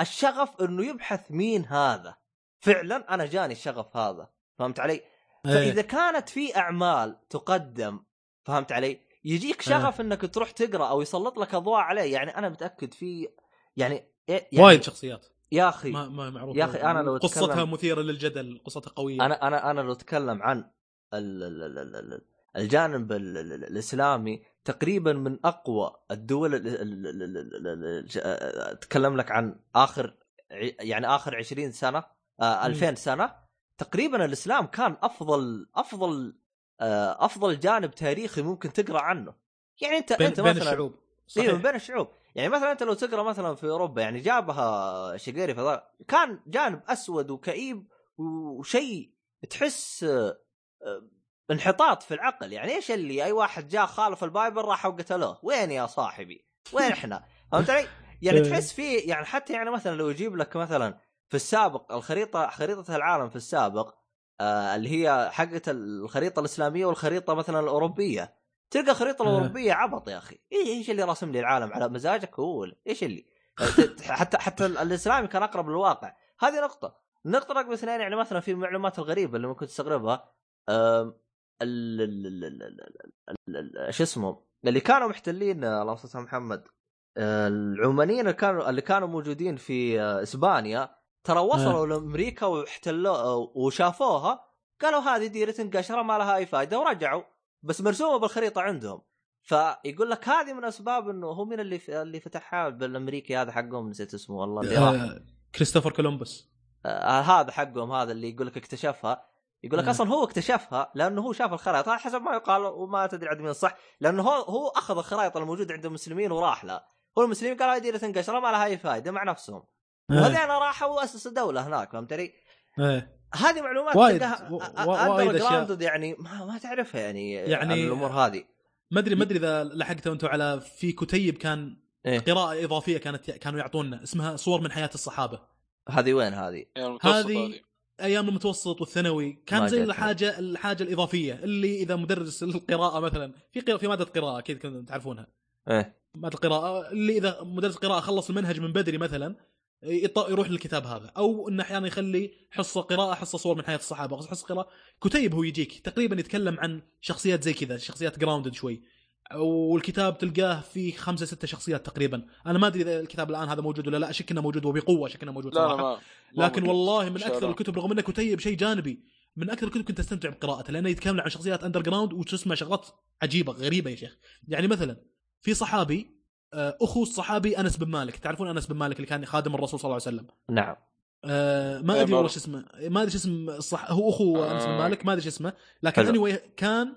الشغف إنه يبحث مين هذا. فعلا أنا جاني الشغف هذا فهمت علي؟ فإذا كانت في أعمال تقدم فهمت علي؟ يجيك شغف إنك تروح تقرأ أو يسلط لك أضواء عليه. يعني أنا متأكد في يعني, يعني وايد شخصيات. يا أخي ما ما معروف يا أخي أنا لو قصتها مثيرة للجدل قصتها قوية. أنا أنا أنا لو أتكلم عن ال- ال- ال- ال- الجانب ال- ال- ال- الإسلامي تقريبا من أقوى الدول أتكلم لك عن آخر يعني آخر 20 سنة آه، 2000 سنة. تقريبا الإسلام كان أفضل أفضل آه، أفضل جانب تاريخي ممكن تقرأ عنه. يعني أنت بين, أنت بين مثلا الشعوب أيوه من صحيح. بين الشعوب يعني مثلا أنت لو تقرأ مثلا في أوروبا يعني جابها شقيري فضاء كان جانب أسود وكئيب وشيء تحس آه، آه، انحطاط في العقل. يعني إيش اللي أي واحد جاء خالف البايبل راحوا قتلوه وين يا صاحبي؟ وين إحنا؟ فهمت علي؟ يعني إيه. تحس في يعني حتى يعني مثلا لو يجيب لك مثلا في السابق الخريطة خريطة العالم في السابق آه اللي هي حقت الخريطة الإسلامية والخريطة مثلا الأوروبية. تلقى الخريطة آه. الأوروبية عبط يا أخي. إيه- إيش اللي راسم لي العالم على مزاجك هو؟ إيش اللي؟ [LAUGHS] حتى حتى الإسلامي كان أقرب للواقع. هذه نقطة. النقطه رقم اثنين يعني مثلا في المعلومات الغريبه اللي ممكن تستغربها. شو اسمه؟ اللي كانوا محتلين آه، الله يستر محمد آه، العمانيين اللي كانوا اللي كانوا موجودين في آه، إسبانيا ترى وصلوا لأمريكا واحتلوا وشافوها قالوا هذه ديرة قشره ما لها أي فائده ورجعوا. بس مرسومة بالخريطة عندهم. فيقول لك هذه من أسباب إنه هو من اللي اللي فتحها بالأمريكي هذا حقهم نسيت اسمه والله اللي راح كريستوفر كولومبوس. آه هذا حقهم هذا اللي يقول لك اكتشفها. يقول لك. أصلا هو اكتشفها لأنه هو شاف الخرائط هذا حسب ما يقال وما تدري عاد من الصح لأنه هو هو أخذ الخرائط الموجودة عند المسلمين وراح لها هو المسلمين قالوا هذه ديره قشره ما لها أي فائده مع نفسهم وهذين راحوا وأسسوا دولة هناك فهمت علي؟ إيه. هذه معلومات وايد- وايد grounded يعني ما, ما تعرفها يعني يعني- عن الأمور هذه ما ادري ما أدري إذا لحقتوا أنتم على في كتيب كان إيه؟ قراءة إضافية كانت كانوا يعطونا اسمها صور من حياة الصحابة هذه وين هذه؟ يعني هذه أيام المتوسط والثانوي كان زي. الحاجة الحاجة الإضافية اللي إذا مدرس القراءة مثلا في قراءة في مادة قراءة أكيد كنتم تعرفونها. إيه. مادة القراءة اللي إذا مدرس قراءة خلص المنهج من بدري مثلا يروح للكتاب هذا. أو إنه أحيانا يخلي حصة قراءة حصة صور من حياة الصحابة. حصة قراءة كتيب هو يجيك. تقريبا يتكلم عن شخصيات زي كذا شخصيات underground شوي. والكتاب تلقاه فيه خمسة ستة شخصيات تقريبا أنا ما أدري إذا الكتاب الآن هذا موجود ولا لا أشك إنه موجود وبقوة أشك إنه موجود لا لا صراحة ما ما لكن موجود. والله من أكثر. الكتب رغم انه كتيب شيء جانبي من أكثر الكتب كنت أستمتع بقراءته لأنه يتكلم عن شخصيات underground وتسمع شغلات عجيبة غريبة يا شيخ يعني مثلا في صحابي آه، أخو الصحابي أنس بن مالك تعرفون أنس بن مالك اللي كان خادم الرسول صلى الله عليه وسلم نعم آه، ما إيه، أدري والله. شو اسمه ما أدري شو اسم الصح هو أخو آه. أنس بن مالك ما أدري شو اسمه لكن حلو. anyway كان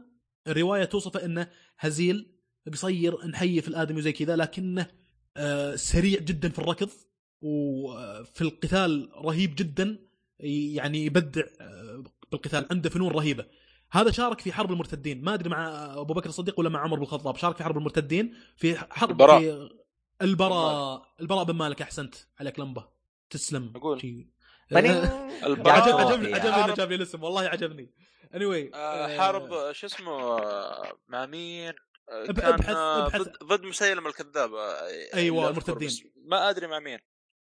الروايه توصفه انه هزيل قصير نحيف الآدمي وزي كذا لكنه آه، سريع جدا في الركض وفي القتال رهيب جدا يعني يبدع آه، بالقتال عنده فنون رهيبة. هذا شارك في حرب المرتدين. ما أدري مع أبو بكر الصديق ولا مع عمر بن الخطاب. شارك في حرب المرتدين في حرب البراء. في البراء. البراء. بن مالك أحسنت عليك لمبة. تسلم. أقول. [LAUGHS] عجب قاعد عجبني عجبني يعني. انه جاب لي الاسم والله عجبني anyway آه، حارب آه، شو اسمه آه، مع مين؟ آه، كان ابحث- آه، ابحث. ضد- مسيلم الكذاب آه، أيوة، اللي أذكر، المرتدين. ما أدري مع مين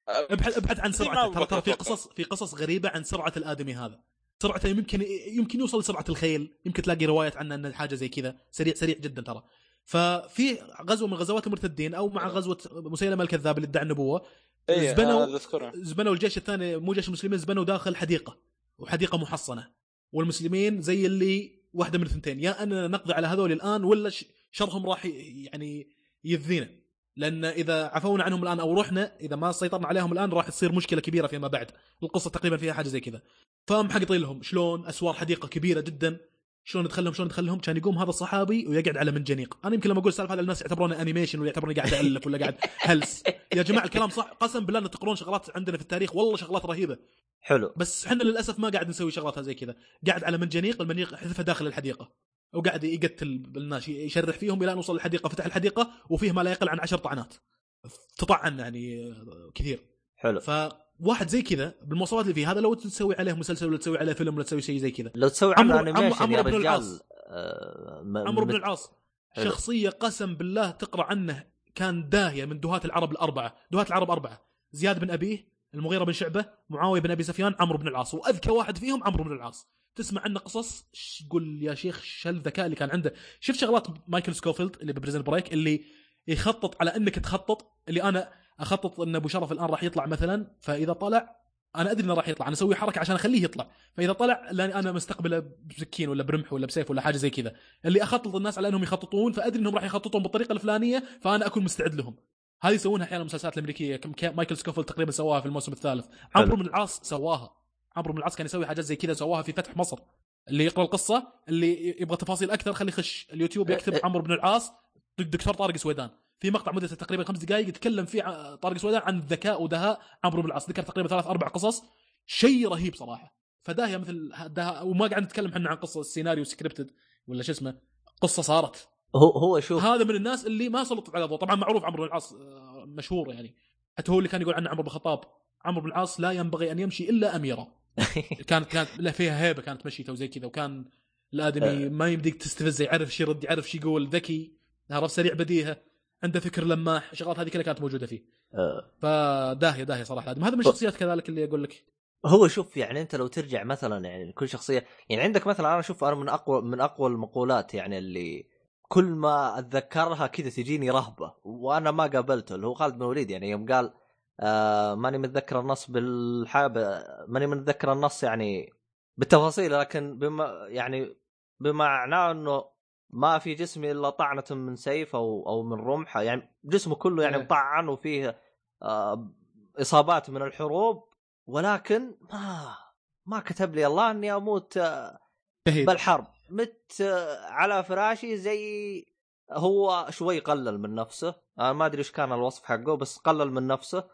آه، ابحث ابحث عن سرعته أبو ترى ترى في. قصص في قصص غريبة عن سرعة الآدمي هذا سرعته يمكن يمكن يوصل لسرعة الخيل يمكن تلاقي روايات عنه انه حاجة زي كذا سريع سريع جدا ترى ففي غزوة من غزوات المرتدين أو مع غزوة مسيلمه الكذاب اللي ادعى النبوة إيه، زبنوا زبنوا الجيش الثاني مو جيش المسلمين زبنوا داخل حديقة وحديقة محصنة. والمسلمين زي اللي واحدة من الثنتين يا أننا نقضي على هذول الآن ولا شرهم راح يعني يذينا لأن إذا عفونا عنهم الآن أو رحنا إذا ما سيطرنا عليهم الآن راح تصير مشكلة كبيرة فيما بعد. القصة تقريبا فيها حاجة زي كذا. فمحققين لهم. شلون؟ أسوار حديقة كبيرة جدا. شلون ندخلهم شلون ندخلهم؟ كان يقوم هذا الصحابي ويقعد على منجنيق. أنا يمكن لما أقول السالفه هذا الناس يعتبرونه انيميشن ولا يعتبروني قاعد الف ولا قاعد هلس. يا جماعة الكلام صح. قسم بالله أن تقرون شغلات عندنا في التاريخ. والله شغلات رهيبة. حلو. بس إحنا للأسف ما قاعد نسوي شغلات زي كذا. قاعد على منجنيق المنجنيق حذفه داخل الحديقة. وقاعد يقتل الناس يشرح فيهم إلى أن وصل الحديقة فتح الحديقة وفيه ما لا يقل عن عشر طعنات. تطعن يعني كثير. حلو. ف واحد زي كذا بالمواصفات اللي فيه هذا لو تسوي عليه مسلسل ولا تسوي عليه فيلم ولا تسوي شيء زي كذا. لو تسوي عمرو- انيميشن عمرو- بن العاص. آه، عمرو بن العاص. شخصية قسم بالله تقرأ عنه كان داهية من دهاة العرب الأربعة. دهاة العرب أربعة. زياد بن أبيه المغيرة بن شعبة معاوية بن أبي سفيان عمرو بن العاص. وأذكى واحد فيهم عمرو بن العاص. تسمع عنه قصص؟ ش- قول يا شيخ شو الذكاء اللي كان عنده. شفت شغلات مايكل سكوفيلد اللي ب Prison Break اللي يخطط على إنك تخطط؟ اللي أنا أخطط أن أبو شرف الآن راح يطلع مثلا فإذا طلع أنا أدري إنه راح يطلع أنا أسوي حركة عشان أخليه يطلع. فإذا طلع لاني أنا مستقبله بسكين ولا برمح ولا بسيف ولا حاجة زي كذا. اللي أخطط الناس على أنهم يخططون فأدري إنهم راح يخططون بالطريقة الفلانية فأنا أكون مستعد لهم. هذه يسوونها أحيانا المسلسلات الأمريكية كم مايكل سكوفيلد تقريبا سواها في الموسم الثالث. عمرو بن العاص سواها. عمرو بن العاص كان يسوي حاجات زي كذا سواها في فتح مصر. اللي يقرأ القصة اللي يبغى تفاصيل أكثر خليه يخش اليوتيوب يكتب عمرو بن العاص دكتور طارق سويدان. في مقطع مدته تقريبا خمس دقائق يتكلم فيه طارق سويدان عن ذكاء ودهاء عمرو بن العاص ذكر تقريبا ثلاث أربع قصص. شيء رهيب صراحة. فداهيه مثل دهاء وما قاعد نتكلم إحنا عن قصة سيناريو scripted ولا شو اسمه قصة صارت. هو هو شوف. هذا من الناس اللي ما سلطت على الضوء طبعا معروف عمرو بن العاص آه، مشهور يعني. حتى هو اللي كان يقول عنه عمرو بن الخطاب عمرو بن العاص لا ينبغي أن يمشي إلا أميرا. [LAUGHS] كانت كانت له فيها هيبة كانت مشيته وزي كذا. وكان الآدمي ما يمديك تستفزه يعرف شي يرد يعرف شي يقول ذكي عرف سريع بديهة. عنده فكر لماح. الشغلات هذه كلها كانت موجودة فيه. آه، فداهية داهية صراحة. هذا من الشخصيات كذلك اللي أقول لك. هو شوف يعني انت لو ترجع مثلا يعني كل شخصية يعني عندك مثلا أنا أشوف أنا من أقوى من أقوى المقولات يعني اللي كل ما أتذكرها كذا تجيني رهبة وأنا ما قابلته اللي هو خالد بن الوليد يعني يوم قال آه ماني متذكر النص بالحاب ماني متذكر النص يعني بالتفاصيل لكن بما يعني بمعناه إنه ما في جسمي إلا طعنة من سيف أو أو من رمح. يعني جسمه كله يعني إيه. مطعن وفيه آه إصابات من الحروب. ولكن ما ما كتب لي الله إني أموت آه، بالحرب. مت آه، على فراشي زي هو شوي قلل من نفسه. أنا ما أدري إيش كان الوصف حقه بس قلل من نفسه.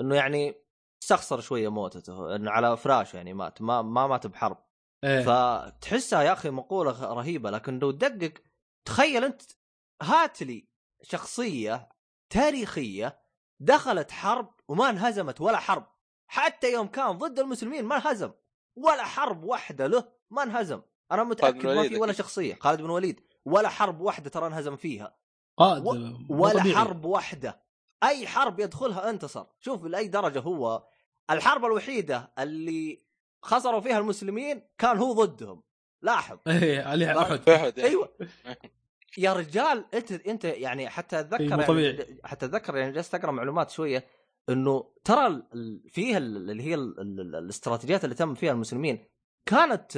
إنه يعني استخسر شوية موتته. إنه على فراشه يعني مات. ما ما مات بحرب. إيه. فتحسها يا أخي مقولة رهيبة لكن لو تدقق تخيل أنت هات لي شخصية تاريخية دخلت حرب وما انهزمت ولا حرب. حتى يوم كان ضد المسلمين ما انهزم ولا حرب واحدة له ما انهزم. أنا متأكد ما في ولا. شخصية. خالد بن وليد ولا حرب واحدة ترى انهزم فيها. قائد و- مو ولا طبيعي. حرب واحدة. أي حرب يدخلها انتصر. شوف لأي درجة هو. الحرب الوحيدة اللي خسروا فيها المسلمين كان هو ضدهم. لاحظ. [LAUGHS] إيه عليه أحد. يعني. أيوه. يا رجال أنت أنت يعني حتى إيه، اتذكر مو يعني طبيعي. حتى أتذكر يعني جلست أقرأ معلومات شوية إنه ترى فيها ال- اللي هي ال- ال- ال- الاستراتيجيات اللي تم فيها المسلمين كانت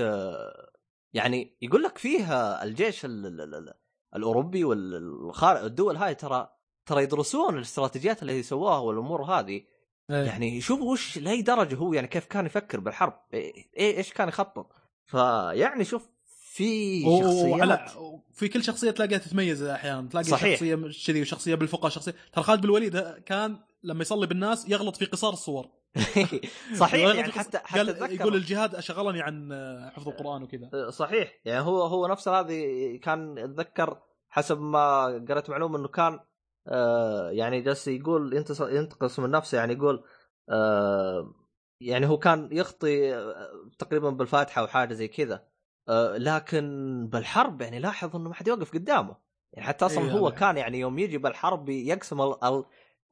يعني يقول لك فيها الجيش ال- ال- ال- الأوروبي والدول هاي ترى ترى يدرسون الاستراتيجيات اللي سووها والأمور هذه إيه. يعني شوفوا وش لأي درجة هو يعني كيف كان يفكر بالحرب إيه إيش كان يخطط. فيعني شوف في شخصيات في كل شخصية تلاقيها تتميز أحيانا تلاقي صحيح. شخصية كذي وشخصيه بالفقه شخصية. ترى خالد بن الوليد كان لما يصلي بالناس يغلط في قصار الصور. [LAUGHS] صحيح يعني حتى حتى قال يقول الجهاد شغلني عن حفظ القرآن وكذا. صحيح. يعني هو هو نفس هذه كان اتذكر حسب ما قرأت معلومة إنه كان آه يعني جالس يقول ينتقص من نفسه يعني يقول آه يعني هو كان يخطي آه، تقريبا بالفاتحة أو حاجة زي كذا. آه لكن بالحرب يعني لاحظ إنه ما حد يوقف قدامه. يعني حتى أصلا إيه هو هذا. كان يعني يوم يجي بالحرب يقسم ال- ال-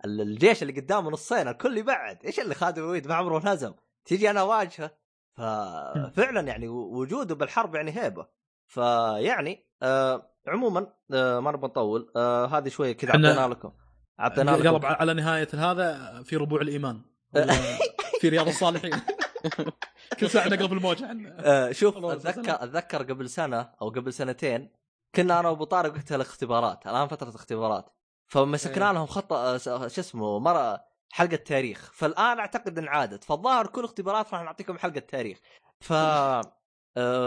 ال- الجيش اللي قدامه نصين الكل يبعد. إيش اللي الوليد ما عمره انهزم تيجي أنا أواجهه. ففعلا يعني وجوده بالحرب يعني هيبة. فيعني آه عموما آه ما نبغى نطول آه هذه شوية كذا إحنا أعطينا لكم أعطينا لكم. قلب على نهاية هذا في ربوع الإيمان. [LAUGHS] في رياض الصالحين. [LAUGHS] كل ساعة نقلب الموجه آه شوف. أتذكر أتذكر قبل سنة أو قبل سنتين كنا أنا وابو طارق وقتها الاختبارات الآن فترة اختبارات. فمسكنا إيه. لهم خط آه، س- شو اسمه مرة حلقة تاريخ. فالآن أعتقد انعادت فالظاهر كل اختبارات راح نعطيكم حلقة تاريخ. ف آم،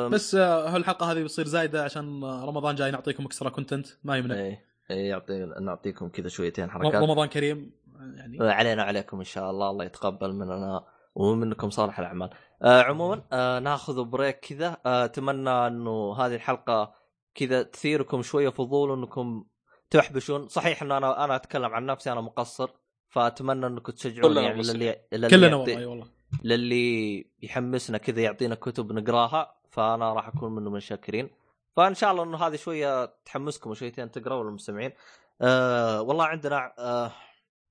بس آه، هالحلقة هذه بتصير زايدة عشان آه، رمضان جاي نعطيكم extra content ما يمنع إيه إيه يعطي نعطيكم كذا شويتين حركات. رمضان كريم آه، يعني علينا وعليكم إن شاء الله الله يتقبل مننا ومنكم صالح الأعمال. آه عموما آه ناخذ break كذا. آه أتمنى إنه هذه الحلقة كذا تثيركم شوية فضول انكم تحبشون. صحيح ان أنا أنا أتكلم عن نفسي أنا مقصر فأتمنى إنكم تشجعوني كلنا يعني. للي للي كلنا والله اي والله. للي يحمسنا كذا يعطينا كتب نقراها. فأنا راح أكون منه من الشاكرين فإن شاء الله إنه هذه شوية تحمسكم وشويتين تقرأوا المستمعين آه والله عندنا آه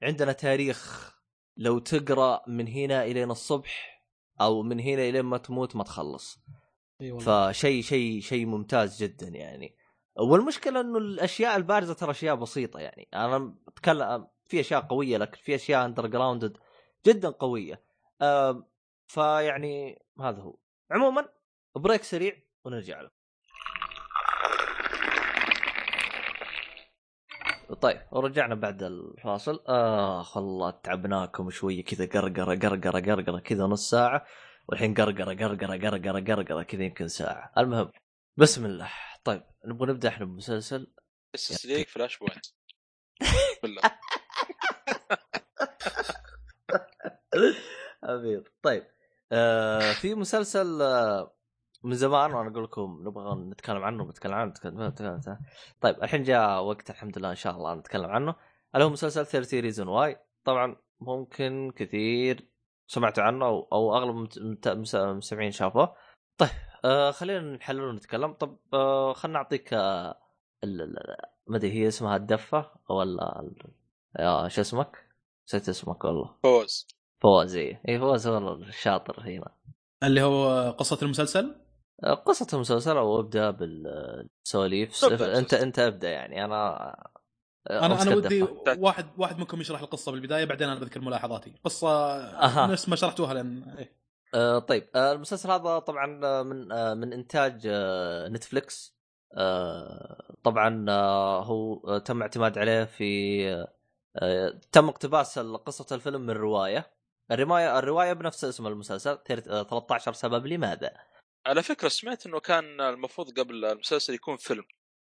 عندنا تاريخ. لو تقرأ من هنا الين الصبح أو من هنا الين ما تموت ما تخلص. فشيء شيء شيء ممتاز جدا يعني. والمشكلة إنه الأشياء البارزة ترى أشياء بسيطة يعني. أنا أتكلم في أشياء قوية لكن في أشياء underground جدا قوية. أم، فيعني هذا هو. عموما break سريع ونرجع له. طيب ورجعنا بعد الفاصل. آخ والله تعبناكم شوية كذا قرقرة قرقرة قرقرة كذا نص ساعة والحين قرقرة قرقرة قرقرة قرقرة كذا يمكن ساعة. المهم بسم الله. طيب نبغى نبدأ إحنا بمسلسل. اس The Flash Point. [LAUGHS] بالله. طيب آه في مسلسل آه من زمان وأنا أقول لكم نبغى نتكلم عنه بنتكلم عنه نتكلم نتكلم عنه. طيب الحين جاء وقت الحمد لله إن شاء الله نتكلم عنه. اللي هو مسلسل 13 Reasons Why. طبعا ممكن كثير سمعتوا عنه أو, أو أغلب المستمعين شافوه. طيب آه خلينا نحلل ونتكلم. طب آه خلينا نعطيك آه ما أدري هي اسمها الدفة ولا شو اسمك؟ نسيت اسمك والله. فوز. فواز اي إيه فواز هو الشاطر هنا. اللي هو قصة المسلسل؟ قصة المسلسل أو أبدأ بالسواليف؟ انت أنت أبدأ يعني أنا أنا أنا ودي الدفة. واحد واحد منكم يشرح القصة بالبداية بعدين أنا بذكر ملاحظاتي. قصة. نفس ما شرحتوها لأن إيه. آه طيب. آه المسلسل هذا طبعا من آه من إنتاج آه نتفليكس. آه طبعا آه هو آه تم اعتماد عليه في آه تم اقتباس قصة الفيلم من رواية. الرواية الرواية بنفس اسم المسلسل تير- آه، 13 سبب لماذا؟ على فكرة سمعت إنه كان المفروض قبل المسلسل يكون فيلم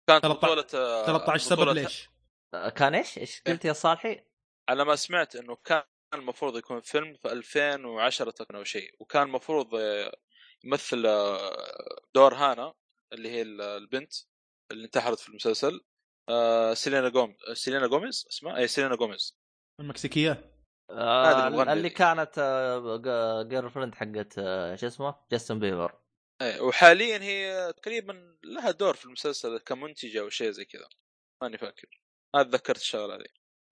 كانت 13 بطولة آه، 13 سبب بطولة- ليش؟ آه كان إيش؟ إيش قلت يا صالحي؟ على ما سمعت إنه كان المفروض يكون فيلم في 2010 تقريبا أو شيء وكان المفروض آه، يمثل آه، دور هانا اللي هي ال- البنت اللي انتحرت في المسلسل آه، سيلينا جوم- سيلينا جوميز اسمها اي سيلينا جوميز المكسيكية آه اللي كانت آه girlfriend حقت آه شو اسمه؟ جاستن بيبر إيه، وحاليا هي تقريبا لها دور في المسلسل كمنتجة أو شيء زي كذا. ماني فاكر. ما اتذكرت الشغلة هذه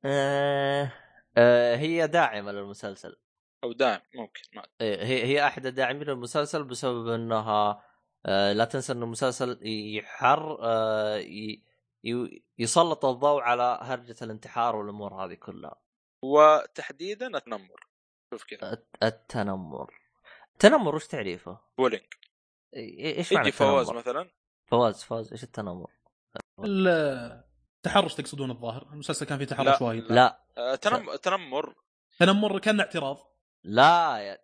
آه آه هي داعمة للمسلسل. أو داعم ممكن ما. إيه، هي هي احد الداعمين للمسلسل بسبب إنها آه لا تنسى إن المسلسل يحر آه ي- ي- يسلط الضوء على هرجة الانتحار والأمور هذه كلها. وتحديدا التنمر. شوف كذا. الت- التنمر. التنمر وش تعريفه؟ bullying. إيش معنى يجي فواز التنمر؟ مثلا؟ فواز فواز إيش التنمر؟ التحرش تقصدون الظاهر؟ المسلسل كان فيه لا. تحرش وايد. لا. آه، تنم... تنمر. تنمر كان اعتراض. لا يا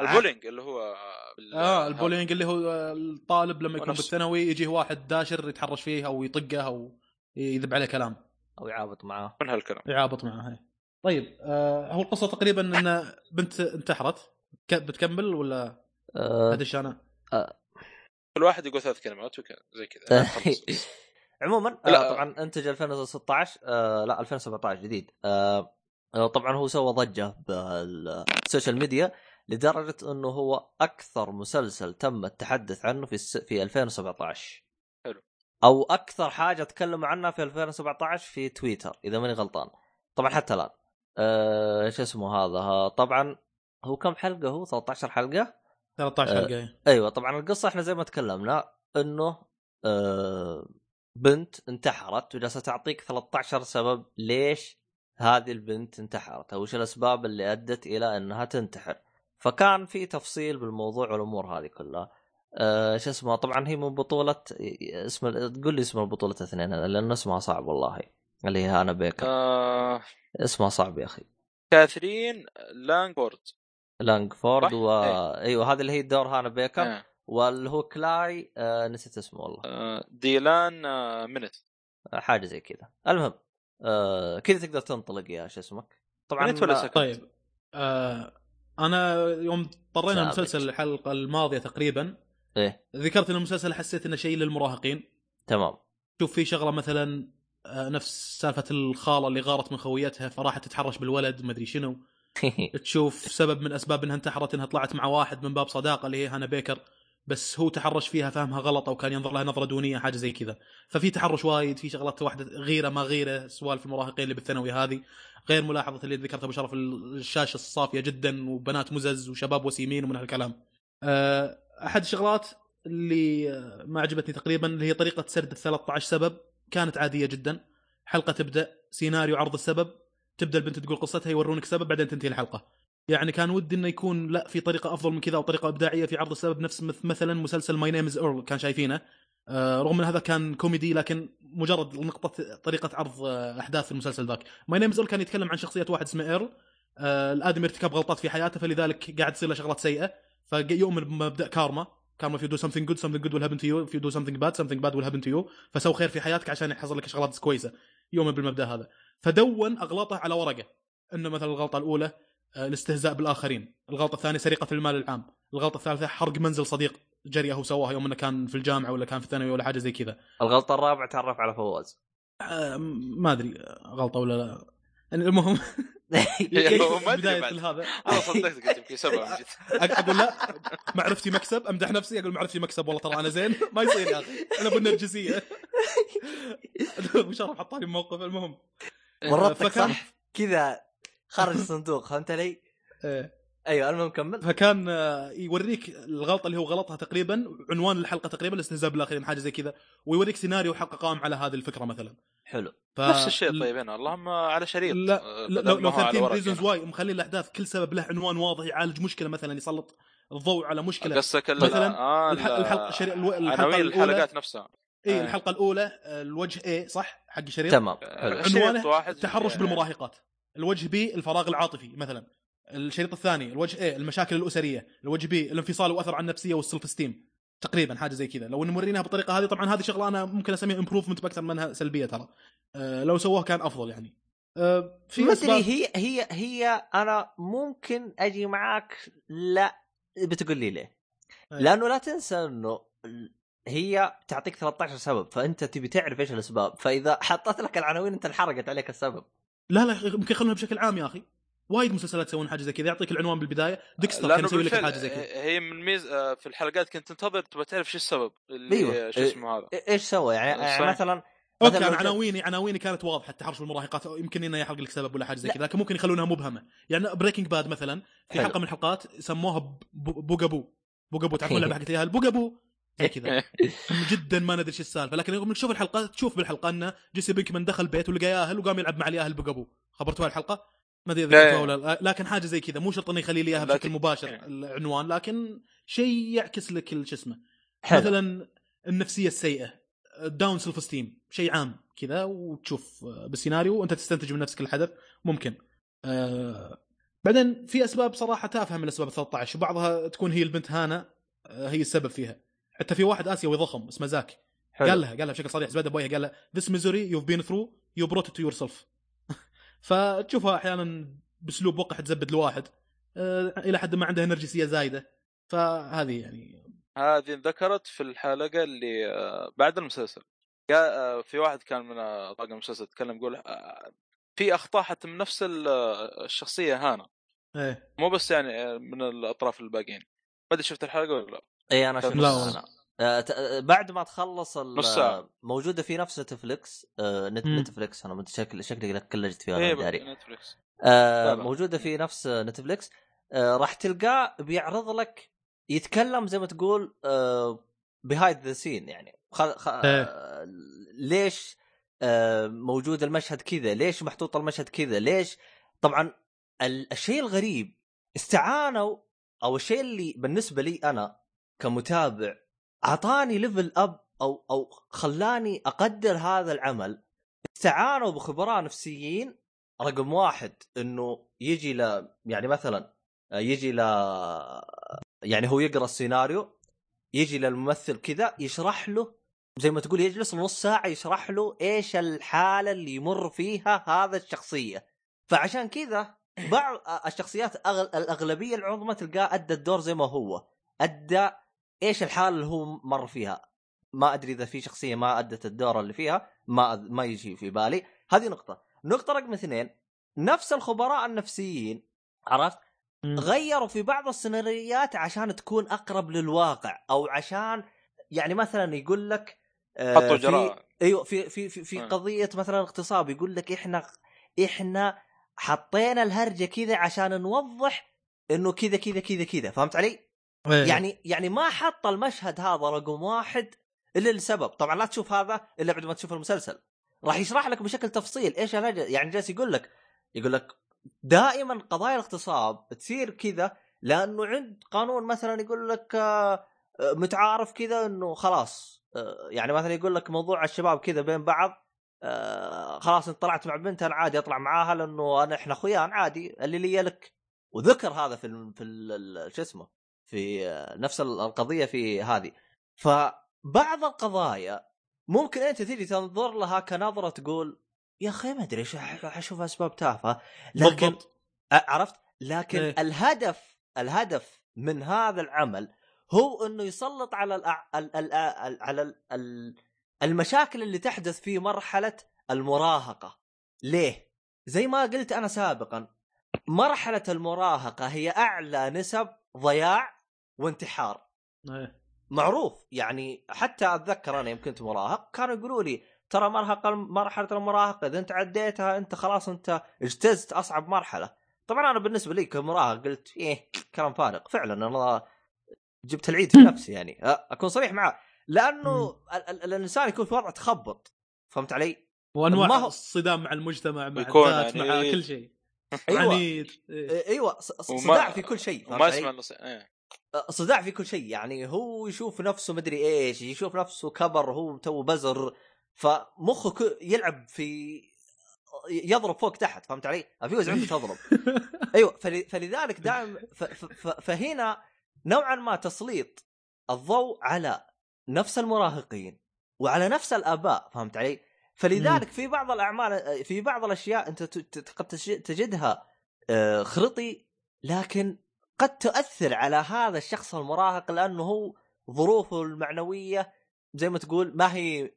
ال bullying اللي هو بال- آه ال bullying اللي هو الطالب لما يكون ونفس- بالثانوي يجيه واحد داشر يتحرش فيه أو يطقه أو يذب عليه كلام. أو يعابط معاه. من هالكلام. يعابط معه هاي طيب آه هو القصة تقريبا إن بنت انتحرت. بتكمل ولا؟ آه ادش أنا كل واحد يقول ثلاث كلمات وكذا زي كذا. [LAUGHS] عموما آه لا. طبعا انتج 2016 آه لا 2017 جديد. آه آه، طبعا هو سوى ضجة بال social media لدرجة إنه هو أكثر مسلسل تم التحدث عنه في الس... في 2017 حلو. أو أكثر حاجة تكلموا عنها في 2017 في تويتر إذا ماني غلطان. طبعا حتى الآن. آه إيش اسمه هذا؟ طبعا هو كم حلقة هو؟ 13 حلقة؟ 13 آه. حلقة. إيه. أيوه طبعا القصة إحنا زي ما تكلمنا إنه آه بنت انتحرت وجالسة تعطيك 13 سبب ليش هذه البنت انتحرت أو وش الأسباب اللي أدت إلى إنها تنتحر. فكان في تفصيل بالموضوع والأمور هذه كلها. آه شو اسمه طبعا هي من بطولة اسم تقول لي اسم البطولة اثنين لأن اسمها صعب والله. اللي هي هانا بيكر. آه... اسمها صعب يا أخي. كاثرين لانغفورد لانجفورد؟ و... أيوه هذه اللي هي دور هانا بيكر. آه. واللي هو كلاي آه نسيت اسمه والله. آه، ديلان آه، مينيت حاجة زي كذا. المهم آه كذا تقدر تنطلق يا شو اسمك. طبعا مينيت ولا آه، second؟ طيب آه أنا يوم اضطرينا سابج. المسلسل الحلقة الماضية تقريبا إيه. ذكرت إن المسلسل حسيت إنه شيء للمراهقين. تمام. شوف في شغلة مثلا آه، نفس سالفة الخالة اللي غارت من خويتها فراحت تتحرش بالولد ما أدري شنو. [LAUGHS] تشوف سبب من أسباب إنها انتحرت إنها طلعت مع واحد من باب صداقة اللي هي هانا بيكر بس هو تحرش فيها فهمها غلط أو كان ينظر لها نظرة دونية حاجة زي كذا. ففي تحرش وايد في شغلات واحدة غيرة ما غيرة سوالف المراهقين اللي بالثانوي هذه. غير ملاحظة اللي ذكرتها أبو شرف الشاشة الصافية جدا وبنات مزز وشباب وسيمين ومن هالكلام. أه، أحد الشغلات اللي ما عجبتني تقريبا اللي هي طريقة سرد ال 13 سبب كانت عادية جدا. حلقة تبدأ سيناريو عرض السبب تبدأ البنت تقول قصتها يورونك سبب بعدين تنتهي الحلقة. يعني كان ودي إنه يكون لا في طريقة أفضل من كذا أو طريقة إبداعية في عرض السبب نفس مثلا مسلسل My Name Is Earl كان شايفينه. آه رغم إن هذا كان كوميدي لكن مجرد نقطة طريقة عرض آه أحداث المسلسل ذاك. My Name Is Earl كان يتكلم عن شخصية واحد اسمه إيرل آه الآدمي ارتكب غلطات في حياته فلذلك قاعد تصير له شغلات سيئة. فيؤمن بمبدأ كارما. كارما do something good something good will happen to you. If you do something bad something bad will happen to you. فسوي خير في حياتك عشان يحصل لك شغلات كويسة. يؤمن بالمبدأ هذا فدون أغلاطه على ورقة إنه مثلا الغلطة الأولى آه، الاستهزاء بالآخرين، الغلطة الثانية سرقة المال العام، الغلطة الثالثة حرق منزل صديق جريئه هو سواها يوم إنه كان في الجامعة ولا كان في الثانوي ولا حاجة زي كذا. الغلطة الرابعة تعرف على فواز. آه ما أدري غلطة ولا لا. يعني المهم [LAUGHS] [LAUGHS] بداية هذا أنا صدقتك يمكن سبب [LAUGHS] أقول لا معرفتي مكسب أمدح نفسي أقول معرفتي مكسب والله ترى أنا زين. [LAUGHS] ما يصير يا أخي. أنا أبو النرجسية. مشرف حطاني بموقف المهم. مرات صح. كذا خارج الصندوق فهمت علي؟ إيه. أيوه المهم كمل فكان آه، يوريك الغلطة اللي هو غلطها تقريبا عنوان الحلقة تقريبا الاستهزاء بالاخرين حاجة زي كذا. ويوريك سيناريو حلقه قام على هذه الفكرة مثلا. حلو. ف... نفس الشيء طيب هنا اللهم على شريط. لا, آه، لا لو, لو 13 Reasons Why مخلين الأحداث كل سبب له عنوان واضح يعالج مشكلة مثلا يسلط الضوء على مشكلة. قصدك مثلا آه الحلقة الشري... الحلقة الحلقات نفسها. اي آه. الحلقة الأولى الوجه A صح؟ حق الشريط تمام عنوانه تحرش بالمراهقات. الوجه B الفراغ العاطفي مثلا. الشريط الثاني الوجه A المشاكل الأسرية الوجه B الانفصال وأثر على النفسية وال self esteem تقريبا حاجة زي كذا. لو نوريناها بالطريقة هذه طبعا هذه شغلة أنا ممكن أسميها improvement بأكثر منها سلبية ترى. أه لو سووها كان أفضل يعني. أه في أسباب... هي هي هي أنا ممكن أجي معاك لا بتقول لي ليه. أيه. لأنه لا تنسى إنه هي تعطيك 13 سبب فأنت تبي تعرف إيش الأسباب. فإذا حطت لك العناوين أنت انحرقت عليك السبب. لا لا ممكن يخلونها بشكل عام يا أخي. وايد مسلسلات يسوون حاجة زي كذا. يعطيك العنوان بالبداية. Dexter كان يسوي لك حاجة زي كذا. هي من ميز آه، في الحلقات كنت تنتظر تبغى تعرف شو السبب اللي أيوة. شو اسمه هذا. إيش سوى؟ يعني, يعني مثلا أوكي أنا عناويني عناويني كانت واضحة التحرش بالمراهقات يمكن إنه يحرق لك سبب ولا حاجة زي كذا لكن ممكن يخلونها مبهمة. يعني Breaking Bad مثلا في حلقة من الحلقات سموها peekaboo peekaboo تعرفون اللعبة حقت ال peekaboo زي كذا. [LAUGHS] جدا ما ندري إيش السالفة. لكن يوم تشوف الحلقة تشوف بالحلقة إنه جيسي بينكمان دخل بيت ولقى ياهل وقام يلعب مع الياهل peekaboo خبرتوها الحلقة؟ ما أدري إذا ولا لا. لكن حاجة زي كذا. مو شرط إنه يخلي لي إياها بشكل مباشر العنوان لكن شيء يعكس لك شو اسمه مثلا النفسية السيئة down self esteem شيء عام كذا وتشوف بالسيناريو وأنت تستنتج من نفسك الحدث ممكن. آه بعدين في أسباب صراحة تافهة من الاسباب 13 وبعضها تكون هي البنت هانا آه هي السبب فيها. حتى في واحد آسيوي ضخم اسمه زاك. حلو. قال لها قال لها بشكل صريح زبدة بويها قال لها this misery you been through you brought to yourself فتشوفها أحيانا بأسلوب وقح تزبد الواحد أه إلى حد ما عندها نرجسيه زايدة. فهذه يعني. هذه ذكرت في الحلقة اللي آه، بعد المسلسل. آه، في واحد كان من طاقم المسلسل تكلم يقول آه، في أخطاء حتى من نفس الشخصية هانا. إيه. مو بس يعني من الأطراف الباقيين. ما أدري شفت الحلقة ولا لا؟ اي أنا شفت لا آه، آه، بعد ما تخلص نص ساعة. موجودة في نفس نتفلكس آه نت نتفلكس أنا شكل شكلي كلجت فيها إيه داري نتفلكس آه موجودة في نفس نتفلكس آه راح تلقاه بيعرض لك يتكلم زي ما تقول آه behind the scene يعني. خل... خ... آه ليش آه موجود المشهد كذا؟ ليش محطوط المشهد كذا؟ ليش؟ طبعا الشيء الغريب استعانوا أو الشيء اللي بالنسبة لي أنا كمتابع أعطاني level up أو أو خلاني أقدر هذا العمل استعانوا بخبراء نفسيين رقم واحد إنه يجي ل يعني مثلا يجي ل يعني هو يقرأ السيناريو يجي للممثل كذا يشرح له زي ما تقول يجلس نص ساعة يشرح له إيش الحالة اللي يمر فيها هذا الشخصية. فعشان كذا بعض الشخصيات الأغلبية العظمى تلقاه أدى الدور زي ما هو أدى إيش الحاله اللي هو مر فيها ما أدري إذا في شخصية ما أدت الدور اللي فيها ما ما يجي في بالي هذه نقطة نقطة رقم اثنين نفس الخبراء النفسيين عرفت. غيروا في بعض السيناريوهات عشان تكون أقرب للواقع أو عشان يعني مثلا يقول لك آه، حطوا جراء أيوه في في في, في. قضية مثلا اغتصاب يقول لك إحنا إحنا حطينا الهرجة كذا عشان نوضح إنه كذا كذا كذا كذا فهمت علي؟ إيه. يعني يعني ما حط المشهد هذا رقم واحد إلا لسبب. طبعا لا تشوف هذا إلا بعد ما تشوف المسلسل. راح يشرح لك بشكل تفصيل إيش يعني جالس يقول لك يقول لك دائما قضايا الاغتصاب تصير كذا لأنه عند قانون مثلا يقول لك آه، متعارف كذا إنه خلاص آه، يعني مثلا يقول لك موضوع الشباب كذا بين بعض آه، خلاص أنت طلعت مع بنت أنا عادي أطلع معاها لأنه أنا إحنا اخويان عادي اللي لي لك. وذكر هذا في في شو اسمه؟ في نفس ال- القضية في هذه. فبعض القضايا ممكن أنت تيجي تنظر لها كنظرة تقول يا أخي ما أدري أشوف أسباب تافهة. لكن بالضبط. عرفت؟ لكن إيه. الهدف الهدف من هذا العمل هو إنه يسلط على الأع... ال... ال... ال... على ال... ال... المشاكل اللي تحدث في مرحلة المراهقة. ليه؟ زي ما قلت أنا سابقا مرحلة المراهقة هي أعلى نسب ضياع وانتحار إيه. معروف يعني حتى أتذكر أنا يوم كنت مراهق كانوا يقولوا لي ترى مرحله مرحلة المراهقة إذا أنت عديتها أنت خلاص أنت اجتزت أصعب مرحلة طبعا أنا بالنسبة لي كمراهق قلت إيه كلام فارغ فعلا أنا جبت العيد في [LAUGHS] نفسي يعني أكون صريح معاه لأنه ال- ال- الإنسان يكون في وضع تخبط فهمت علي؟ وأنواع ما هو- الصدام مع المجتمع مع الذات يعني مع إيه. كل شيء [LAUGHS] أيوه عنيد إيه. أيوه صراع في كل شيء علي؟ يسمع. صراع في كل شيء يعني هو يشوف نفسه مدري إيش يشوف نفسه كبر هو تو بزر فمخه يلعب في يضرب فوق تحت فهمت علي؟ الفيوز عنده تضرب [LAUGHS] أيوه فل- فلذلك دائما فهنا نوعا ما تسليط الضوء على نفس المراهقين وعلى نفس الآباء فهمت علي؟ فلذلك في بعض الأعمال في بعض الأشياء أنت قد تج- تجدها آه، خرطي لكن قد تؤثر على هذا الشخص المراهق لأنه هو ظروفه المعنوية زي ما تقول ما هي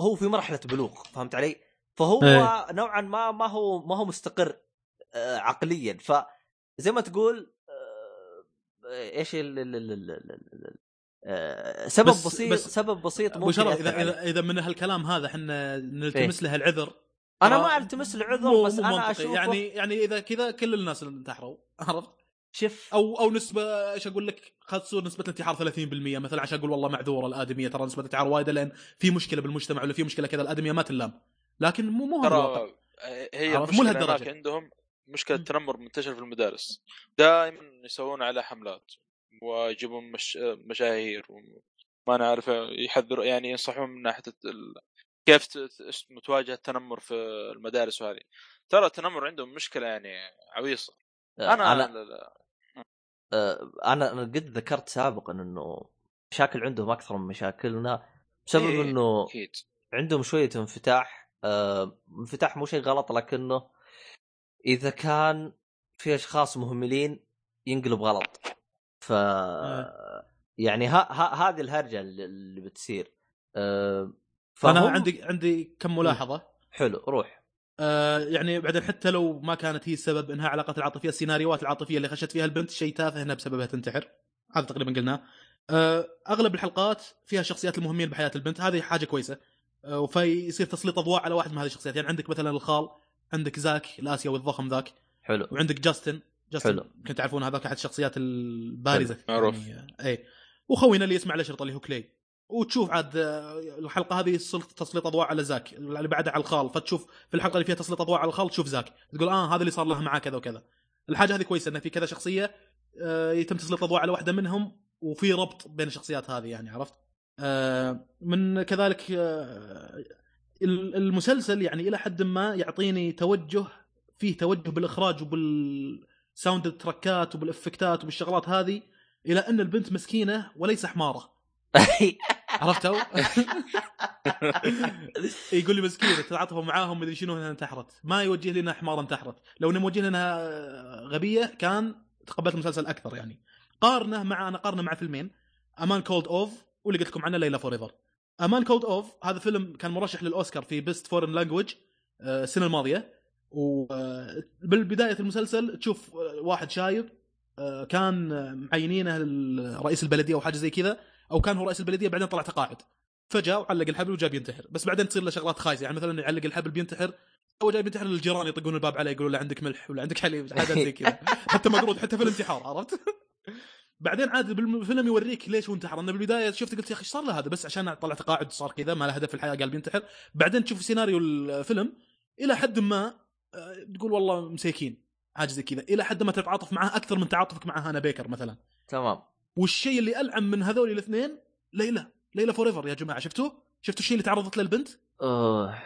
هو في مرحلة بلوغ فهمت علي؟ فهو إيه. نوعا ما ما هو ما هو مستقر آه، عقليا فزي ما تقول آه، إيش ال ال- ال- ال- ال- ال- آه، سبب بس- بسيط بس- سبب بسيط ممكن شرف يأثر اذا. إذا إذا من هالكلام هذا إحنا نلتمس له العذر أنا ما ألتمس له عذر بس أنا. أشوفه يعني يعني إذا كذا كل الناس انتحروا عرفت شوف أو أو نسبة إيش أقول لك؟ تصير نسبة الانتحار 30% مثلا عشان أقول والله معذورة الآدمية ترى نسبة الانتحار وايدة لأن في مشكلة بالمجتمع ولا في مشكلة كذا الآدمية ما تلام. لكن مو مو هذا الواقع. ترى هي؟ مو. هناك عندهم مشكلة م. تنمر منتشر في المدارس. دائما يسوون على حملات ويجيبون مش... مشاهير ما أنا عارف يحذروا يعني ينصحون من ناحية ال... كيف ت- ت- تواجه التنمر في المدارس وهذه. ترى التنمر عندهم مشكلة يعني عويصة. أنا أنا أنا أنا آه، أنا أنا قد ذكرت سابقا إنه مشاكل عندهم أكثر من مشاكلنا بسبب إيه، إنه أكيد. عندهم شوية انفتاح. آه، انفتاح مو شيء غلط لكنه إذا كان في أشخاص مهملين ينقلب غلط. ف يعني ها ها هذه الهرجة اللي اللي بتصير. آه، فهم- عندي عندي كم ملاحظة. حلو روح. آه يعني بعدين حتى لو ما كانت هي سبب انهاء العلاقات العاطفية السيناريوهات العاطفية اللي خشت فيها البنت شيء تافه إنها بسببها تنتحر. هذا تقريبا قلناه آه أغلب الحلقات فيها الشخصيات المهمين بحياة البنت. هذه حاجة كويسة. آه وفيصير تسليط أضواء على واحد من هذه الشخصيات. يعني عندك مثلا الخال عندك زاك الآسيوي الضخم ذاك. حلو. وعندك جاستن. جاستن حلو. كنت تعرفون هذاك أحد الشخصيات البارزة. معروف. يعني اي وخوينا اللي يسمع الاشرطه اللي هو كلي. وتشوف عاد آه، الحلقة هذه تسليط أضواء على زاك اللي بعدها على الخال فتشوف في الحلقة اللي فيها تسليط أضواء على الخال تشوف زاك تقول آه هذا اللي صار له معاه كذا وكذا. الحاجة هذه كويسة إنه في كذا شخصية آه، يتم تسليط أضواء على واحدة منهم وفي ربط بين الشخصيات هذه يعني عرفت؟ آه، من كذلك آه، ال- المسلسل يعني إلى حد ما يعطيني توجه فيه توجه بالإخراج وبالساوند التركات وبالإفكتات وبالشغلات هذه إلى أن البنت مسكينة وليس حمارة. عرفتوا؟ [LAUGHS] يقول لي مسكينة تتعاطفوا معاهم مدري شنو إنها انتحرت. ما يوجه لنا حمار انتحرت. لو إنه موجه لنا غبية كان تقبلت المسلسل أكثر يعني. قارنه مع أنا قارنه مع فيلمين. A Man Called Ove واللي قلت لكم عنه Lilya 4-ever A Man Called Ove هذا فيلم كان مرشح للأوسكار في best foreign language السنة الماضية. وبالبدايه المسلسل تشوف آه، واحد شايب آه، كان معينينه رئيس البلدية أو حاجة زي كذا. أو كان هو رئيس البلدية بعدين طلع تقاعد فجاء وعلق الحبل وجاء بينتحر. بس بعدين تصير له شغلات خايسة. يعني مثلا يعلق الحبل بينتحر هو جاي بينتحر الجيران يطقون الباب عليه يقولون له عندك ملح ولا عندك حليب حاجات زي كذا. [LAUGHS] حتى مقرود حتى في الانتحار عرفت؟ بعدين عاد بالفيلم يوريك ليش هو انتحر. أنا بالبداية شفت قلت يا أخي إيش صار له هذا؟ بس عشان طلع تقاعد صار كذا ما له هدف في الحياة قال بينتحر. بعدين تشوف سيناريو الفيلم إلى حد ما آه، تقول والله مسيكين حاجة زي كذا. إلى حد ما تتعاطف معها أكثر من تعاطفك مع هانا بيكر مثلا. تمام. والشيء اللي ألعن من هذول الاثنين Lilya Lilya 4-ever يا جماعة شفتوه؟ شفتوا الشيء اللي تعرضت له البنت؟ أوه.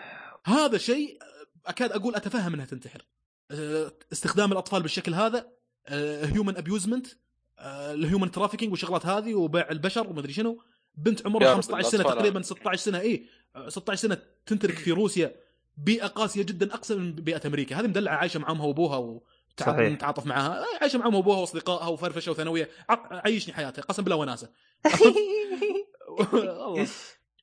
هذا شيء أكاد أقول أتفهم إنها تنتحر آه، استخدام الأطفال بالشكل هذا human abusement ال human trafficking والشغلات هذه وبيع البشر ومدري شنو بنت عمرها 15 سنة تقريبا 16 سنة اي 16 سنة تنترك في روسيا بيئة قاسية جدا اقصى من بيئة أمريكا هذه مدلعة عايشة مع امها وأبوها وتعاطف معاها عايشه مع امها وابوها وأصدقائها وفرفشة وثانوية. عيشني حياتها قسم بالله وناسة. [LAUGHS] والله.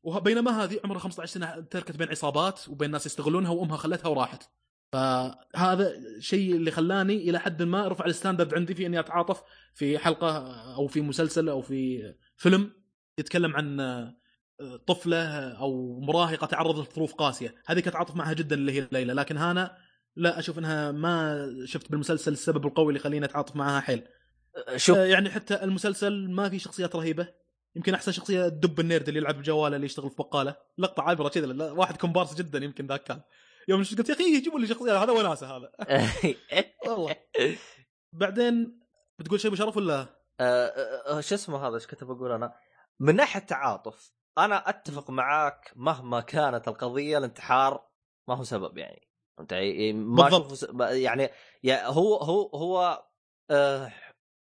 وبينما هذه عمرها 15 سنة تركت بين عصابات وبين ناس يستغلونها وأمها خلتها وراحت. فهذا الشيء اللي خلاني إلى حد ما رفع الستاندرد عندي في إني أتعاطف في حلقة أو في مسلسل أو في فيلم يتكلم عن طفلة أو مراهقة تعرضت لظروف قاسية. هذه كنت أتعاطف معها جدا اللي هي ليلى. لكن هانا لا أشوف إنها ما شفت بالمسلسل السبب القوي اللي يخليني أتعاطف معها حيل. شوف. يعني حتى المسلسل ما في شخصيات رهيبة. يمكن أحسن شخصية الدب النيرد اللي يلعب بجوالة اللي يشتغل في بقالة. لقطة عابرة كذا واحد كومبارس جدا يمكن ذاك كان. يوم قلت يا أخي يجيبوا لي شخصية هذا وناسه هذا. [LAUGHS] والله. بعدين بتقول شيء بشرف ولا؟ أه, أه, أه، شو اسمه هذا؟ إيش كنت بقول أنا؟ من ناحية تعاطف أنا أتفق معاك مهما كانت القضية الانتحار ما هو سبب يعني. فهمت يعني ما أشوف يعني, يعني هو هو هو آه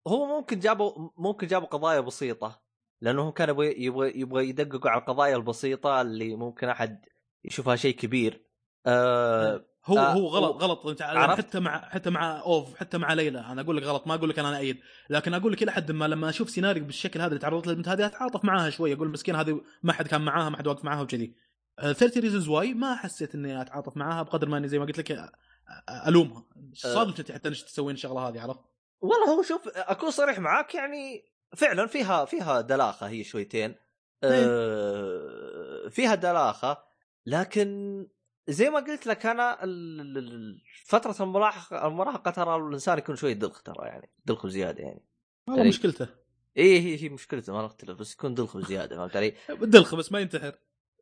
هو ممكن جابوا ممكن جابوا قضايا بسيطة لأنه كان يبغى يبغى يبغى يدققوا على القضايا البسيطة اللي ممكن أحد يشوفها شيء كبير. آه هو آه هو غلط غلط. أنت حتى مع حتى مع أوف حتى مع ليلى. أنا أقول لك غلط ما أقول لك أنا أؤيد لكن أقول لك إلى حد ما لما أشوف سيناريو بالشكل هذا اللي تعرضت للبنت هذه أتعاطف معاها شوي. أقول مسكين هذه ما حد كان معاها ما حد واقف معاها وكذي. 13 Reasons Why ما حسيت إني أتعاطف معاها بقدر ما إني زي ما قلت لك ألومها. صادم أنت حتى إنك تسوين الشغلة هذه عرفت؟ والله هو شوف أكون صريح معاك يعني فعلا فيها فيها دلاخة هي شويتين. آه فيها دلاخة لكن زي ما قلت لك أنا فترة المراهقه المراهقة ترى الإنسان يكون شوي دلخ ترى يعني دلخ زياده يعني. هذا يعني مشكلته. إيه هي هي مشكلته ما نختلف بس يكون دلخ زياده فهمت علي؟ [LAUGHS] دلخ بس ما ينتحر.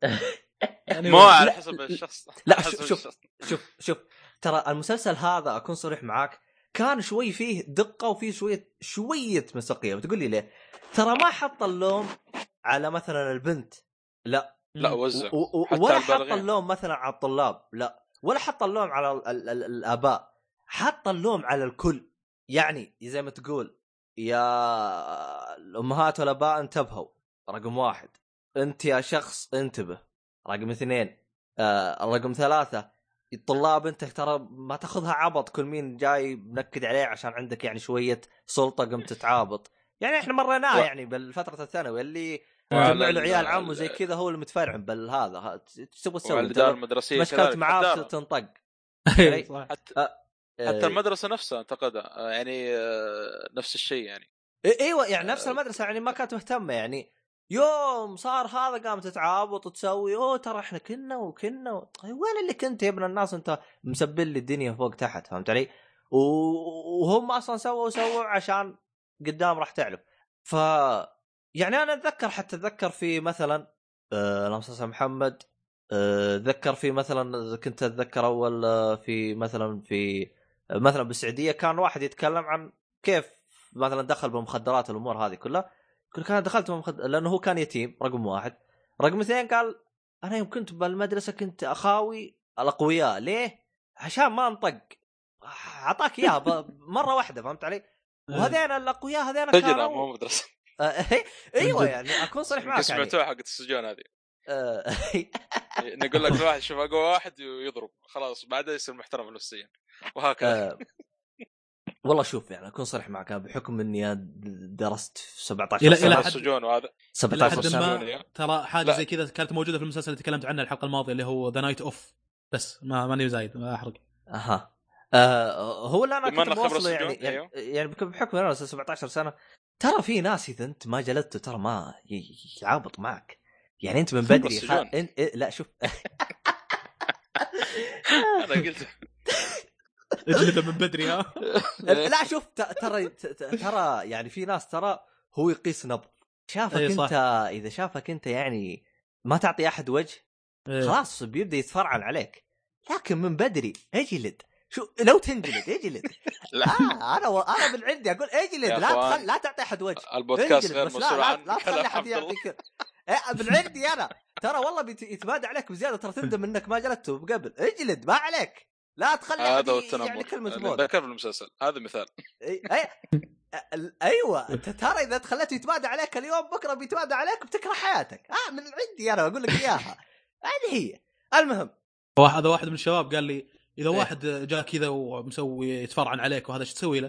[LAUGHS] يعني مو على حسب الشخص. لا شوف شوف شوف شوف. ترى المسلسل هذا أكون صريح معاك كان شوي فيه دقة وفيه شوية شوية مسقيه بتقول لي ليه؟ ترى ما حط اللوم على مثلا البنت. لا. لا وزع. ولا حط اللوم مثلا على الطلاب. لا. ولا حط اللوم على ال ال ال الآباء. حط اللوم على الكل. يعني زي ما تقول يا الأمهات والآباء انتبهوا. رقم واحد. انت يا شخص انتبه. رقم اثنين. آه رقم ثلاثة. الطلاب انت ترى ما تاخذها عبط كل مين جاي منكد عليه عشان عندك يعني شوية سلطة قمت تتعابط يعني إحنا مريناه يعني بالفترة الثانوي اللي جمع له عيال عمه زي كذا هو المتفرعن بالهذا. إيش تبغى تسوي؟ الإدارة المدرسية مشكلت معاه تنطق. [LAUGHS] يعني حتى, آه، حتى المدرسة نفسها انتقدها. آه، يعني آه، نفس الشيء يعني. أيوه يعني نفس المدرسة يعني ما كانت مهتمة يعني. يوم صار هذا قامت تتعابط وتسوي أوه ترى إحنا كنا وكنا طيب وين اللي كنت يا ابن الناس؟ أنت مسبل لي الدنيا فوق تحت فهمت علي؟ وهم أصلا سووا سووا عشان قدام راح تعرف. ف يعني أنا أتذكر حتى أتذكر في مثلا آه اللهم صل محمد آه، أتذكر في مثلا كنت أتذكر أول آه في مثلا في آه مثلا بالسعودية كان واحد يتكلم عن كيف مثلا دخل بالمخدرات الأمور هذه كلها. يقول أنا دخلت بمخد... لأنه هو كان يتيم رقم واحد. رقم اثنين قال أنا يوم كنت بالمدرسة كنت أخاوي الأقوياء. ليه؟ عشان ما أنطق. أعطاك إياها [LAUGHS] مرة واحدة فهمت علي؟ إيه. وهذين الأقوياء هذين كانوا مو مدرسة. [LAUGHS] آه، إيوه يعني أكون صريح معك يعني. سمعتوها حقت السجون هذه. آه، نقول لك [LAUGHS] واحد شوف أقوى واحد ويضرب. خلاص بعدها يصير محترم نفسيا وهكذا. آه، والله شوف يعني أكون صريح معك بحكم إني درست في 17 إلى- سنة. إلى السجون وهذا. إلى 17 حد سنة. ما ترى حاجة لا. زي كذا كانت موجودة في المسلسل اللي تكلمت عنه الحلقة الماضية اللي هو The Night Of بس ما ماني زايد ما أحرق. أها. آه هو اللي أنا كنت موصله يعني يعني, أيوه. يعني بحكم أنا 17 سنة ترى في ناس إذا أنت ما جلدته ترى ما يعابط معك. يعني أنت من بدري خ... انت إيه، لا شوف. [LAUGHS] أنا قلت [LAUGHS] اجلده من بدري ها؟ [LAUGHS] لا شوف ت- ترى ترى يعني في ناس ترى هو يقيس نبض. شافك إيه،. أنت إذا شافك أنت يعني ما تعطي أحد وجه إيه. خلاص بيبدأ يتفرعن عليك. لكن من بدري اجلد. شو لو تنجلد اجلد. [LAUGHS] لا. آه أنا و... أنا من عندي أقول اجلد لا تخل... لا تعطي أحد وجه. البودكاست غير لا مسؤول لا, عن لا تخلي أحد يعطيك إيه من عندي أنا. ترى والله بيت... يتمادى عليك بزيادة ترى تندم [LAUGHS] إنك ما جلدته قبل. اجلد ما عليك. لا تخلي هذا هو التنمر يعني كلمه زبون ذكر في المسلسل. هذا مثال. أي... أيوه. أنت ترى إذا خليته يتمادى عليك اليوم بكرة بيتمادى عليك بتكره حياتك. آه من عندي أنا أقول لك إياها. [LAUGHS] هذه هي. المهم. واحد هذا واحد من الشباب قال لي إذا إيه. واحد جاء كذا ومسوي يتفرعن عليك وهذا إيش تسوي له؟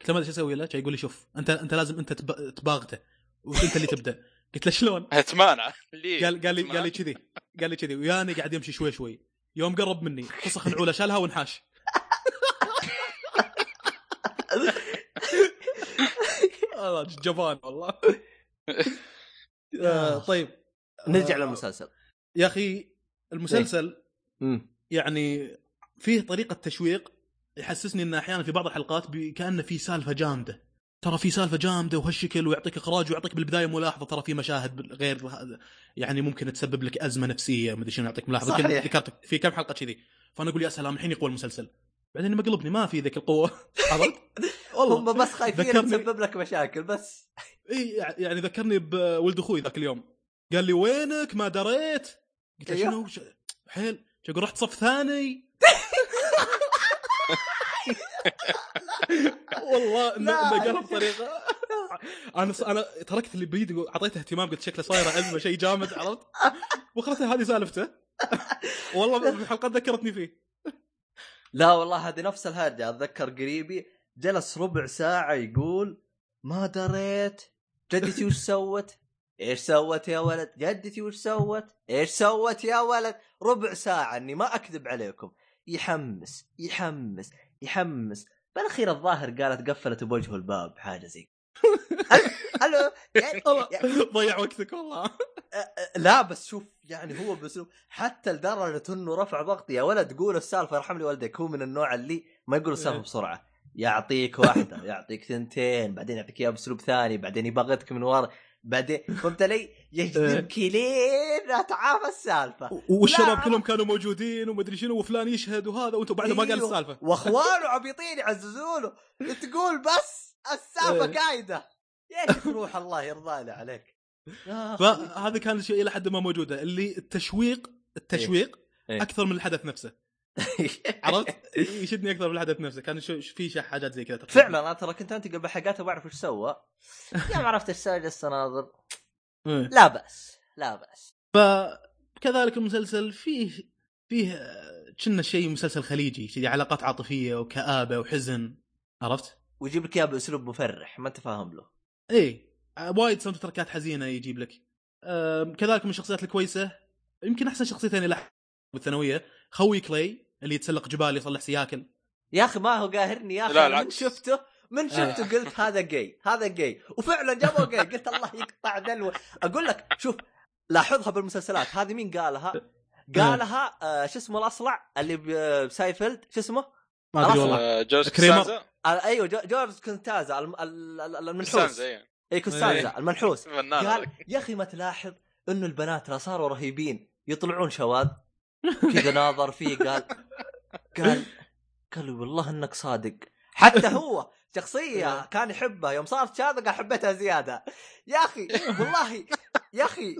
قلت له ما أدري إيش أسوي له؟ يقول لي شوف أنت أنت لازم أنت تب- تباغته. وأنت اللي [LAUGHS] تبدأ. قلت له شلون؟ تمانع ليه؟ قال قال لي قال لي كذي قال لي كذي. وياني قاعد يمشي شوي شوي. يوم قرب مني فسخ نعوله شالها وانحاش. والله جبان والله. آه، طيب. نرجع آه، للمسلسل. يا أخي المسلسل امم يعني فيه طريقة تشويق يحسسني إن أحيانا في بعض الحلقات كأنه في سالفة جامدة. ترى في سالفة جامدة وهالشكل ويعطيك إخراج ويعطيك بالبداية ملاحظة ترى في مشاهد غير يعني ممكن تسبب لك أزمة نفسية ما أدري شنو يعطيك ملاحظة. صحيح. ذكرت في كم حلقة كذي. فأنا أقول يا سلام الحين يقوى المسلسل. بعدين مقلبني ما في ذيك القوة. [LAUGHS] عرفت؟ والله. هم بس خايفين ذكرني- تسبب لك مشاكل بس. إي يعني ذكرني بولد أخوي ذاك اليوم. قال لي وينك؟ ما دريت. قلت له أيوه. شنو؟ حيل. رحت صف ثاني. والله انه قالها بطريقه أنا ص- أنا تركت اللي بيدي اعطيته اهتمام قلت شكله صايره ازمه شيء جامد عرفت وخلاص هذه سالفته [LAUGHS] والله الحلقة ذكرتني فيه لا والله هذه نفس الهرجة أتذكر قريبي جلس ربع ساعة يقول ما دريت جدتي وش سوت؟ إيش سوت يا ولد؟ جدتي وش سوت؟ إيش سوت يا ولد؟ ربع ساعة إني ما أكذب عليكم يحمس يحمس يحمس. بالأخير الظاهر قالت قفلت بوجهه الباب حاجة زي [LAUGHS] ألو يعني ضيع وقتك والله. لا بس شوف يعني هو باسلوب حتى لدرجة إنه رفع ضغطي. يا ولد قول السالفة يرحم لي والديك. هو من النوع اللي ما يقول السالفة إيه. بسرعة. يعطيك واحدة يعطيك ثنتين بعدين يعطيك إياها بأسلوب ثاني بعدين يبغتك من ورا. بعدين فهمت علي؟ يجذبك لين أتعافى السالفة والشباب. كلهم كانوا موجودين ومدري شنو وفلان يشهد وهذا وانت بعد ما قال أيوه. السالفة وأخوانه عبيطين يعززوا له تقول بس السالفة إيه. قايدة يا شيخ [LAUGHS] روح الله يرضى لي عليك. فهذا كان الشيء إلى حد ما موجودة اللي التشويق التشويق إيه. أكثر من الحدث نفسه عرفت؟ [LAUGHS] يشدني أكثر من الحدث نفسه. كان شو- في حاجات زي كذا. فعلا أنا ترى كنت انتقل بحلقاته بعرف إيش سوى. [LAUGHS] يا ما عرفت إيش سوى جلست أناظر. إيه. لا بأس لا بأس. فكذلك المسلسل فيه فيه آه، كنا شيء مسلسل خليجي كذي علاقات عاطفية وكآبة وحزن. عرفت؟ ويجيب لك إياه بأسلوب مفرح ما أنت فاهم له. إيه. آه، وايد soundtrack ات حزينة يجيب لك. كذلك من الشخصيات الكويسة يمكن أحسن شخصيتين إلى بالثانويه خوي كلاي. اللي يتسلق جبال يصلح سياكل. يا أخي ما هو قاهرني يا أخي لا، من العكس. شفته من شفته قلت هذا جاي هذا جاي وفعلا جابوه جاي قلت الله يقطع دلو أقول لك شوف لاحظها بالمسلسلات. هذه مين قالها؟ قالها آه شو اسمه الأصلع اللي ب- بسايفيلد شو اسمه؟ ما أدري والله. آه، جورج كريمر. آه أيوه جو- جورج ال- المنحوس. كوستانزا إيه. اي كوستانزا المنحوس. [LAUGHS] فنان قال. يا أخي ما تلاحظ إنه البنات لا صاروا رهيبين يطلعون شواذ؟ كذا ناظر فيه قال قال قال والله إنك صادق. حتى هو شخصية كان يحبها يوم صارت شاذة قال حبيتها زيادة. يا أخي والله يا أخي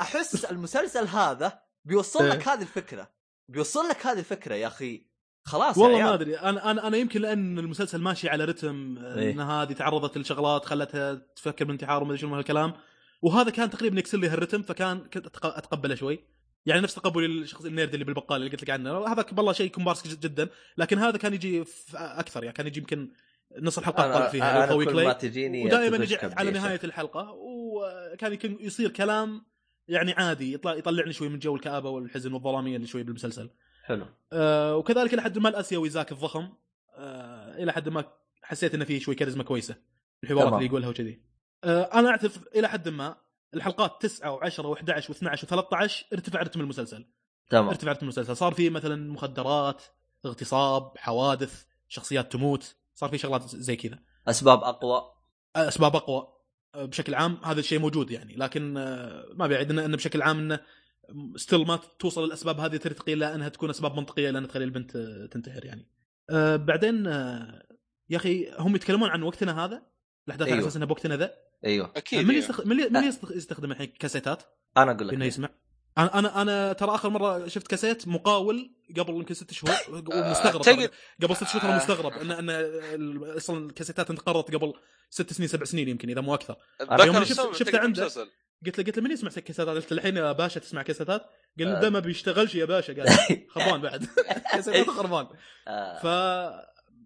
أحس المسلسل هذا بيوصل لك هذه الفكرة. بيوصل لك هذه الفكرة يا أخي. خلاص والله ما. أدري. أنا أنا أنا يمكن لأن المسلسل ماشي على رتم إيه. ان هذه تعرضت لشغلات خلتها تفكر بالانتحار وما أدري شنو هالكلام وهذا كان تقريبا يكسر لي هالرتم فكان كنت أتقبله شوي. يعني نفس تقبلي للشخص النيرد اللي بالبقال اللي قلت لك عنه. هذاك والله شيء كومبارس جدا لكن هذا كان يجي أكثر يعني كان يجي يمكن نص الحلقات طلع فيها لو كل ما تجيني ودائما يجي على. نهاية الحلقة وكان يصير كلام يعني عادي يطلع يطلعني شوي من جو الكآبة والحزن والظلامية اللي شوي بالمسلسل. حلو. آه وكذلك إلى حد ما الأسيوي ذاك الضخم. آه إلى حد ما حسيت انه فيه شوي كاريزما كويسة الحوارات. اللي يقولها وكذي. آه أنا أعترف إلى حد ما الحلقات 9 و10 و11 و12 و13 ارتفع رتم المسلسل. تمام. ارتفع رتم المسلسل. صار في مثلا مخدرات اغتصاب حوادث شخصيات تموت صار في شغلات زي كذا. أسباب أقوى. أسباب أقوى. بشكل عام هذا الشيء موجود يعني لكن ما بعيد انه بشكل عام انه still ما توصل الأسباب هذه ترتقي إلى أنها تكون أسباب منطقية لأن تخلي البنت تنتحر يعني. بعدين يا أخي هم يتكلمون عن وقتنا هذا؟ الاحداث على أيوه. أساس انها بوقتنا ذا أيوه أكيد من يعني. يستخدم من. من يستخ- يستخدم الحين كاسيتات أنا أقول إنه لك يسمع أنا أنا أنا ترى آخر مرة شفت كاسيت مقاول قبل يمكن ست شهور ومستغرب أعتقد- ترى. قبل ست شهور آه. مستغرب ان إن أصلا الكاسيتات انقرضت قبل ست سنين سبع سنين يمكن إذا مو أكثر يوم شفت- شفته عنده. قلت له قلت له من يسمع كاسيتات قلت له الحين يا باشا تسمع كاسيتات قال. ده ما بيشتغلش يا باشا قال [LAUGHS] خربان بعد [LAUGHS] كاسيتات خربان آه ف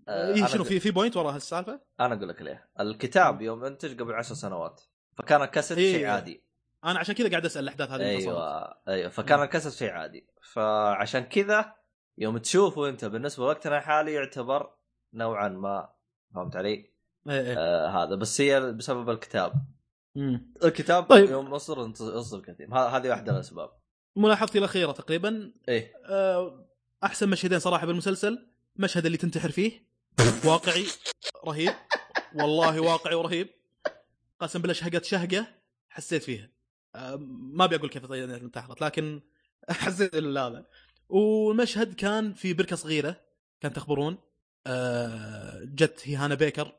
إيه أنا شنو في في point ورا هالسالفة؟ أنا أقول لك ليه الكتاب يوم أنتج قبل عشر سنوات فكان الكاسيت إيه. شيء عادي أنا عشان كذا قاعد أسأل الأحداث هذه متى صارت. أيوه أيوه فكان الكاسيت شيء عادي فعشان كذا يوم تشوفه أنت بالنسبة لوقتنا الحالي يعتبر نوعا ما فهمت علي؟ إيه إيه. آه هذا بس هي بسبب الكتاب مم. الكتاب طيب. يوم اصدر اصدر كثير هذه من الأسباب ملاحظتي الأخيرة تقريبا إيه آه، أحسن مشهدين صراحة بالمسلسل مشهد اللي تنتحر فيه واقعي رهيب. والله واقعي ورهيب. قسم بالله شهقت شهقة حسيت فيها. ما أبي أقول كيف انتحرت لكن [LAUGHS] حسيت هذا. والمشهد كان في بركة صغيرة كان تخبرون. آه، جت هي هانا بيكر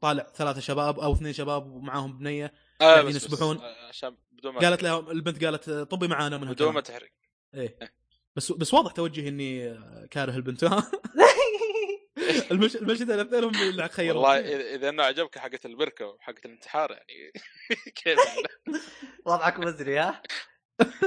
طالع ثلاثة شباب أو اثنين شباب ومعاهم بنية آه بس- يسبحون. آه، عشان بدون ما قالت لها البنت قالت طبي معانا من بدون ما. تحرق. إيه. بس بس واضح توجهي إني آه، كاره البنت. [LAUGHS] [LAUGHS] المش... المشهد الاثنين هم اللي خيروا والله اذا إذا إنه عجبك حقه البركة وحقه الانتحار يعني [LAUGHS] كيف؟ وضعك مزري ها؟ [LAUGHS]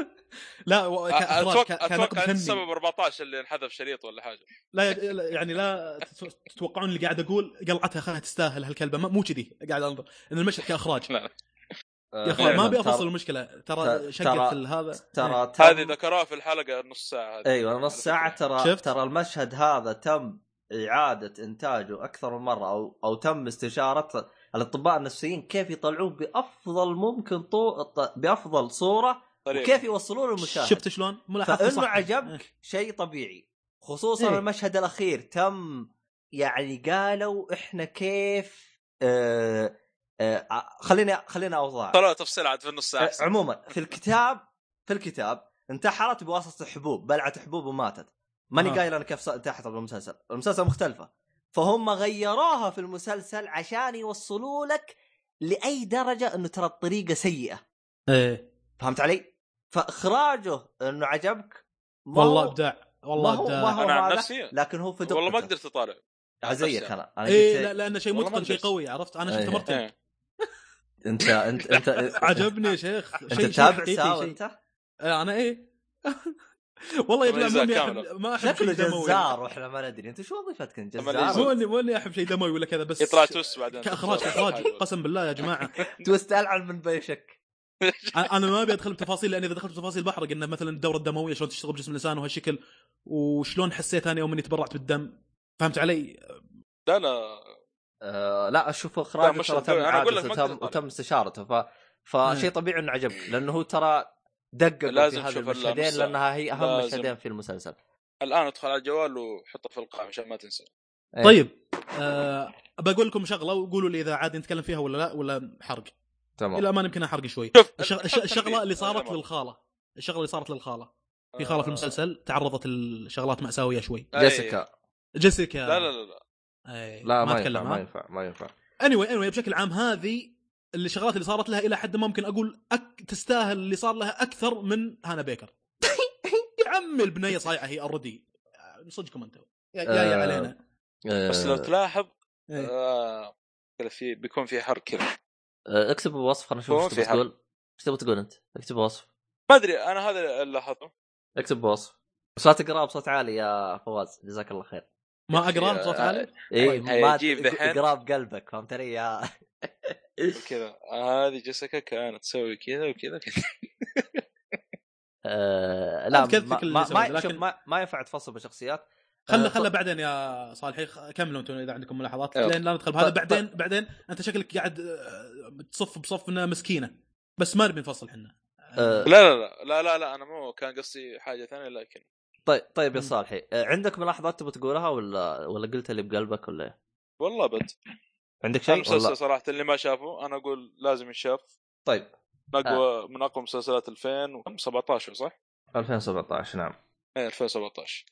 لا و... أتوقع أتوقع السبب 14 اللي انحذف شريط ولا حاجة. لا يعني لا تت- تتوقعون اللي قاعد أقول؟ قلعتها خلاها تستاهل هالكلبه ما- مو كذي قاعد أنظر. إن المشهد كإخراج. لا يا أخوان ما أبي فعلاً، أفصل ترى- المشكلة. ترى- في هذا. ترى تم- هذه ذكروها في الحلقة نص ساعة. هذه أيوه نص ساعة. ترى شفت؟ ترى المشهد هذا تم إعادة إنتاجه أكثر من مرة أو أو تم استشارة الاطباء النفسيين كيف يطلعوه بأفضل ممكن طو... بأفضل صورة طريقة. وكيف يوصلوه للمشاهد شفت شلون؟ ملاحظتي فإنه صح عجبك شيء طبيعي خصوصا إيه. المشهد الأخير تم يعني قالوا إحنا كيف آه آه خليني خليني أوضح طلع تفصيل عاد في النص ساعة آه،. عموما في الكتاب في الكتاب انتحرت بواسطة حبوب بلعت حبوب وماتت ماني آه. قايل أنا كيف انتحرت بالمسلسل المسلسل مختلفة فهم غيروها في المسلسل عشان يوصلوا لك لأي درجة إنه ترى الطريقة سيئة إيه فهمت علي فإخراجه إنه عجبك ما والله هو- أبداع ما والله هو ما ابداع هو أنا عن نفسي لكن هو في والله ما. قدرت أطالع زيك. أنا أنا قلت لا لأنه شيء ما متقن شيء. قوي عرفت أنا إيه. شفت مرتين إيه. انت انت انت [LAUGHS] عجبني يا شيخ أنت تتابع ساو أنت؟ آه، أنا إيه [LAUGHS] والله يا جماعة ما احب شكله شيء دموي. جزار وإحنا ما ندري. انت شو وظيفتك انت جزار؟ مو اني مو إني أحب شيء دموي ولا كذا بس يطلع توس بعدين كإخراج كاخراج قسم بالله يا جماعة. [LAUGHS] توست العن من بيشك. أنا ما أبي أدخل بتفاصيل لأن إذا دخلت بتفاصيل بحرق انه مثلا الدورة الدموية شلون تشتغل بجسم الإنسان وهالشكل وشلون حسيت أنا يوم إني تبرعت بالدم؟ فهمت علي؟ لا لا. آه لا أشوف إخراجه ترى تم وتم, استشارته ف فشيء طبيعي إنه عجبك لأنه هو ترى دقق في لازم هذه تشوف المشهدين. لأنها هي أهم لازم. مشهدين في المسلسل. الآن ادخل على الجوال وحطه في القائمة عشان ما تنسى. إيه. طيب أه بقول لكم شغلة وقولوا لي إذا عاد نتكلم فيها ولا لا ولا حرق. تمام. إلى ما يمكن أحرق شوي. شوف الشغ- الش- الشغلة اللي صارت للخالة. الشغلة اللي صارت للخالة. في خالة في آه. المسلسل تعرضت لشغلات مأساوية شوي. جيسيكا. جيسيكا. لا لا لا, لا. أي. لا ما, اتكلم ينفع ما ينفع ما ينفع. اني anyway, بشكل عام هذه الشغلات اللي صارت لها إلى حد ما ممكن أقول أك... تستاهل اللي صار لها أكثر من هانا بيكر. [LAUGHS] يا عمي البنية صايعة هي اوريدي صدقكم أنتم. يا جاية آه. علينا. بس لو آه، تلاحظ إيه. آه في بيكون في حرق كذا. آه، اكتب بوصف خلينا نشوف إيش تبغى. تقول. إيش تبغى تقول أنت؟ اكتب بوصف ما أدري أنا هذا اللي لاحظته. اكتب بوصف بس لا تقرا بصوت عالي يا فواز. جزاك الله خير. ما أقرأ بصوت عالي؟ اي طيب، ما هيجيب دحين. قراب قلبك فهمت علي؟ يا [LAUGHS] كذا. هذه جيسيكا كانت تسوي كذا وكذا كذا [LAUGHS] آه، لا ما, ما, ما, لكن- ما, ما ينفع تفصل بالشخصيات خله آه، خله بعدين يا صالحي كملوا أنتم إذا عندكم ملاحظات. لين لا ندخل بهذا. ف- بعدين بعدين أنت شكلك قاعد آه، تصف بصف انها مسكينة. بس ما نبي نفصل إحنا. آه، لا لا لا لا لا لا أنا مو كان قصدي حاجة ثانية لكن طيب طيب يا. صالحي. عندك ملاحظات تبغى تقولها ولا ولا قلت اللي بقلبك ولا إيه؟ والله بد. عندك شيء؟ المسلسل صراحة اللي ما شافه أنا أقول لازم ينشاف طيب. من اقوى من أقوى مسلسلات 2017 صح؟ 2017 نعم. إيه 2017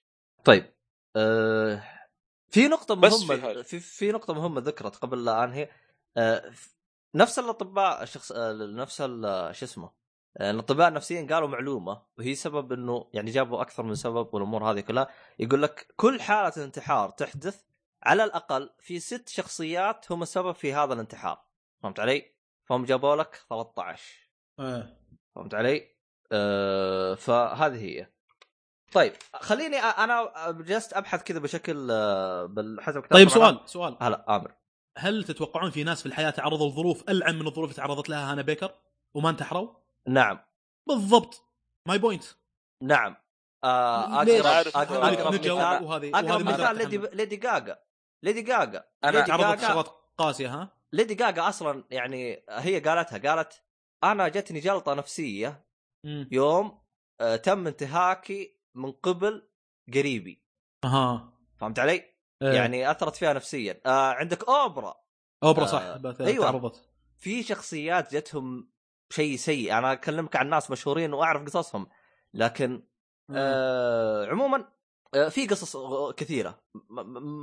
طيب. أه في نقطة مهمة في. في, في نقطة مهمة ذكرت قبل لا أنهي. أه نفس الأطباء الشخص أه نفس شو اسمه؟ أه الأطباء النفسيين قالوا معلومة وهي سبب إنه يعني جابوا أكثر من سبب والأمور هذه كلها. يقول لك كل حالة انتحار تحدث على الأقل في ست شخصيات هم السبب في هذا الانتحار فهمت علي؟ فهم جابوا لك 13 آه. فهمت علي؟ أه فهذه هي. طيب خليني أنا جلست أبحث كذا بشكل أه، بالحسب كتاب طيب. سؤال سؤال هلا آمر هل تتوقعون في ناس في الحياة تعرضوا لظروف ألعن من الظروف اللي تعرضت لها هانا بيكر وما انتحروا؟ نعم بالضبط my point نعم آه؟ أقرب أقرب مثال وهذه أقرب مثال مثال ليدي ليدي غاغا ليدي ليدي تعرضت غاغا شغلات قاسيه ها؟ ليدي غاغا أصلا يعني هي قالتها قالت أنا جتني جلطة نفسية مم. يوم آه تم انتهاكي من قبل قريبي أها فهمت علي؟ إيه. يعني أثرت فيها نفسيا آه عندك أوبرا أوبرا آه، صح بث- أيوة. تعرضت في شخصيات جتهم شيء سيء أنا أكلمك عن ناس مشهورين وأعرف قصصهم لكن آه عموما آه في قصص كثيرة.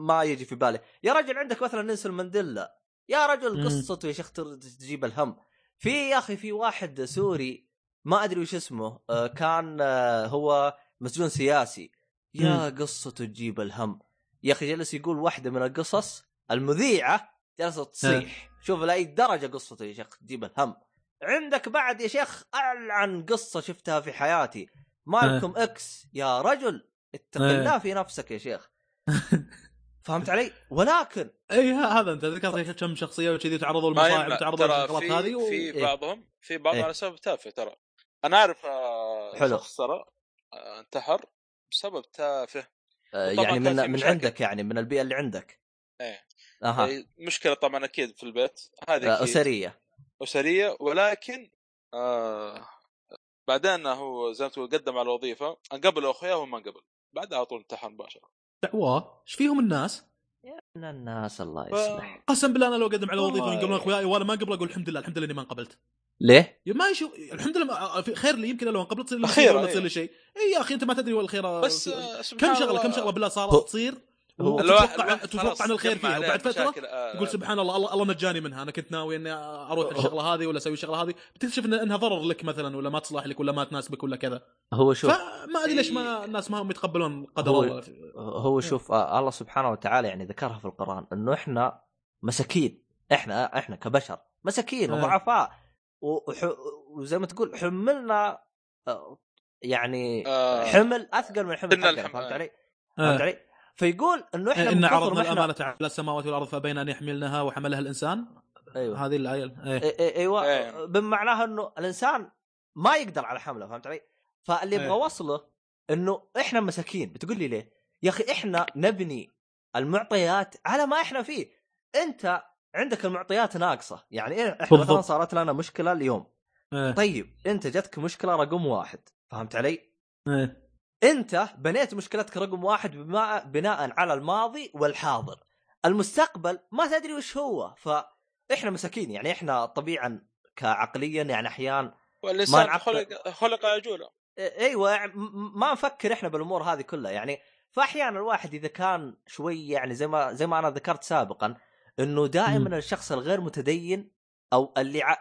ما يجي في بالي. يا رجل عندك مثلا نيلسون مانديلا. يا رجل. قصته يا شيخ تجيب الهم. في يا أخي في واحد سوري ما أدري وش اسمه آه كان آه هو مسجون سياسي. يا قصته تجيب الهم. يا أخي جلس يقول واحدة من القصص المذيعة جلست تصيح. شوف لأي درجة قصته يا شيخ تجيب الهم. عندك بعد يا شيخ العن قصة شفتها في حياتي. مالكم إكس. يا رجل اتق. الله في نفسك يا شيخ [LAUGHS] فهمت علي؟ ولكن اي هذا أنت ذكرت كم شخصية وكذي تعرضوا للمصاعب يمنع تعرضوا ترى للشغلات في هذه و... في إيه. بعضهم في بعضهم إيه. على سبب تافه ترى أنا أعرف آه، حلو. شخص ترى آه، انتحر بسبب تافه آه يعني من من مشاكل. عندك يعني من البيئة اللي عندك إيه أها إيه، مشكلة طبعا أكيد في البيت هذه. أسرية أسرية ولكن آه بعدين هو زي ما تقول قدم على وظيفه قبل اخوياه وما قبل بعدها على طول انتحر مباشرة دعواه إيش فيهم الناس؟ من الناس الله ف- يصلح قسم بالله أنا لو قدم على وظيفة والله. يقولون اخوياي وأنا ما قبل أقول الحمد لله الحمد لله إني ما انقبلت ليه؟ ما يشوف الحمد لله خير لي يمكن لو انقبلت تصير لي مصيبة ولا إيه. تصير لي شيء إي يا أخي أنت ما تدري والخير بس في- آه، سبحان كم شغلة. كم شغلة بالله صارت هو- تصير هو- تتوقع خلاص إن الخير فيها. وبعد فترة مشاكل، آه، تقول سبحان الله الله, الله نجاني منها. أنا كنت ناوي إني أروح الشغله هذه ولا أسوي الشغله هذه. بتكتشف إن إنها ضرر لك مثلا ولا ما تصلح لك ولا ما تناسبك ولا كذا. هو شوف فما أدري ليش ما الناس ما هم يتقبلون قدر هو- الله. هو شوف آه الله سبحانه وتعالى يعني ذكرها في القرآن إنه إحنا مساكين. إحنا إحنا كبشر مساكين آه. وضعفاء وح- وزي ما تقول حملنا آه، يعني آه، حمل أثقل من حمل فهمت علي؟ فهمت. علي؟ فيقول إنه إحنا إن عرضنا إحنا الأمانة على السماوات والأرض فبين أن يحملنها وحملها الإنسان أيوه هذه الآية إيه. إي- إي- إيوه إيه. بمعناها إنه الإنسان ما يقدر على حمله فهمت علي؟ فاللي أبغى إيه. اوصله إنه إحنا مساكين بتقول لي ليه؟ يا أخي إحنا نبني المعطيات على ما إحنا فيه أنت عندك المعطيات ناقصة يعني إيه- إحنا بالضبط. مثلا صارت لنا مشكلة اليوم إيه. طيب أنت جتك مشكلة رقم واحد فهمت علي؟ إيه. انت بنيت مشكلتك رقم واحد بناء على الماضي والحاضر. المستقبل ما تدري وش هو فإحنا مساكين يعني إحنا طبيعا كعقليا يعني احيان ما والإنسان نعقل- خلق خلق عجولا إيوه يعني م- ما نفكر إحنا بالأمور هذه كلها يعني فاحيانا الواحد إذا كان شوي يعني زي ما زي ما أنا ذكرت سابقا إنه دائما الشخص الغير متدين أو اللي ع...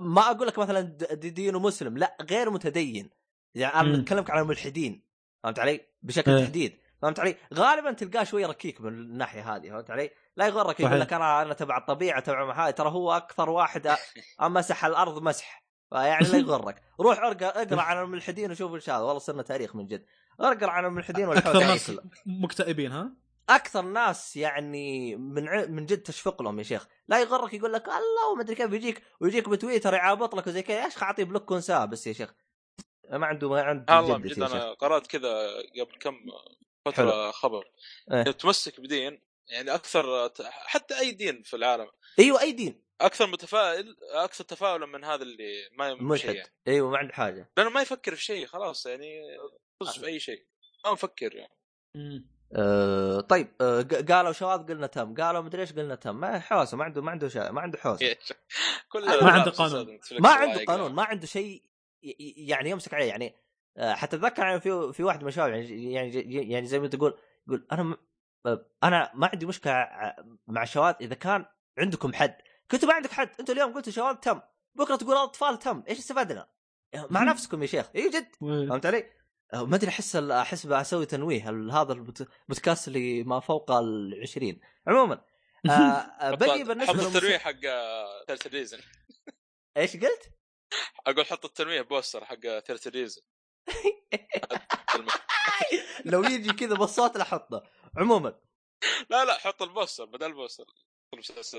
ما أقول لك مثلا دينه مسلم لا غير متدين. يعني أنا مم. اتكلمك عن الملحدين فهمت علي؟ بشكل إيه. تحديد فهمت علي؟ غالبا تلقاه شوي ركيك من الناحية هذه فهمت علي؟ لا يغرك يقول. لك أنا أنا تبع الطبيعة تبع ما ترى هو أكثر واحد مسح الأرض مسح فيعني لا يغرك روح اقرأ [LAUGHS] عن الملحدين وشوف إيش هذا والله صرنا تاريخ من جد اقرأ عن الملحدين أكثر والحوسه ناس. مكتئبين ها؟ أكثر ناس يعني من ع... من جد تشفق لهم يا شيخ لا يغرك يقول لك الله وما أدري كيف يجيك ويجيك بتويتر يعابط لك وزي كذا يا شيخ أعطيه بلوك ونساه بس يا شيخ ما عنده ما عنده الله من جدتي جد أنا قرأت كذا قبل كم فترة خبر. إيه. تمسك بدين يعني أكثر حتى أي دين في العالم. أيوه أي دين. أكثر متفائل أكثر تفاؤلا من هذا اللي ما ملحد يعني. أيوه ما عنده حاجة. لأنه ما يفكر في شيء خلاص يعني طز في أي شيء. ما مفكر يعني. أه طيب أه ق- قالوا شواذ قلنا تم. قالوا مدري إيش قلنا تم. ما حوسة ما عنده ما عنده شا... ما عنده حوسة. [LAUGHS] كل ما عنده قانون. ما عنده قانون ما عنده شيء يعني يمسك عليه يعني آه، حتى أتذكر يعني في في واحد من الشباب يعني يعني يعني زي ما تقول يقول أنا م- آه، أنا ما عندي مشكلة مع الشواذ إذا كان عندكم حد. كنتوا ما عندك حد أنتوا اليوم قلتوا شواذ تم بكرة تقول أطفال تم إيش استفدنا؟ مع نفسكم يا شيخ اي جد؟ فهمت علي؟ آه، ما أدري أحس أحس بسوي تنويه هذا البودكاست اللي ما فوق ال 20 عموما آه، [LAUGHS] بقي بالنسبة حط التنويه حق Thirteen Reason إيش قلت؟ أقول حط التنويه poster حق Thirteen Reason. [LAUGHS] [LAUGHS] لو يجي كذا بالصوت لاحطه عموما. لا لا حط ال poster بدل ال poster. [LAUGHS]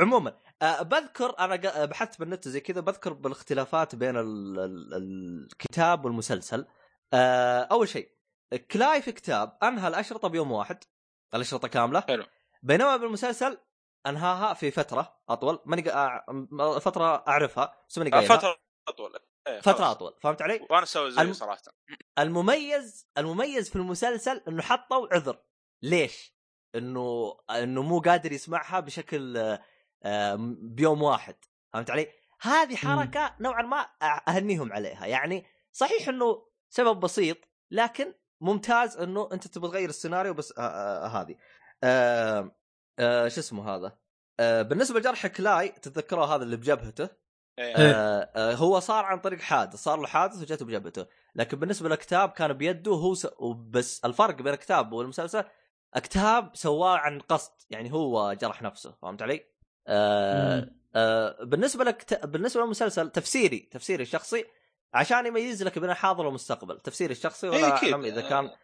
عموما آه بذكر أنا قا- بحثت بالنت زي كذا بذكر بالاختلافات بين ال ال الكتاب والمسلسل. آه أول شيء كلاي في كتاب أنهى الأشرطة بيوم واحد. الأشرطة كاملة. حلو. بينما بالمسلسل أنهاها في فترة أطول. ماني قا- آه، فترة أعرفها. بس ماني آه، قايلها فترة أطول. إيه، فترة. أطول. فهمت علي؟ وأنا أسوي زي الم- صراحة. المميز المميز في المسلسل إنه حطوا عذر. ليش؟ إنه إنه مو قادر يسمعها بشكل آه، آه، بيوم واحد. فهمت علي؟ هذه حركة نوعا ما أهنيهم عليها. يعني صحيح إنه سبب بسيط لكن ممتاز إنه أنت تبغى تغير السيناريو بس آه آه هذه. آه آه شو اسمه هذا آه بالنسبة لجرح كلاي تتذكروا هذا اللي بجبهته إيه. آه آه هو صار عن طريق حادث صار له حادث وجته بجبهته لكن بالنسبة للكتاب كان بيده هو س... بس الفرق بين الكتاب والمسلسل الكتاب سواه عن قصد يعني هو جرح نفسه فهمت علي؟ آه آه بالنسبة لك بالنسبة للمسلسل تفسيري تفسيري الشخصي عشان يميز لك بين الحاضر والمستقبل تفسيري الشخصي إيه، ولا. أعلم إذا كان آه،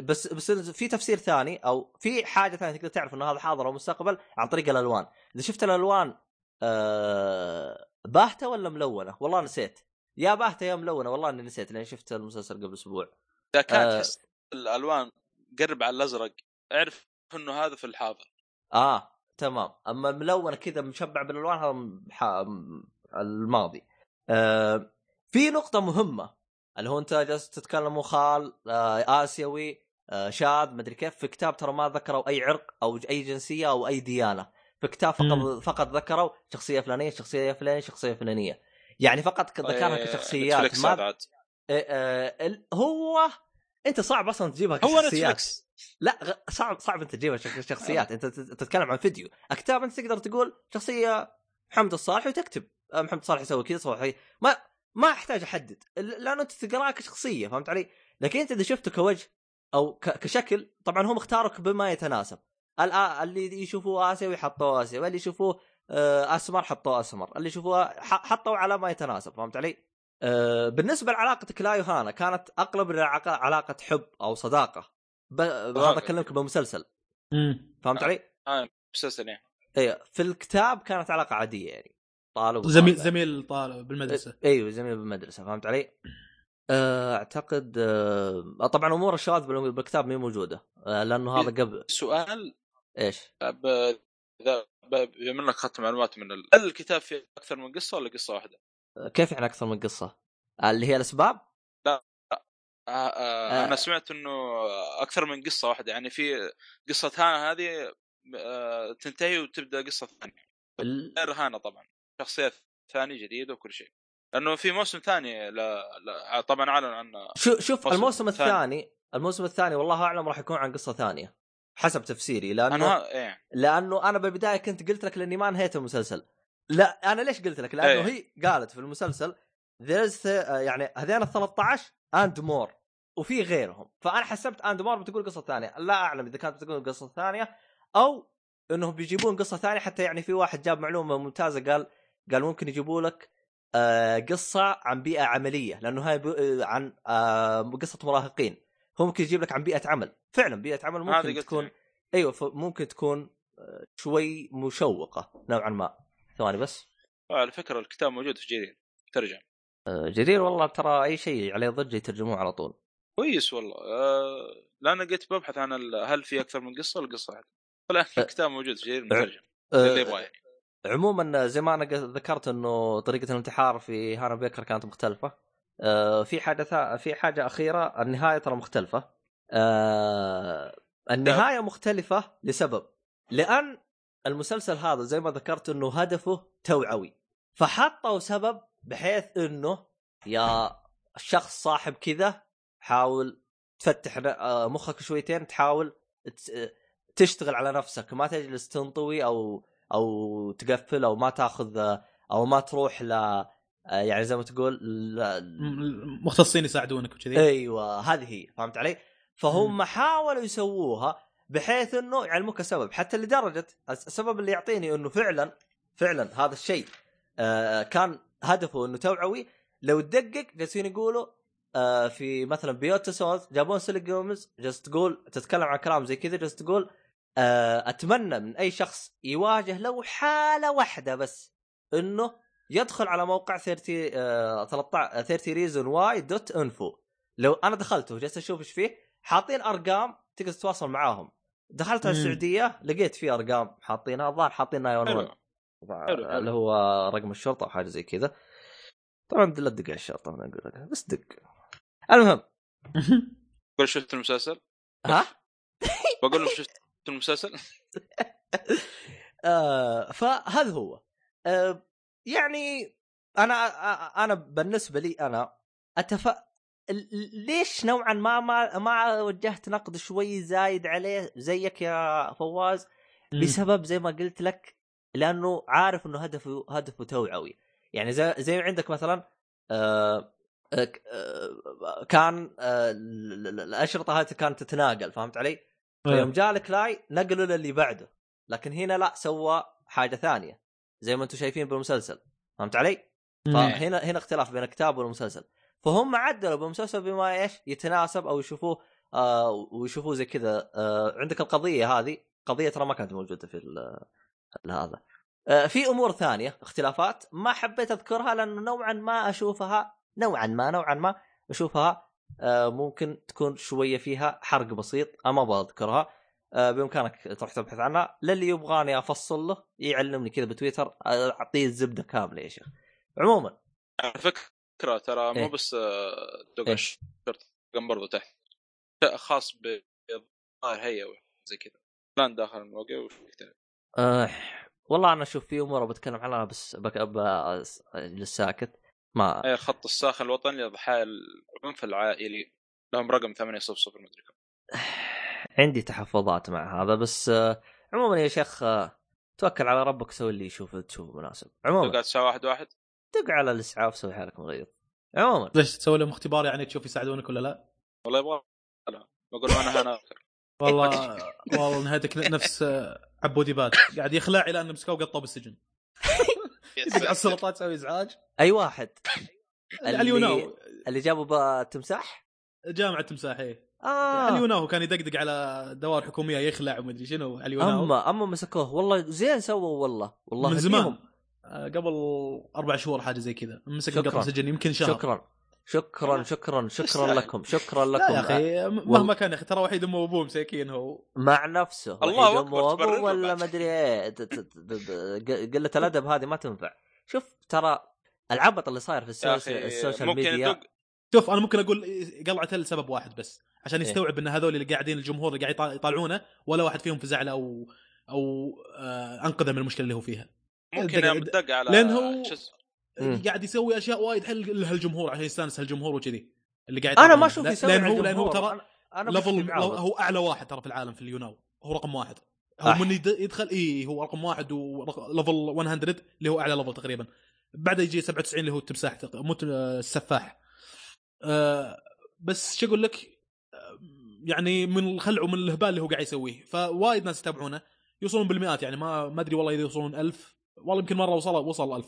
بس بس في تفسير ثاني أو في حاجة ثانية تقدر تعرف إنه هذا حاضر أو مستقبل عن طريق الألوان. إذا شفت الألوان آه، باهتة ولا ملونة؟ والله نسيت. يا باهتة يا ملونة والله إني نسيت لأني شفت المسلسل قبل أسبوع. إذا كانت آه. الألوان قرب على الأزرق اعرف إنه هذا في الحاضر. آه تمام. أما الملونه كذا مشبع بالألوان هذا الماضي. آه في نقطة مهمة. اللي هو انت جالس تتكلم خال آه آسيوي آه شاذ مدري كيف في كتاب ترى ما ذكروا أي عرق أو أي جنسية أو أي ديانة. في كتاب فقط مم. فقط ذكروا شخصية فلانية شخصية فلانية شخصية فلانية. يعني فقط ذكرها إيه، كشخصيات ما عاد. آه آه هو أنت صعب أصلا تجيبها هو كشخصيات. نتفليكس لا صعب صعب أنت تجيبها شخ- شخصيات أنت تت- تتكلم عن فيديو. الكتاب أنت تقدر تقول شخصية محمد الصالح وتكتب آه، محمد الصالح يسوي كذا يسوي حي- ما ما أحتاج أحدد لأنه أنت تقرأه كشخصية فهمت علي؟ لكن أنت إذا شفته كوجه أو كشكل طبعا هم اختاروك بما يتناسب اللي يشوفوه آسيوي حطوه آسيوي واللي يشوفوه آه، أسمر حطوه أسمر اللي يشوفوه حطوا على ما يتناسب فهمت علي؟ آه، بالنسبة لعلاقه كلاي وهانا كانت أقرب لعلاقه علاقه حب أو صداقة. هذا اكلمك بمسلسل. فهمت علي؟ آه، مسلسل أيوه في الكتاب كانت علاقة عادية يعني طالب زميل. زميل طالب بالمدرسة أيوه زميل بالمدرسة فهمت علي؟ آه، أعتقد آه، طبعا امور الشواذ بال- بالكتاب مي موجودة آه، لأنه هذا قبل سؤال إيش؟ ب... إذا ب- بما إنك أخذت معلومات من ال... هل الكتاب فيه أكثر من قصة ولا قصة واحدة؟ آه، كيف يعني أكثر من قصة؟ اللي هي الأسباب؟ آه آه آه. أنا سمعت إنه أكثر من قصة واحدة يعني في قصة هانا هذه آه تنتهي وتبدأ قصة ثانية غير هانا طبعا شخصية ثانية جديدة وكل شيء لأنه في موسم ثاني لا, لا طبعا أعلن شو شوف موسم الموسم ثاني. الثاني الموسم الثاني والله أعلم راح يكون عن قصة ثانية حسب تفسيري لأنه أنا إيه لأنه أنا بالبداية كنت قلت لك لأني ما انهيت المسلسل لا أنا ليش قلت لك؟ لأنه إيه. هي قالت في المسلسل there's the- آه، يعني هذين ال 13 and more وفي غيرهم فأنا حسبت and more بتقول قصة ثانية لا أعلم إذا كانت بتقول قصة ثانية أو إنهم بيجيبون قصة ثانية حتى يعني في واحد جاب معلومة ممتازة قال قال ممكن يجيبوا لك آه قصة عن بيئة عملية لأنه هاي آه، عن آه قصة مراهقين. هو ممكن يجيب لك عن بيئة عمل. فعلا بيئة عمل هذه ممكن تكون لك. أيوه ممكن تكون شوي مشوقة نوعا ما. ثواني بس. على فكرة الكتاب موجود في جرير ترجم. جرير والله ترى أي شيء عليه ضجة يترجموه على طول. كويس والله. آه لأن قلت ببحث عن ال- هل في أكثر من قصة؟ ولا قصه واحدة طلع الكتاب موجود في جرير مترجم اللي يبغاه يعني. عموما زي ما أنا ذكرت إنه طريقة الانتحار في هانا بيكر كانت مختلفة. آه، في حاجة. في حاجة أخيرة النهاية ترى مختلفة. آه، النهاية مختلفة لسبب. لأن المسلسل هذا زي ما ذكرت إنه هدفه توعوي. فحطوا سبب بحيث إنه يا شخص صاحب كذا حاول تفتح آه، مخك شويتين تحاول ت- تشتغل على نفسك. ما تجلس تنطوي أو أو تقفل أو ما تأخذ أو ما تروح ل يعني زي ما تقول ل... مختصين يساعدونك وكذي أيوه هذه هي فهمت علي؟ فهم حاولوا يسووها بحيث إنه يعلموك السبب حتى لدرجة السبب اللي يعطيني إنه فعلا فعلا هذا الشيء آه كان هدفه إنه توعوي لو تدقق جالسين يقولوا آه في مثلا بيوتا سولز جابون سيلي جومز جالس تقول تتكلم عن كلام زي كذا جالس تقول آه أتمنى من أي شخص يواجه لو حالة واحدة بس إنه يدخل على موقع 30 آه 13 30 ريزون واي دوت إنفو. لو أنا دخلته وجلست أشوف إيش فيه حاطين أرقام تقدر تتواصل معاهم. دخلت على. السعودية لقيت فيه أرقام حاطينها الظاهر حاطين 911 حلو. حلو، حلو. اللي هو رقم الشرطة أو حاجة زي كذا. طبعا لا تدق على الشرطة أنا أقول لك بس دق. المهم. [LAUGHS] بقول شفت المسلسل؟ ها؟ [LAUGHS] بقول لهم شفت. المسلسل؟ [LAUGHS] آه فهذا هو. آه يعني أنا آه، أنا بالنسبة لي أنا اتف ليش نوعا ما ما ما وجهت نقد شوي زايد عليه زيك يا فواز؟ بسبب زي ما قلت لك لأنه عارف إنه هدفه هدفه توعوي يعني زي زي عندك مثلا آه آه، ك- كان آه، ال- ال- الأشرطة هذه كانت تتناقل فهمت علي؟ فيوم جاء الكلاي نقلوا للي بعده. لكن هنا لا سوى حاجة ثانية. زي ما أنتم شايفين بالمسلسل. فهمت علي؟ فهنا هنا اختلاف بين الكتاب والمسلسل. فهم عدلوا بالمسلسل بما إيش؟ يتناسب أو يشوفوه آه ويشوفوه زي كذا. آه عندك القضية هذه. قضية ترى ما كانت موجودة في هذا. آه في أمور ثانية اختلافات ما حبيت أذكرها لأنه نوعا ما أشوفها نوعا ما نوعا ما أشوفها. آه ممكن تكون شوية فيها حرق بسيط أنا ما أبغى أذكرها. آه بإمكانك تروح تبحث عنها. للي يبغاني أفصل له يعلمني كذا بتويتر آه، أعطيه الزبدة كاملة يا شيخ. عموما. على فكرة ترى مو إيه. بس آه،؟ الشرطه كان برضو تحت. خاص بالظاهر هي زي كذا. بلان داخل الموقع وكذا آه والله أنا أشوف في أمور بتكلم عنها بس بك اجلس ساكت ما هي الخط الساخن الوطني لضحايا العنف العائلي. لهم رقم 800 مدري كم. [SIGHS] عندي تحفظات مع هذا بس آه عموما يا شيخ آه توكل على ربك سوي اللي يشوف تشوفه مناسب. عموما. قاعد تساوي واحد واحد؟ دق على الإسعاف سوي حالك مريض عموما. ليش تسوي لهم اختبار يعني تشوف يساعدونك ولا لا؟ والله يبغى لا. بقول أنا هنا [LAUGHS] والله [LAUGHS] والله نهايتك نفس آه، عبودي بات قاعد يخلع إلى ان مسكوه وقطوه بالسجن. السلطات تسوي إزعاج؟ أي واحد. [LAUGHS] اللي- اليوناو اللي جابوا بتمساح جامعة تمساح إيه. آه. اليوناو كان يدقدق على دوائر حكومية يخلع ومدري شنو. اليوناو اما أما مسكوه. والله زين سووا والله. والله من زمان. آه، قبل أربع شهور حاجة زي كذا. مسك. قطع سجن يمكن شهر. شكرا. شكرا شكرا [LAUGHS] شكرا. لكم شكرا لا لكم يا أخي مهما كان يا أخي ترى وحيد امه وابوه مساكين هو مع نفسه الله تبرر له ولا. ما أدري إيه قلة الأدب هذه ما تنفع شوف ترى العبط اللي صاير في يا social media شوف أنا ممكن أقول قلعته لسبب واحد بس عشان إيه. يستوعب إن هذول اللي قاعدين الجمهور اللي قاعد يطال- يطالعونه ولا واحد فيهم في زعله أو أو آه أنقذه من المشكلة اللي هو فيها ممكن دق- يوم دق على لأن هو-. قاعد يسوي أشياء وايد حل لهالجمهور عشان يستانس هالجمهور وكذي. اللي قاعد أنا ما. أشوف يسوي لأن على هو. ترى أنا level بشوف معاه. هو أعلى واحد ترى في العالم في ال YouNow هو رقم واحد. هو أح. من يد- يدخل اي هو رقم واحد و level 100 اللي هو أعلى level تقريبا. بعده يجي 97 اللي هو التمساح مو السفاح. آه بس شو أقول لك؟ آه، يعني من الخلع ومن الهبال اللي هو قاعد يسويه. فوايد ناس يتابعونه. يوصلون بالمئات يعني ما ما أدري والله إذا يوصلون ألف. والله يمكن مرة وصل وصل ألف.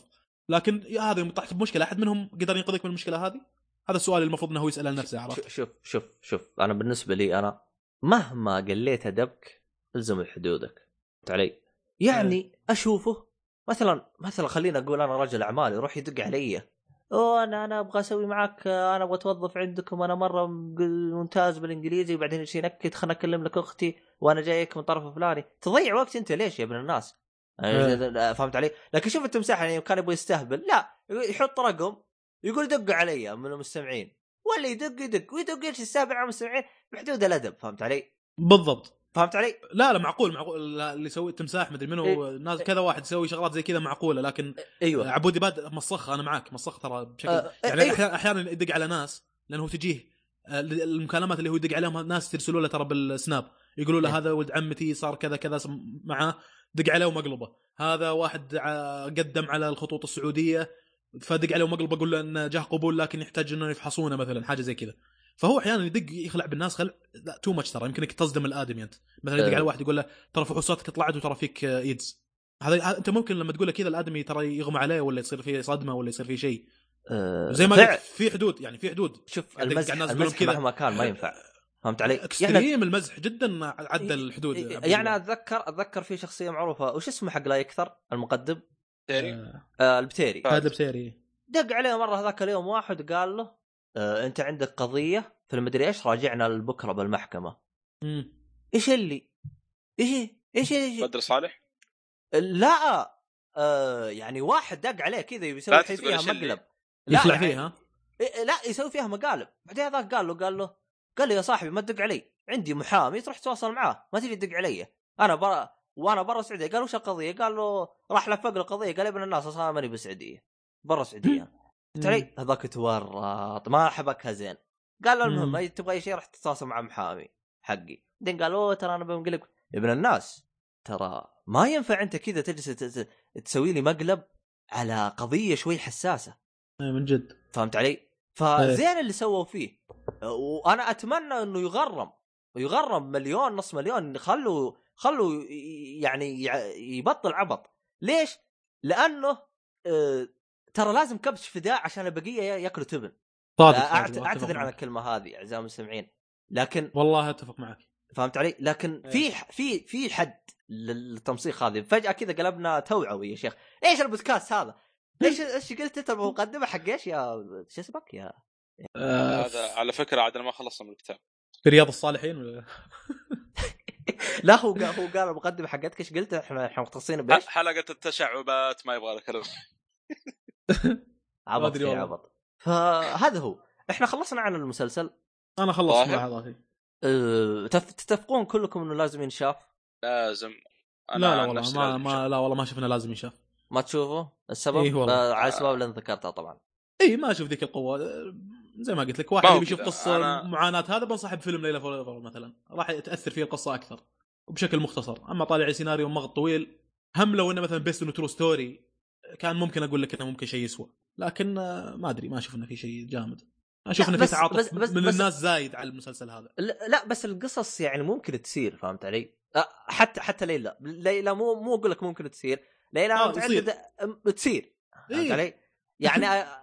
لكن يا هذا يوم طحت بمشكله أحد منهم قدر ينقذك من المشكلة هذه؟ هذا السؤال المفروض إنه هو يسأله لنفسه عرفت؟ شوف شوف شوف أنا بالنسبة لي أنا مهما قليت أدبك الزم حدودك. فهمت علي؟ يعني أشوفه مثلا مثلا خلينا أقول أنا رجل أعمال يروح يدق علي. أوه أنا أنا أبغى أسوي معك أنا أبغى أتوظف عندكم أنا مرة ممتاز بالإنجليزي وبعدين ينكد خلنا اكلم لك أختي وأنا جايك من طرف فلاني. تضيع وقت أنت. ليش يا ابن الناس؟ إيه. فهمت علي؟ لكن شوف التمساح يعني كان يبغى يستهبل لا يحط رقم يقول دقوا علي من المستمعين ولا يدق يدق ويدق إيش السابع على المستمعين بحدود الأدب فهمت علي؟ بالضبط فهمت علي؟ لا لا معقول معقول اللي يسوي التمساح مدري منو إيه. ناس كذا واحد يسوي شغلات زي كذا معقولة لكن أيوه عبودي باد مسخ أنا معك مسخ ترى بشكل آه، يعني أيوة. أحيانا يدق على ناس لأنه تجيه آه، المكالمات اللي هو يدق عليهم ناس يرسلوا له ترى بالسناب يقولوا له إيه. هذا ولد عمتي صار كذا كذا معاه دق عليه ومقلبه هذا واحد قدم على الخطوط السعودية فدق عليه ومقلبه يقول له انه جاه قبول لكن يحتاج انه يفحصونه مثلا حاجة زي كذا فهو أحيانا يدق يخلع بالناس خلع لا too much ترى يمكنك تصدم الآدمي أنت مثلا يدق إيه. على واحد يقول له ترى فحوصاتك طلعت وترى فيك إيدز هذا أنت ممكن لما تقول له كذا الآدمي ترى يغمى عليه ولا يصير فيه صدمة ولا يصير فيه شيء آه، زي ما. قلت في حدود يعني في حدود شوف المزح المزح. مهما كان ما ينفع فهمت علي؟ يعني extreme المزح جدا عدى الحدود يعني. اتذكر أتذكر في شخصية معروفة. وش اسمه حق لا يكثر المقدم؟ تيري آه، آه البتيري هذا بسيري دق عليه مرة هذاك اليوم واحد قال له آه أنت عندك قضية في المدري إيش؟ راجعنا لبكره بالمحكمة. مم. إيش اللي؟ إيش إيش إيش؟ بدر صالح؟ لا آه يعني واحد دق عليه كذا يسوي فيها مقلب. لا يخلع يعني- فيها؟ لا يسوي فيها مقالب. بعدين هذاك قال له قال له قال له يا صاحبي ما تدق علي. عندي محامي تروح تتواصل معاه. ما تجي تدق علي. أنا برا وأنا برا السعودية. قال وش القضية؟ قال له راح لفق له القضية. قال ابن الناس أصلا ماني بالسعودية. برا السعودية. [CLEARS THROAT] قلت علي هذاك تورط ما حبكها زين. قال له المهم تبغى أي شيء راح تتواصل مع محامي حقي. بعدين قال أوه ترى أنا بنقلب يا ابن الناس ترى ما ينفع أنت كذا تجلس تسوي لي مقلب على قضية شوي حساسة. إيه، من جد. فهمت علي؟ فزين اللي سووا فيه وأنا أتمنى إنه يغرم ويغرم مليون نص مليون خلوا خلوا يعني يع- يبطل عبط ليش؟ لأنه آه، ترى لازم كبش فداء عشان البقية يأكلوا تبن صادق أعتذر عن. الكلمة هذه أعزائي المستمعين لكن والله أتفق معك فهمت علي؟ لكن إيه. في في في حد للتمسيخ هذه فجأة كذا قلبنا توعوي يا شيخ إيش البودكاست هذا؟ إيش إيش قلت أنت المقدمة حق إيش يا شو اسمك يا؟ آه، هذا على فكرة عاد أنا ما خلصنا من الكتاب. في رياض الصالحين ولا؟ [LAUGHS] لا هو قال هو قال المقدمة حقتك إيش قلت؟ إحنا إحنا مختصين بإيش؟ حلقة التشعبات ما يبغى لك [LAUGHS] عبط في والله. عبط. فهذا هو. إحنا خلصنا عن المسلسل. أنا خلصت. ملاحظاتي. أه، تف- تتفقون كلكم إنه لازم ينشاف؟ لازم. لا لا عن والله ما, ما لا والله ما شفنا لازم ينشاف. ما تشوفه السبب؟ إيه والله. آه، على الاسباب اللي انت ذكرتها طبعا. اي ما أشوف ذيك القوة. آه، زي ما قلت لك واحد يبي يشوف. قصة أنا- معاناة هذا بنصاحب فيلم ليلة فور مثلا. راح تاثر فيه القصة أكثر وبشكل مختصر. أما طالع سيناريو مغط طويل هم لو إنه مثلا بيست انه ترو ستوري كان ممكن أقول لك إنه ممكن شيء يسوى. لكن آه، ما أدري ما أشوف إنه في شيء جامد. أشوف لا، إنه في تعاطف بس- بس- من بس- الناس زايد على المسلسل هذا. لا بس القصص يعني ممكن تصير فهمت علي؟ حتى حتى ليلى. ليلى مو مو أقول لك ممكن تصير آه، متعدده أم- تصير فهمت إيه. علي؟ يعني [LAUGHS]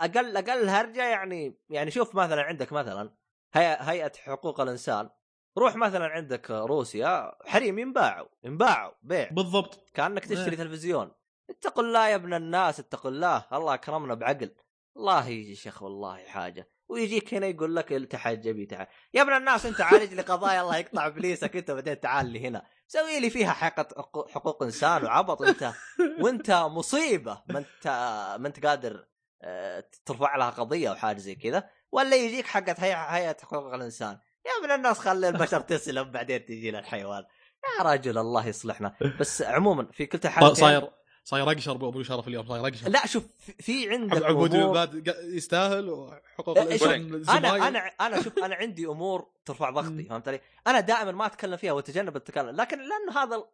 أقل أقل هرجة يعني يعني شوف مثلا عندك مثلا هيئة حقوق الإنسان. روح مثلا عندك روسيا حريم ينباعوا ينباعوا بيع. بالضبط. كأنك تشتري إيه. تلفزيون. اتقوا الله يا ابن الناس اتقوا الله الله أكرمنا بعقل. الله يا شيخ والله حاجة. ويجيك هنا يقول لك تحجبي تعال يا ابن الناس انت عالج لي قضايا الله يقطع ابليسك. انت بعدين تعال لي هنا. سوي لي فيها حقة حقوق- إنسان وعبط. وانت وانت مصيبة. ما انت ما انت قادر آه، ترفع لها قضية أو حاجة زي كذا. ولا يجيك حقت هيئة حقوق الإنسان. يا ابن الناس خلي البشر [LAUGHS] تسلم بعدين تجي للحيوان. يا رجل الله يصلحنا. بس عموما في كلتا حالتين صاير. صاير أقشر ابو شرف اليوم صاير أقشر لا شوف في- عندك عبود قا- يستاهل وحقوق إيه، الإنسان أنا. أنا أنا شوف أنا عندي أمور ترفع ضغطي. فهمت علي؟ أنا دائما ما أتكلم فيها وأتجنب التكلم لكن لأنه هذا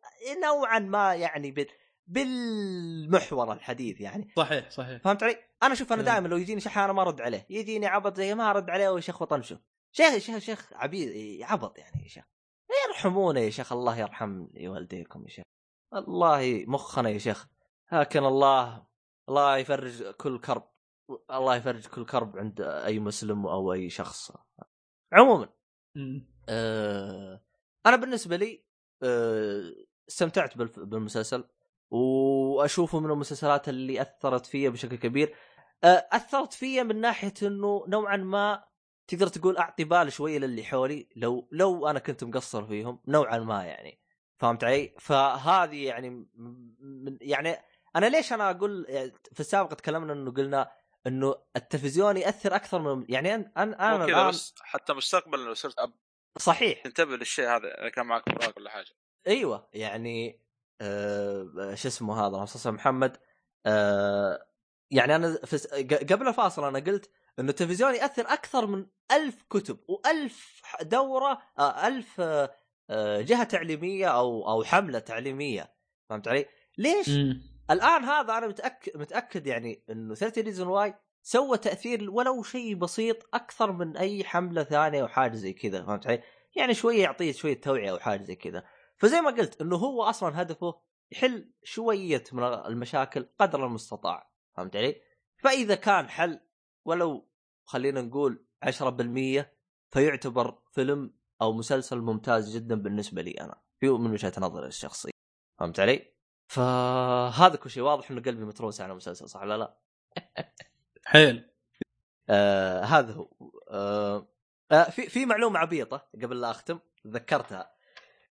نوعا ما يعني بال... بالمحور الحديث يعني صحيح صحيح فهمت علي؟ أنا شوف أنا. دائما لو يجيني شيخ أنا ما أرد عليه يجيني عبط زي ما أرد عليه يا شيخ وطنشه شيخ شيخ شيخ عبيد عبط يعني يا شيخ يرحمونا يا شيخ الله يرحم والديكم يا شيخ الله مخنا يا شيخ لكن الله الله يفرج كل كرب الله يفرج كل كرب عند أي مسلم أو أي شخص عموما. آه أنا بالنسبة لي آه استمتعت بالمسلسل وأشوفه من المسلسلات اللي أثرت فيا بشكل كبير آه أثرت فيا من ناحية إنه نوعا ما تقدر تقول أعطي بال شوية للي حولي لو لو أنا كنت مقصر فيهم نوعا ما يعني فهمت علي؟ فهذه يعني من يعني أنا ليش أنا أقول في السابق تكلمنا إنه قلنا إنه التلفزيون يأثر أكثر من يعني أنا أنا كذا الآن بس حتى مستقبلا لو صرت أب صحيح تنتبه للشيء هذا اذا كان معك فراغ ولا حاجة أيوه يعني آه شو اسمه هذا مسلسل محمد آه يعني أنا في س- ق- قبل الفاصل أنا قلت إنه التلفزيون يأثر أكثر من ألف كتب وألف ح- دورة آه ألف آه آه، جهة تعليمية أو أو حملة تعليمية فهمت علي؟ ليش؟ مم. الآن هذا أنا متاكد متأكد يعني إنه 13 Reasons Why سوى تأثير ولو شيء بسيط أكثر من أي حملة ثانية أو حاجة زي كذا فهمت علي؟ يعني شوية يعطيه شوية توعية أو حاجة زي كذا فزي ما قلت إنه هو أصلا هدفه يحل شوية من المشاكل قدر المستطاع فهمت علي؟ فإذا كان حل ولو خلينا نقول 10% فيعتبر فيلم أو مسلسل ممتاز جدا بالنسبة لي أنا في من وجهة نظري الشخصية فهمت علي؟ فهذا كل شيء واضح إنه قلبي متروس على المسلسل صح ولا لا؟ [LAUGHS] حيل آه هذا هو آه آه في في معلومة عبيطة قبل لا أختم تذكرتها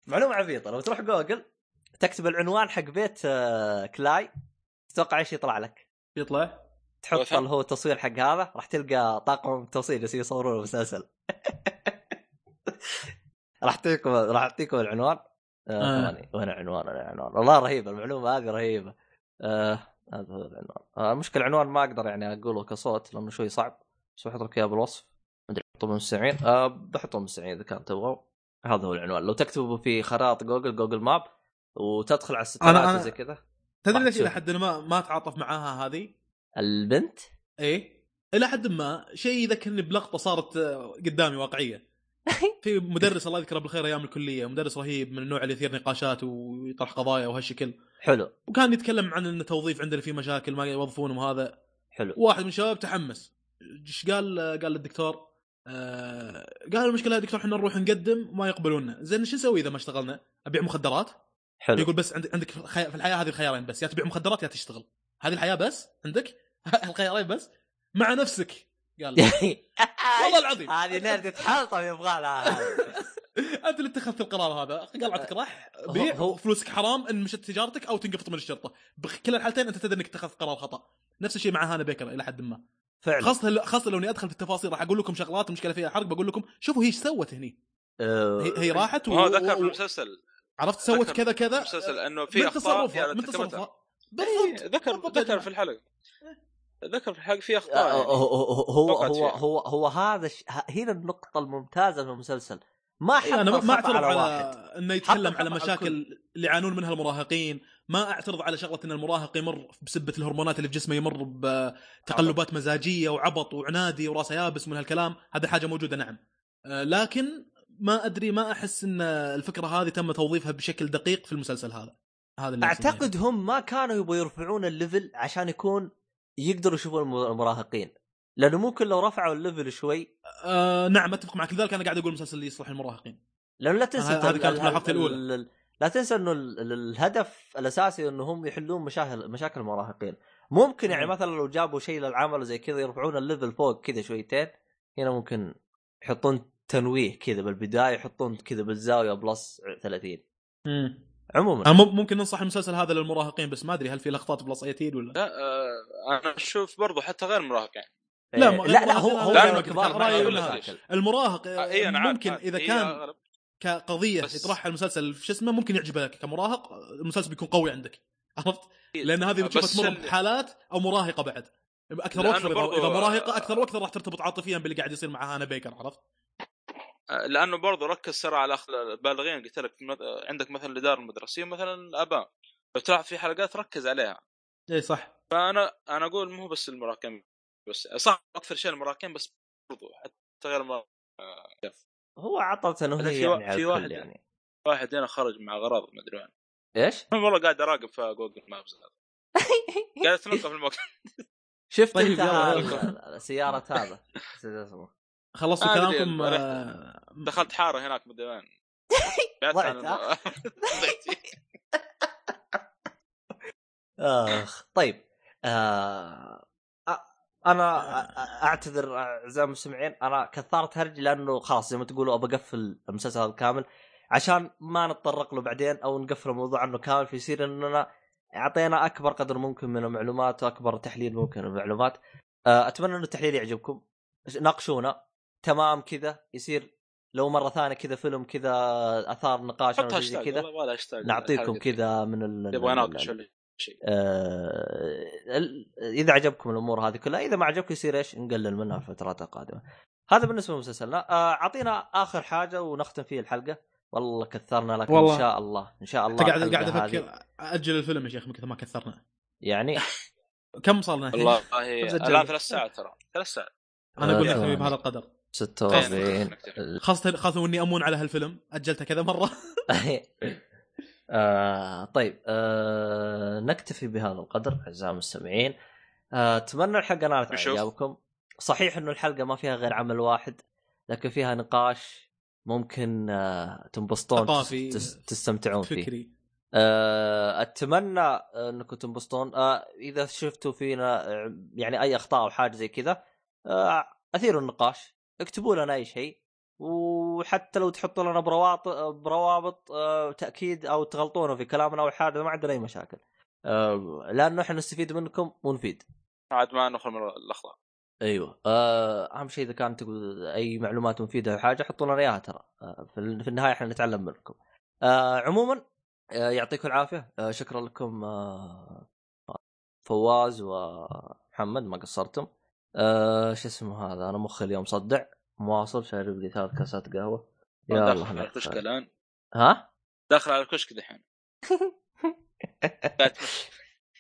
معلومة عبيطة لو تروح جوجل تكتب العنوان حق بيت آه كلاي تتوقع إيش يطلع لك؟ يطلع تحط؟ اللي هو التصوير حق هذا راح تلقى طاقم تصوير جالسين يصورون المسلسل [LAUGHS] راح تعطيكم راح اعطيكم العنوان آه آه. وين العنوان؟ وين العنوان؟ والله رهيبه المعلومة هذه رهيبة. آه هذا هو العنوان. آه المشكلة العنوان ما أقدر يعني أقوله كصوت لأنه شوي صعب. بس بحط لك اياه بالوصف ما أدري احطه بالمستمعين آه بحطه بالمستمعين إذا كان تبغوا. هذا هو العنوان. لو تكتبوا في خرائط جوجل Google Map وتدخل على الستارات وزي كذا تدري ليش إلى. حد ما ما تعاطف معاها هذه؟ البنت؟ إيه. إلى حد ما شيء يذكرني بلقطه صارت قدامي واقعية. [LAUGHS] في مدرس الله يذكره بالخير أيام الكلية مدرس رهيب من النوع اللي يثير نقاشات ويطرح قضايا وهالشكل. حلو. وكان يتكلم عن ان توظيف عندنا في مشاكل ما يوظفونهم وهذا حلو. واحد من الشباب تحمس. إيش قال؟ قال للدكتور آه قال المشكلة يا دكتور إحنا نروح نقدم وما يقبلونا. زين شو نسوي إذا ما اشتغلنا؟ أبيع مخدرات؟ حلو. يقول بس عندك عندك في الحياة هذه الخيارين بس يا تبيع مخدرات يا تشتغل. هذه الحياة بس؟ عندك؟ [LAUGHS] الخيارين بس؟ مع نفسك. قال [LAUGHS] والله العظيم. هذه نرد تحلطم يبغى لها. [LAUGHS] أنت اللي اتخذت القرار هذا. قال اعطيك راح هو- بيع فلوسك حرام إن مشت تجارتك أو تنقفط من الشرطة. بكل الحالتين أنت تدري إنك اتخذت قرار خطأ. نفس الشيء مع هانا بيكر إلى حد ما. فعلا. خاصة خاصة لو إني أدخل في التفاصيل راح أقول لكم شغلات المشكلة فيها حرق بقول لكم شوفوا هي إيش سوت هني. هي, هي راحت وهو ذكر في و... المسلسل. عرفت سوت كذا في كذا المسلسل إنه في من أخطاء من تصرفها. إيه، بالضبط. ذكر ذكر. في الحلقة. ذكر في في آه، اخطاء يعني. هو هو هو هو, هو هذا الش... ه- هنا النقطة الممتازة في المسلسل. ما حط إيه أنا ما- أعترض على على, واحد. إنه يتكلم على مشاكل الكل. اللي يعانون منها المراهقين. ما أعترض على شغلة إن المراهق يمر بسبة الهرمونات اللي في جسمه يمر بتقلبات مزاجية وعبط وعنادي وراسه يابس من هالكلام. هذه حاجة موجودة نعم. آه، لكن ما أدري ما أحس إن الفكرة هذه تم توظيفها بشكل دقيق في المسلسل هذا. هذا اللي أعتقد هم ما كانوا يبغوا يرفعون ال level عشان يكون يقدروا يشوفون الم- المراهقين لأنه ممكن لو رفعوا ال level شوي آه نعم أتفق معك لذلك أنا قاعد أقول المسلسل اللي يصلح المراهقين لأنه لا تنسى هذه كانت ملاحظتي ال- الأولى. ال- ال- لا تنسى إنه ال- ال- الهدف الأساسي إنه هم يحلون مشاكل مشاكل المراهقين ممكن يعني مم. مثلا لو جابوا شيء للعمل وزي كذا يرفعون ال level فوق كذا شويتين هنا ممكن يحطون تنويه كذا بالبداية يحطون كذا بالزاوية plus 30 مم. عموما. ممكن ننصح المسلسل هذا للمراهقين بس ما أدري هل في لقطات plus 18 ولا؟ لا آه أنا أشوف برضو حتى غير المراهق يعني لا، إيه، لا لا هو لا، هو المراهق آه إيه ممكن عارف. إذا هي كان. كقضية يطرحها المسلسل في شو اسمه ممكن يعجبك. كمراهق المسلسل بيكون قوي عندك. عرفت؟ لأن هذه بتشوفها تمر ال- بحالات أو مراهقة بعد. أكثر وأكثر إذا, مراهقة أكثر وأكثر راح ترتبط عاطفيا باللي قاعد يصير مع هانا بيكر عرفت؟ آه، لأنه برضو ركز ترى على أخ- البالغين قلت لك مد- عندك مثلا الاداره المدرسيه مثلا الاباء لو تلاحظ في حلقات ركز عليها. اي صح. فأنا أنا أقول مو بس المراهقين بس صح أكثر شيء المراهقين بس برضو حتى غير آه، هو عطت إنه أنا هي في وا- يعني في واحد- يعني. واحد هنا خرج مع غراض ما أدري وين. إيش؟ [LAUGHS] والله قاعد أراقب في جوجل مابس هذا. [LAUGHS] قاعد تنقف الموقف شفت طيب، أنت سيارة هذا. اسمه. خلصتوا أدري، كلامكم آه، دخلت حارة هناك مدري وين ضعت،. آخ طيب آه أنا أعتذر أعزائي المستمعين أنا كثرت هرج لأنه خلاص زي ما تقولوا أبى أقفل المسلسل هذا كامل عشان ما نتطرق له بعدين أو نقفل الموضوع عنه كامل فيصير إننا أعطينا أكبر قدر ممكن من المعلومات وأكبر تحليل ممكن من المعلومات. آه، أتمنى انه التحليل يعجبكم. ناقشونا. تمام كذا يصير لو مرة ثانية كذا فيلم كذا آثار نقاش أو شيء كذا نعطيكم. كذا من ال يبغى شيء آه، إذا عجبكم الأمور هذه كلها إذا ما عجبك يصير إيش نقلل منها في الفترات القادمة هذا بالنسبة لمسلسلنا آه، أعطينا آخر حاجة ونختم فيه الحلقة والله كثرنا لكن والله. إن شاء الله إن شاء الله قاعد قاعد هذه أفكر أجل الفلم يا شيخ من كثر ما كثرنا يعني كم صار لنا؟ والله. الآن ثلاث ساعات ترى ثلاث ساعات أنا أقول آه، ثواني. بهذا القدر 46 خاصة خاصة إني أمون على هالفيلم. أجلته كذا مرة. [LAUGHS] [LAUGHS] آه طيب آه نكتفي بهذا القدر أعزائي المستمعين. آه، أتمنى الحلقة نالت. إعجابكم. صحيح إنه الحلقة ما فيها غير عمل واحد لكن فيها نقاش ممكن آه تنبسطون. تس- تستمتعون فيه. آه، أتمنى إنكم تنبسطون. آه، إذا شفتوا فينا آه، يعني أي أخطاء أو حاجة زي كذا آه، أثيروا النقاش. اكتبوا لنا أي شيء. وحتى لو تحطوا لنا بروابط بروابط آه، تأكيد أو تغلطونا في كلامنا أو حاجة ما عندنا أي مشاكل. آه، لأنه إحنا نستفيد منكم ونفيد. عاد ما نخرج من الأخطاء. أيوه. آه، أهم شيء إذا كانت أي معلومات مفيدة أو حاجة حطوا لنا إياها ترى. في ال- في النهاية إحنا نتعلم منكم. عموما يعطيكم العافية. شكرا لكم فواز ومحمد ما قصرتم. آه، شو اسمه هذا؟ أنا مخي اليوم صدع مواصل شارب لي ثلاث كاسات قهوة. يا داخل الله على الكشك الآن؟ ها؟ داخل على الكشك دحين. [LAUGHS]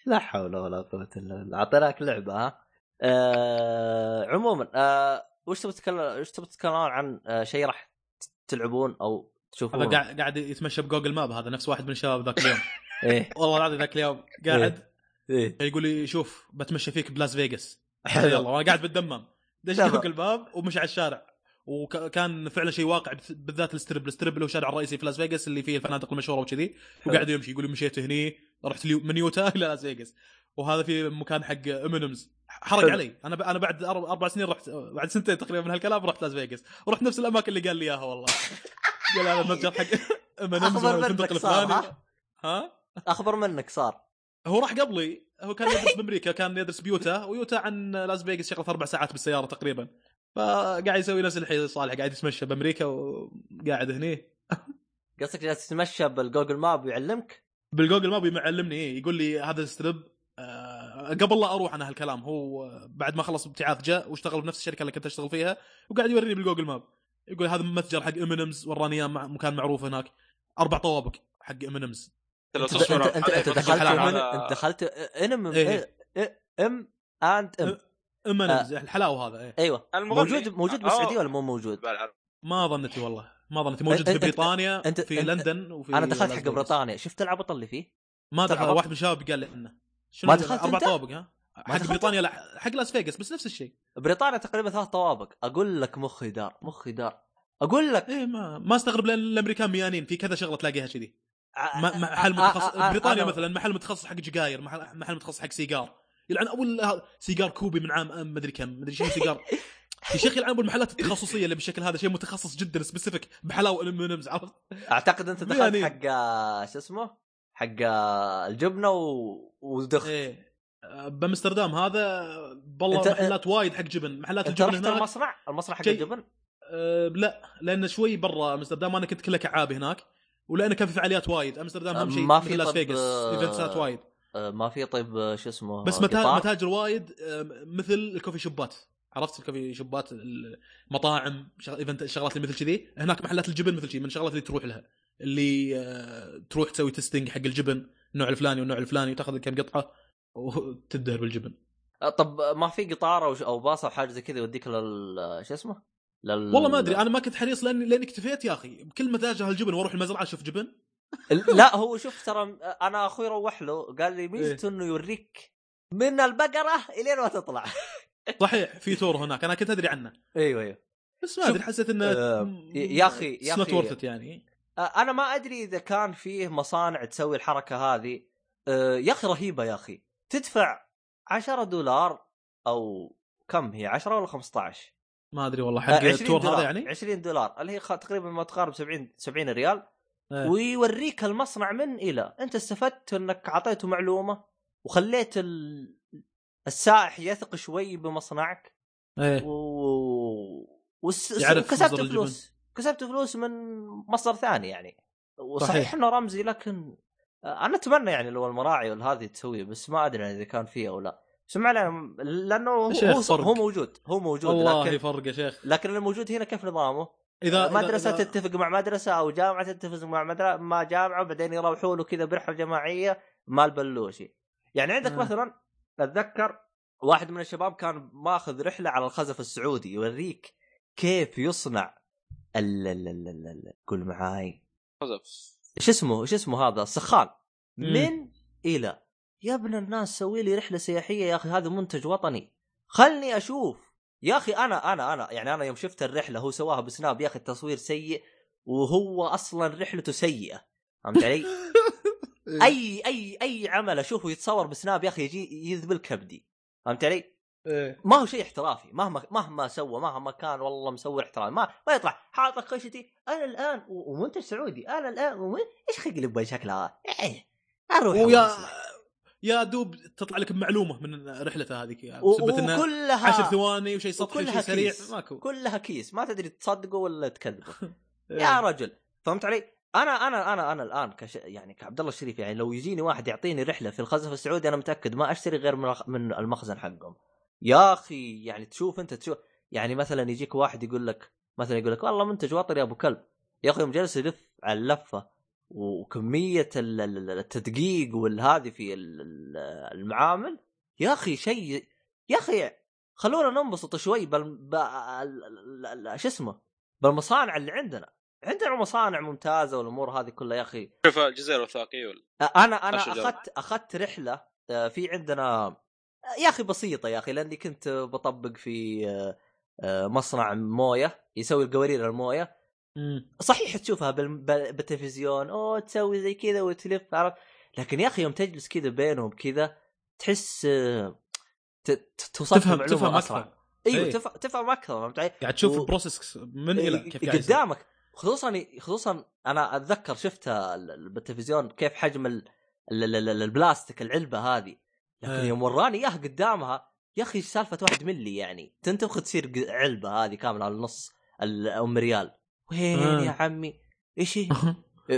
لا حول ولا قوة إلا بالله. أعطيناك لعبة ها؟ آه عموما آه وش تبي تتكلم وش تبي تتكلمون عن آه شيء راح تلعبون أو تشوفون؟ هذا قاعد قاعد يتمشى ب Google Map هذا نفس واحد من الشباب ذاك اليوم. [LAUGHS] إيه. والله العظيم ذاك اليوم قاعد إيه. يقول لي شوف بتمشى فيك بلاس فيغاس. حلو. يلا وأنا قاعد بالدمام. دش. Google Map ومشى على الشارع. وكان فعلا شيء واقع بالذات ال Strip. ال Strip اللي هو الشارع الرئيسي في لاس فيغاس اللي فيه الفنادق المشهورة وكذي. وقاعد يمشي يقول مشيت هني رحت من يوتاه [LAUGHS] إلى لاس فيغاس. وهذا في مكان حق M&M's حرق. علي. أنا ب... أنا بعد أربع سنين رحت بعد سنتين تقريبا من هالكلام رحت لاس فيغاس. ورحت نفس الأماكن اللي قال لي إياها والله. [LAUGHS] قال أنا المتجر حق M&M's أخبر والفندق الفلاني. ها؟ أخبر منك صار. هو راح قبلي. هو كان يدرس بأمريكا كان يدرس بيوتا ويوتا عن لاس فيغاس شغله أربع ساعات بالسيارة تقريبا. فقاعد يسوي نفس الحين صالح قاعد يتمشى بأمريكا وقاعد هني. قصدك جالس تتمشى بال Google Map ويعلمك؟ بال Google Map معلمني إيه. يقول لي هذا ال Strip آه قبل لا أروح أنا هالكلام هو بعد ما خلص ابتعاث جاء واشتغل بنفس الشركة اللي كنت أشتغل فيها وقاعد يوريني بال Google Map. يقول هذا متجر حق M&M's وراني اياه مكان معروف هناك. أربع طوابق حق M&M's لو انت تصبر انت انت, انت عليه دخلت انت دخلت انم. ام اند ام امينيمز الحلاوة هذا إيه. أيوه. موجود موجود آه. بالسعوديه ولا مو موجود؟ ما ظنتي والله ما ظنتي موجود في بريطانيا في لندن وفي أنا دخلت حق. بريطانيا شفت العبط اللي فيه؟ ما دخل؟ واحد من الشباب قال لي عنه شنو ما دخلت أربع؟ طوابق ها حق؟ بريطانيا لا حق لاس فيغاس بس نفس الشيء بريطانيا تقريبا ثلاث طوابق أقول لك مخي دار مخي دار أقول لك إيه ما ما أستغرب لأن الأمريكان ميانين في كذا شغلة تلاقيها كذي محل متخصص بريطانيا أنا- مثلا محل متخصص حق جقاير محل محل متخصص حق سيجار. يلعن هذا سيجار كوبي من عام ما أدري كم ما أدري شنو سيجار. [LAUGHS] يا شيخ يلعن ابو المحلات التخصصيه اللي بالشكل هذا شيء متخصص جدا specific بحلاوة ال M&M's عرفت؟ أعتقد أنت دخلت يعني- حق آه، شو اسمه؟ حق آه، الجبنة و... ودخت إيه. آه، بأمستردام هذا والله أنت- محلات وايد حق جبن. محلات أنت الجبن رحت هناك المصنع؟ المصنع حق شيء- الجبن؟ أه لا لأن شوي برا أمستردام. أنا كنت كله كعابي هناك. ولأنه كان في فعاليات وايد. أمستردام أهم أه، شيء ما في لاس فيغاس آه، ايفنتات وايد. آه، ما في طيب آه، شو اسمه بس آه، متا- قطار؟ متاجر وايد آه، مثل الكوفي شوبات. عرفت الكوفي شوبات؟ المطاعم الشغلات اللي مثل كذي. هناك محلات الجبن مثل كذي من الشغلات اللي تروح لها. اللي آه، تروح تسوي tasting حق الجبن النوع الفلاني والنوع الفلاني وتاخذ كم قطعة وتدهر بالجبن. آه، طب ما في قطار أو باص أو حاجة زي كذا يوديك لل شو اسمه؟ لل والله ما أدري أنا ما كنت حريص لاني لأني اكتفيت يا أخي. بكل متاجر هالجبن وأروح المزرعة أشوف جبن. [LAUGHS] لا هو شوف ترى أنا أخوي روح له قال لي إيه. ميزته إنه يوريك من البقرة إلين ما تطلع. [LAUGHS] صحيح في tour هناك أنا كنت أدري عنه. أيوه أيوه. بس ما أدري حسيت إنه آه، يا أخي- يا. ورث يعني. آه، أنا ما أدري إذا كان فيه مصانع تسوي الحركة هذه. آه، يا أخي رهيبة يا أخي. تدفع 10 دولار أو كم هي 10 ولا 15 ما أدري والله آه، حق 20 التور هذا يعني؟ 20 دولار. اللي هي تقريبا ما تقارب 70 70 ريال. إيه. ويوريك المصنع من إلى. أنت استفدت أنك أعطيته معلومة وخليت ال... السائح يثق شوي بمصنعك. إيه. و... وس... يعرف كسبت فلوس. كسبت فلوس من مصدر ثاني يعني. وصحيح صحيح. إنه رمزي لكن أنا أتمنى يعني لو المراعي والهذه تسويه بس ما أدري إذا كان فيه أو لا. بس ما علينا لأنه هو, فرق. هو موجود هو موجود والله لكن فرق يا شيخ لكن الموجود هنا كيف نظامه؟ اذا مدرسة إذا- تتفق مع مدرسة أو جامعة تتفق مع مدرسة ما جامعة بعدين يروحوا له كذا برحلة جماعية مال بلوشي يعني عندك آه. مثلا أتذكر واحد من الشباب كان ماخذ رحلة على الخزف السعودي يوريك كيف يصنع ال ال ال ال- ال- قول معاي قذف إيش اسمه إيش اسمه هذا السخان. من إلى يا ابن الناس سوي لي رحلة سياحية يا أخي هذا منتج وطني خلني أشوف يا أخي أنا أنا أنا يعني أنا يوم شفت الرحلة هو سواها بسناب يا أخي التصوير سيء وهو أصلا رحلته سيئة فهمت علي؟ [LAUGHS] أي أي أي عمل أشوفه يتصور بسناب يا أخي يجي يذبل كبدي فهمت علي؟ إيه. ما هو شيء احترافي مهما مهما سوى مهما كان والله مسوي احترافي ما ما يطلع حاط لك خشتي أنا الآن ومنتج سعودي أنا الآن ومن... إيش خلق لي شكلها؟ إيه. أروح ويا. يا دوب تطلع لك بمعلومة من رحلته هذيك يعني إنه وكلها 10 ثواني وشيء سطحي وشيء سريع. ماكو كلها كيس ما تدري تصدقه ولا تكذبه [LAUGHS] إيه. يا رجل فهمت علي؟ أنا أنا أنا أنا الآن كش يعني كعبد الله الشريف يعني لو يجيني واحد يعطيني رحلة في الخزف السعودي أنا متأكد ما أشتري غير من من المخزن حقهم. يا أخي يعني تشوف أنت تشوف يعني مثلا يجيك واحد يقول لك مثلا يقول لك والله منتج وطني يا أبو كلب يا أخي يوم جلس يلف على اللفة وكمية ال- ال- التدقيق والهذه في ال- ال- المعامل يا أخي شيء يا أخي خلونا ننبسط شوي بال ب- ال- ال- ال- شو اسمه بالمصانع اللي عندنا عندنا مصانع ممتازة والأمور هذه كلها يا أخي شوف الجزيرة الوثائقية ولا أنا أنا. اخذت أخذت رحلة آه، في عندنا يا أخي بسيطة يا أخي لأني كنت بطبق في آه، آه، مصنع موية يسوي القوارير الموية. صحيح تشوفها بال- بال- بالتلفزيون أوه تسوي زي كذا وتلف عرفت لكن يا أخي يوم تجلس كذا بينهم كذا تحس توصل تفهم تفهم. أكثر أيوه إيه. تفهم تفهم أكثر فهمت علي؟ قاعد تشوف و- البروسيس من إلى كيف. إيه، قدامك خصوصا خصوصا أنا أتذكر شفتها ال- ال- بالتلفزيون كيف حجم ال... ال... ال... ال- البلاستيك العلبة هذه لكن إيه. يوم وراني اياها قدامها يا أخي سالفة واحد ملي يعني تنتفخ تصير علبة هذه كاملة على النص ال- أم ريال وين آه. يا عمي إيش هي؟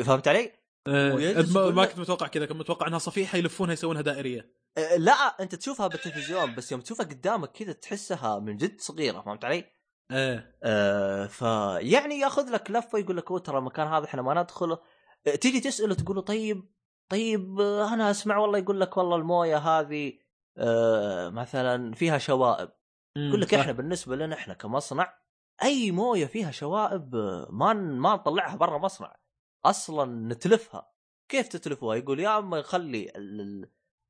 فهمت علي؟ إيه. ويجلس ما- كنت متوقع كذا كنت متوقع إنها صفيحة يلفونها يسوونها دائرية أه، لا أنت تشوفها بالتلفزيون بس يوم تشوفها قدامك كذا تحسها من جد صغيرة فهمت علي؟ إيه آه فيعني ياخذ لك لفة يقول لك ترى المكان هذا إحنا ما ندخله آه، تيجي تسأله تقول له طيب طيب آه، أنا أسمع والله يقول لك والله الموية هذه آه مثلا فيها شوائب يقول لك. إحنا بالنسبة لنا إحنا كمصنع أي موية فيها شوائب آه، ما ما نطلعها برا مصنع. أصلا نتلفها. كيف تتلفوها يقول يا أما نخلي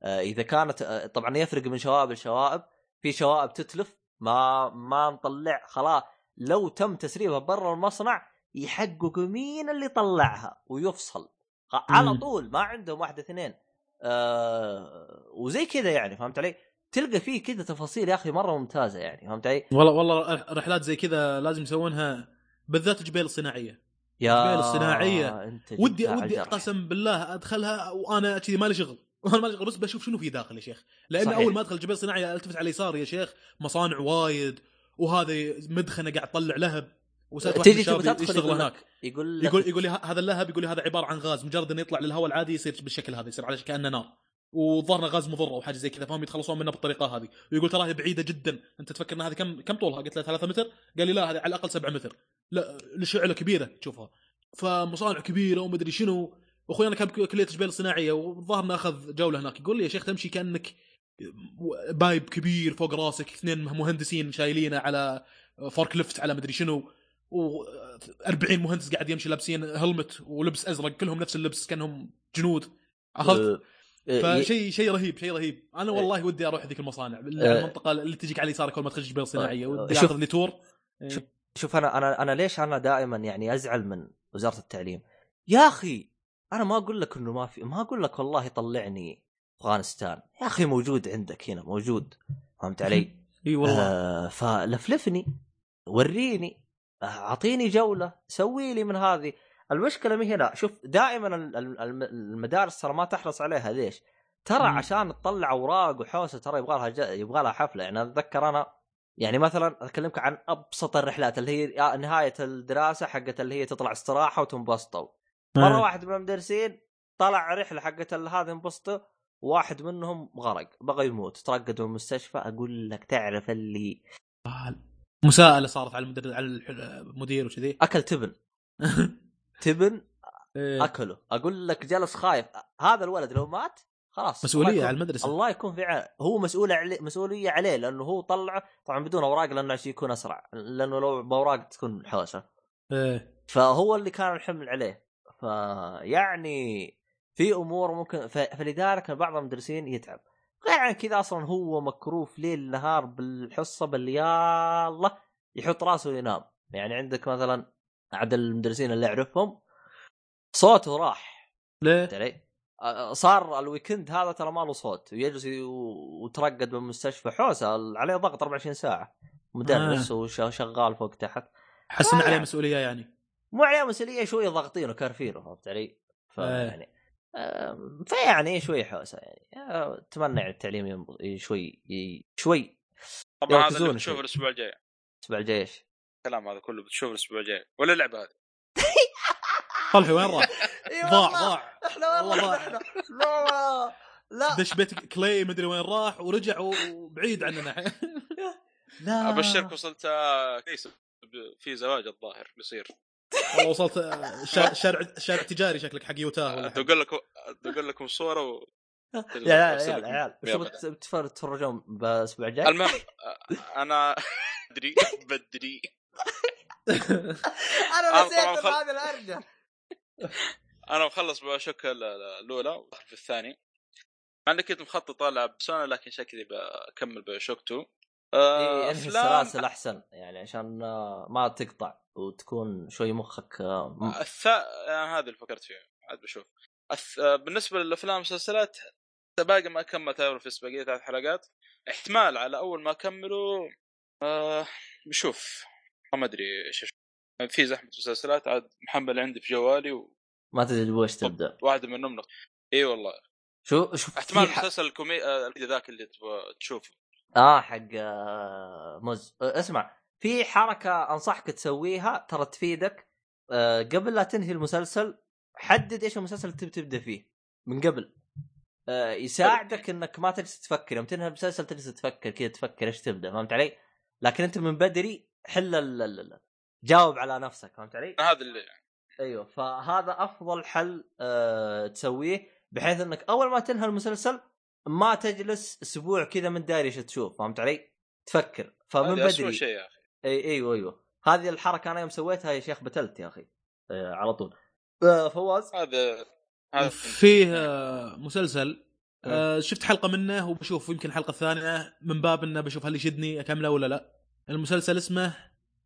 آه، إذا كانت آه، طبعا يفرق من شوائب لشوائب. في شوائب تتلف ما ما نطلع خلاص. لو تم تسريبها برا المصنع يحقق مين اللي طلعها؟ ويفصل. على. طول ما عندهم واحدة اثنين. آه وزي كذا يعني فهمت علي؟ تلقى فيه كذا تفاصيل يا أخي مرة ممتازة يعني فهمت علي؟ والله والله رحلات زي كذا لازم يسوونها بالذات الجبال الصناعية يا. أنت جبت ودي ودي. قسم بالله أدخلها وأنا كذي مالي شغل [LAUGHS] أنا مالي شغل بس بشوف شنو في داخل يا شيخ لأن صحيح. أول ما أدخل الجبال الصناعيه ألتفت على اليسار يا شيخ مصانع وايد وهذا مدخنة قاعد تطلع لهب وسألت واحد يشتغل هناك يقول لك يقول يقول لي هذا اللهب يقول لي هذا عبارة عن غاز مجرد إنه يطلع للهواء العادي يصير بالشكل هذا يصير على كانه نار وظهرنا غاز مضر أو حاجة زي كذا فهم يتخلصون منه بالطريقة هذه. ويقول تراها بعيدة جدا. أنت تفكر إن هذه كم كم طولها؟ قلت له 3 متر. قال لي لا هذه على الأقل 7 متر. لا الشعله كبيرة؟ تشوفها فمصانع كبيرة ومدري شنو. وأخوي أنا كان كلية جبال صناعيه والظاهر إنه أخذ جولة هناك. يقول لي يا شيخ تمشي كأنك pipe كبير فوق راسك اثنين مهندسين شايلينه على forklift على مدري شنو. و40 مهندس قاعد يمشي لابسين helmet ولبس أزرق كلهم نفس اللبس كأنهم جنود. عرفت؟ أه، فشيء شيء رهيب شيء رهيب. أنا والله ودي أروح ذيك المصانع. على المنطقة اللي تجيك على اليسار كل ما تخش جبال صناعية ودي شوف- آخذ لي tour شوف- شوف أنا أنا أنا ليش أنا دائما يعني أزعل من وزارة التعليم؟ يا أخي أنا ما أقول لك إنه ما في ما أقول لك والله طلعني أفغانستان. يا أخي موجود عندك هنا موجود. فهمت علي؟ [LAUGHS] إي والله. آه فلفلفني وريني أعطيني جولة سوي لي من هذه. المشكلة مي هنا شوف دائما ال- ال- الم- المدارس ترى ما تحرص عليها. ليش؟ ترى مم. عشان تطلع أوراق وحوسة ترى يبغى لها ج- يبغى لها حفلة. يعني أتذكر أنا يعني مثلا أكلمك عن أبسط الرحلات اللي هي نهاية الدراسة حقت اللي هي تطلع استراحة وتنبسطوا. مرة. واحد من المدرسين طلع رحلة حقت هذه انبسطوا واحد منهم غرق بغى يموت. ترقد من المستشفى أقول لك تعرف اللي مساءلة صارت على المدرس على المدير وكذي. اكل تبن [LAUGHS] تبن إيه. أكله. أقول لك جلس خايف. هذا الولد لو مات خلاص. مسؤولية على المدرسة. الله يكون في عونه هو مسؤول عليه مسؤولية عليه لأنه هو طلع طبعا بدون أوراق لأنه عشان يكون أسرع. لأنه لو بأوراق تكون حوسة. إيه. فهو اللي كان الحمل عليه. فيعني في أمور ممكن. فلذلك بعض المدرسين يتعب. غير عن كذا أصلا هو مكروف ليل نهار بالحصة بل يا الله يحط راسه وينام. يعني عندك مثلا عاد المدرسين اللي أعرفهم صوته راح ليه؟ فهمت علي؟ آه، صار الويكند هذا ترى ما له صوت ويجلس وترقد بالمستشفى حوسة عليه ضغط 24 ساعة مدرس وشغال فوق تحت حس إنه آه، عليه. مسؤولية يعني مو عليه مسؤولية شوية ضاغطينه كارفينه فهمت علي؟ فيعني آم، فيعني شوي حوسة يعني آه، أتمنى يعني التعليم يم- شوي شوي طبعا هذا اللي. الأسبوع الجاي الأسبوع الجاي إيش؟ الكلام هذا كله بتشوفه الأسبوع الجاي ولا اللعبة هذه طلحي وين راح؟ [LAUGHS] ضاع ضاع إحنا والله ضاع. إحنا لا لا دش بيت كلي مدري وين راح ورجع وبعيد عننا [LAUGHS] لا أبشرك وصلت آه، كيس في زواج الظاهر بيصير والله وصلت آه، شارع شارع شارع تجاري شكلك حق يوتاه ولا حق- أقول لكم أقول لكم صورة و... يا عيال يا. عيال. شو بت- بتفر- تتفرجون بالاسبوع الجاي؟ المهم آه، أنا [LAUGHS] بدري بدري [LAUGHS] أنا نسيت هذه الارجح أنا مخلص بشك ال- الأولى وداخل في الثاني. مع إني كنت مخطط ألعب بسونا لكن شكلي بكمل بشوك 2 آه، إيه، أفلام السلاسل أحسن يعني عشان آه، ما تقطع وتكون شوي مخك آه، م- الث... آه، هذا اللي فكرت فيه عاد بشوف. الث... آه، بالنسبة للأفلام والمسلسلات باقي ما كمل تعرف في باقي ثلاث حلقات. احتمال على أول ما أكمله آه بشوف. ما أدري إيش. في زحمة مسلسلات عاد محمل عندي في جوالي ما تدري وش تبدأ. وواحده منهم نق... إي والله. شو شوف احتمال مسلسل الكومي آه، ذاك اللي تبغى تشوفه. آه حق آه، مز آه، اسمع. في حركة أنصحك تسويها ترى تفيدك. قبل لا تنهي المسلسل حدد إيش المسلسل اللي تبدأ فيه. من قبل. يساعدك إنك ما تجلس تفكر. يوم تنهي المسلسل تجلس تفكر كذا تفكر إيش تبدأ فهمت علي؟ لكن أنت من بدري حل ال- جاوب على نفسك فهمت علي؟ هذا اللي أيوه فهذا أفضل حل أه تسويه بحيث إنك أول ما تنهي المسلسل ما تجلس أسبوع كذا من داري إيش تشوف فهمت علي؟ تفكر فمن بدري. شيء يا أخي. أي أيوه أيوه. هذه الحركة أنا يوم سويتها يا شيخ بتلت يا أخي أه على طول. أه فواز؟ هذا هذا فيه آه، مسلسل آه، شفت حلقة منه وبشوف يمكن الحلقة الثانية من باب إنه بشوف هل يشدني أكمله ولا لا. المسلسل اسمه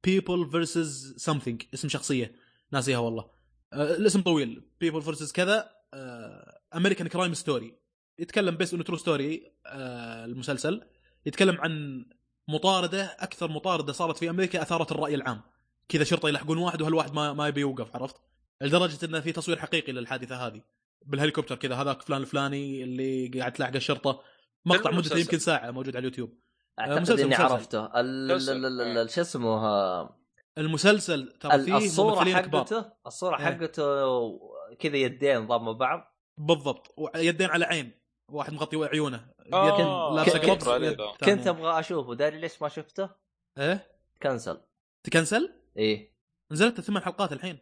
People vs something اسم شخصية. ناسيها والله. آه، الاسم طويل. People vs كذا American Crime Story يتكلم بس انه true story المسلسل. يتكلم عن مطاردة أكثر مطاردة صارت في أمريكا أثارت الرأي العام. كذا شرطة يلحقون واحد وهالواحد ما ما يبي يوقف عرفت؟ لدرجة إنه في تصوير حقيقي للحادثة هذه. بالهليكوبتر كذا هذاك فلان الفلاني اللي قاعد تلاحق الشرطة. مقطع مدته؟ يمكن ساعة موجود على اليوتيوب. أعتقد إني. عرفته. ال- مسلسل. ال- ال- ال- شو اسمه المسلسل ترى فيه الصورة حقته الصورة إيه. حقته كذا يدين ضم بعض. بالضبط. ويدين على عين. واحد مغطي عيونه. آه، كنت- أبغى أشوفه. داري ليش ما شفته؟ إيه؟ كنسل تكنسل؟ إيه. نزلت ثمان حلقات الحين.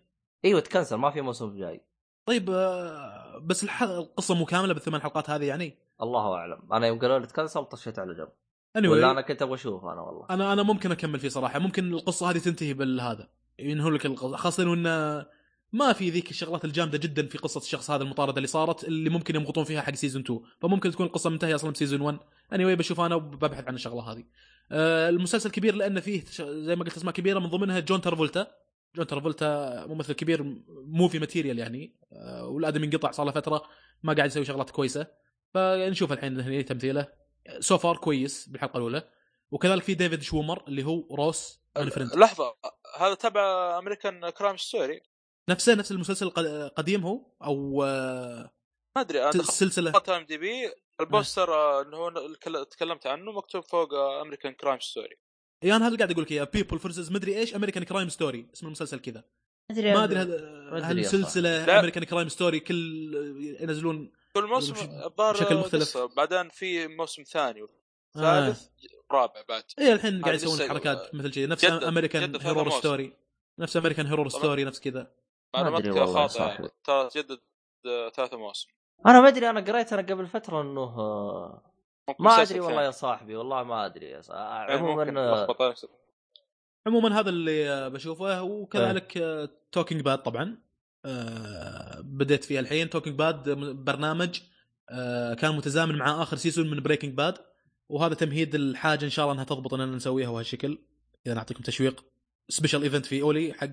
إيوه تكنسل. ما في موسم جاي. طيب آه، بس الح- القصة مو كاملة بالثمان حلقات هذه يعني؟ الله أعلم. أنا يوم قالوا لي تكنسل طشيت على جنب. Anyway. ولا أنا كنت أبغى اشوفه أنا والله. أنا أنا ممكن أكمل فيه صراحة. ممكن القصة هذه تنتهي بالهذا. ينهوا لك القصة. خاصة إنه ما في ذيك الشغلات الجامدة جدا في قصة الشخص هذا المطارده اللي صارت اللي ممكن يمغطون فيها حق season 2 فممكن تكون القصة منتهية أصلا ب season 1 anyway بشوف أنا وببحث عن الشغلة هذه. آه المسلسل كبير لأن فيه زي ما قلت أسماء كبيرة من ضمنها جون ترافولتا. جون ترافولتا ممثل كبير movie material يعني. آه والأدمي انقطع صار له فترة ما قاعد يسوي شغلات كويسة. فنشوف الحين هنا تمثيله. so far كويس بالحلقة الأولى. وكذلك في ديفيد شويمر اللي هو روس لحظة هذا تبع American Crime Story؟ نفسه نفس المسلسل القديم هو أو ما أدري أنا السلسله IMDb. ال poster آه، اللي هو تكلمت عنه مكتوب فوق American Crime Story. اي أنا هذا اللي قاعد أقول لك إياه. People versus مدري إيش American Crime Story. اسم المسلسل كذا. ما أدري هل سلسلة American Crime Story كل ينزلون كل موسم بشكل مختلف. بعدين في موسم ثاني ثالث آه. رابع بعد. اي الحين قاعد يسوون حركات مثل شيء نفس امريكان هيرور ستوري نفس امريكان هيرور ستوري نفس كذا. معلوماتك خاطئه ترى تجدد ثلاثة مواسم. أنا ما أدري أنا قريت أنا قبل فترة إنه ما أدري والله يا صاحبي والله ما أدري يا صاحبي إيه، عموما عموما هذا اللي بشوفه. وكذلك Talking Bad طبعا. آه، بديت فيها. الحين Talking Bad برنامج آه، كان متزامن مع آخر season من Breaking Bad وهذا تمهيد الحاجة إن شاء الله إنها تضبط إننا نسويها بهالشكل إذا نعطيكم تشويق special event في Oly حق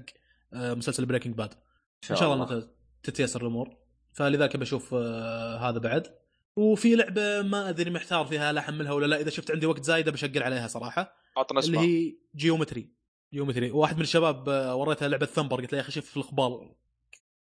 آه، مسلسل Breaking Bad إن شاء الله, الله. تتيسر الأمور. فلذلك بشوف آه، هذا بعد. وفي لعبة ما أدري محتار فيها لا أحملها ولا لا. إذا شفت عندي وقت زايدة بشقل عليها صراحة. عطنا اللي هي Geometry Geometry واحد من الشباب آه، وريته لعبة Thumper قلت له يا أخي شوف في الإخبار.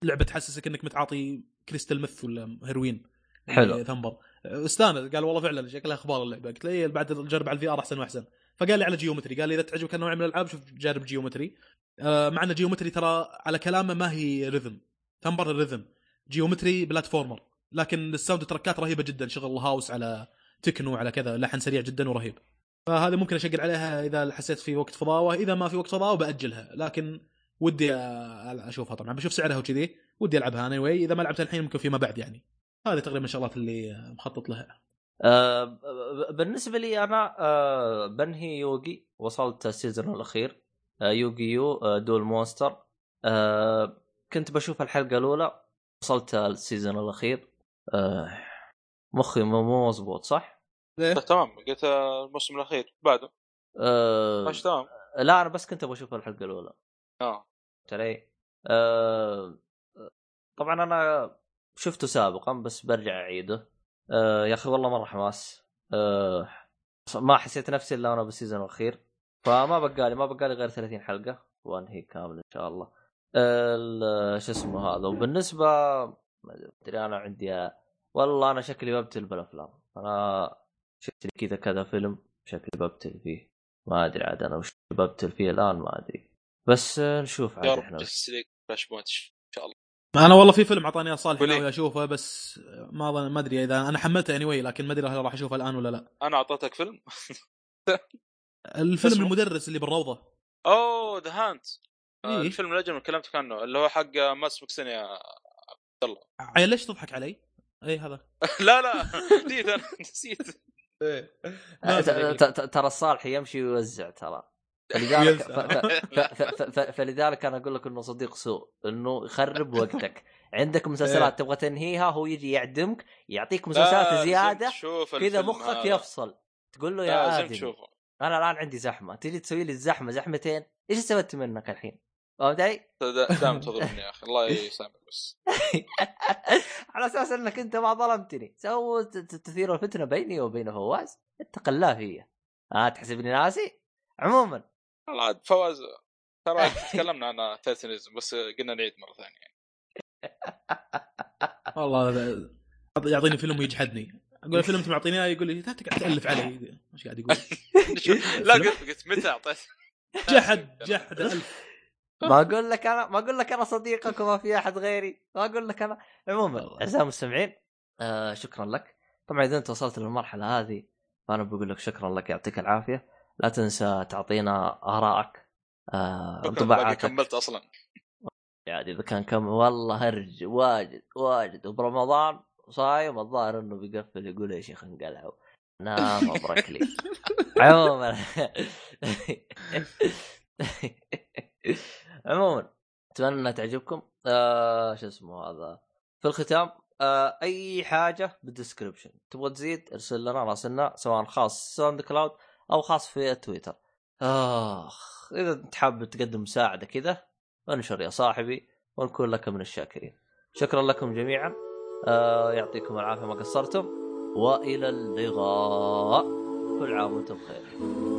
لعبة تحسسك إنك متعاطي crystal meth ولا هيروين. حلو. Thumper. استانس. قال والله فعلا شكلها أخبار اللعبة. قلت له إيه، بعد جرب على ال VR أحسن وأحسن. فقال لي على Geometry قال لي إذا تعجبك النوع من الألعاب شوف جرب Geometry آه مع إن Geometry ترى على كلامه ما هي rhythm Thumper ال rhythm geometry platformer لكن ال soundtrack ات رهيبة جدا. شغل house على تكنو على كذا لحن سريع جدا ورهيب. فهذه ممكن اشغل عليها إذا حسيت في وقت فضاوة. إذا ما في وقت فضاوة بأجلها. لكن ودي أشوفها طبعا. بشوف سعرها وكذي ودي ألعبها أنا anyway. إذا ما لعبتها الحين ممكن فيما بعد يعني. هذه تقريبا الشغلات اللي مخطط لها. أه بالنسبة لي أنا أه بنهي يوغي. وصلت ال season الأخير. أه Yu-Gi-Oh Duel Monsters. كنت بشوف الحلقة الأولى. وصلت ال season الأخير. مخي مو مضبوط صح؟ ليه؟ تمام. قلت الموسم الأخير. بعده. أه مش تمام؟ لا أنا بس كنت بشوف الحلقة الأولى. آه. علي؟ أه طبعا أنا شفته سابقا بس برجع أعيده. أه يا أخي والله مرة حماس. أه ما حسيت نفسي إلا أنا بال season الأخير. فما بقالي ما بقالي غير 30 حلقة. وانهي كامل إن شاء الله. شو اسمه هذا. وبالنسبة ما أدري أنا عندي والله أنا شكلي ببتل بالأفلام. أنا شفت كذا كذا فيلم شكلي ببتل فيه. ما أدري عاد أنا وش ببتل فيه الآن ما أدري. بس نشوف عاد إحنا Flashpoint إن شاء الله. أنا والله في فيلم أعطاني صالح ناوي أشوفه بس ما ما أدري إذا أنا حملته اني anyway لكن ما أدري هل راح أشوفه الآن ولا لا. أنا أعطيتك فيلم؟ [LAUGHS] الفيلم المدرس اللي بالروضة. أوه The Hunt إيه؟ الفيلم الاجمل اللي كلمتك عنه اللي هو حق Mads Mikkelsen يا عبد الله. عيل ليش تضحك علي؟ اي هذا. [LAUGHS] لا لا نسيت أنا نسيت. [LAUGHS] ترى الصالح يمشي ويوزع ترى. فلذلك فلذلك أنا أقول لك إنه صديق سوء إنه يخرب وقتك. عندك مسلسلات إيه. تبغى تنهيها هو يجي يعدمك يعطيك مسلسلات زيادة كذا مخك يفصل. تقول له يا آدم أنا الآن عندي زحمة تجي تسوي لي الزحمة زحمتين؟ إيش استفدت منك الحين؟ فهمت علي؟ دائما [LAUGHS] تظلمني يا أخي الله يسامحك بس. [LAUGHS] على أساس إنك أنت ما ظلمتني. سووا تثير الفتنة بيني وبين فواز اتق الله فيا آه تحسبني ناسي؟ عموما والله فواز ترى [LAUGHS] تكلمنا عن تايتنزم بس قلنا نعيد مرة ثانية. والله يعطيني فيلم ويجحدني. أقول الفيلم [LAUGHS] أنت معطيني اياه يقول لي لا تقعد تألف علي. إيش قاعد يقول؟ [LAUGHS] لا قلت قلت متى أعطيت؟ جحد جحد ألف. ما أقول لك أنا ما أقول لك أنا صديقك وما في أحد غيري. ما أقول لك أنا. عموما أعزائي المستمعين آه شكرا لك. طبعا إذا أنت وصلت للمرحلة هذه فأنا بقول لك شكرا لك يعطيك العافية. لا تنسى تعطينا ارائك آه، انطباعاتك. كملت أصلا. يعني إذا كان كم والله هرج واجد واجد. وبرمضان صايم الظاهر إنه بيقفل يقول يا شيخ انقلعوا. [LAUGHS] نام مبروك لي. عموما. [LAUGHS] عموما أتمنى إنها تعجبكم. آه شو اسمه هذا؟ في الختام آه أي حاجة بال description تبغى تزيد ارسل لنا راسلنا سواء خاص SoundCloud أو خاص في تويتر. آخ إذا أنت حاب تقدم مساعدة كذا انشر يا صاحبي ونكون لك من الشاكرين. شكرا لكم جميعا. آه يعطيكم العافية ما قصرتم وإلى اللقاء. كل عام وأنتم بخير.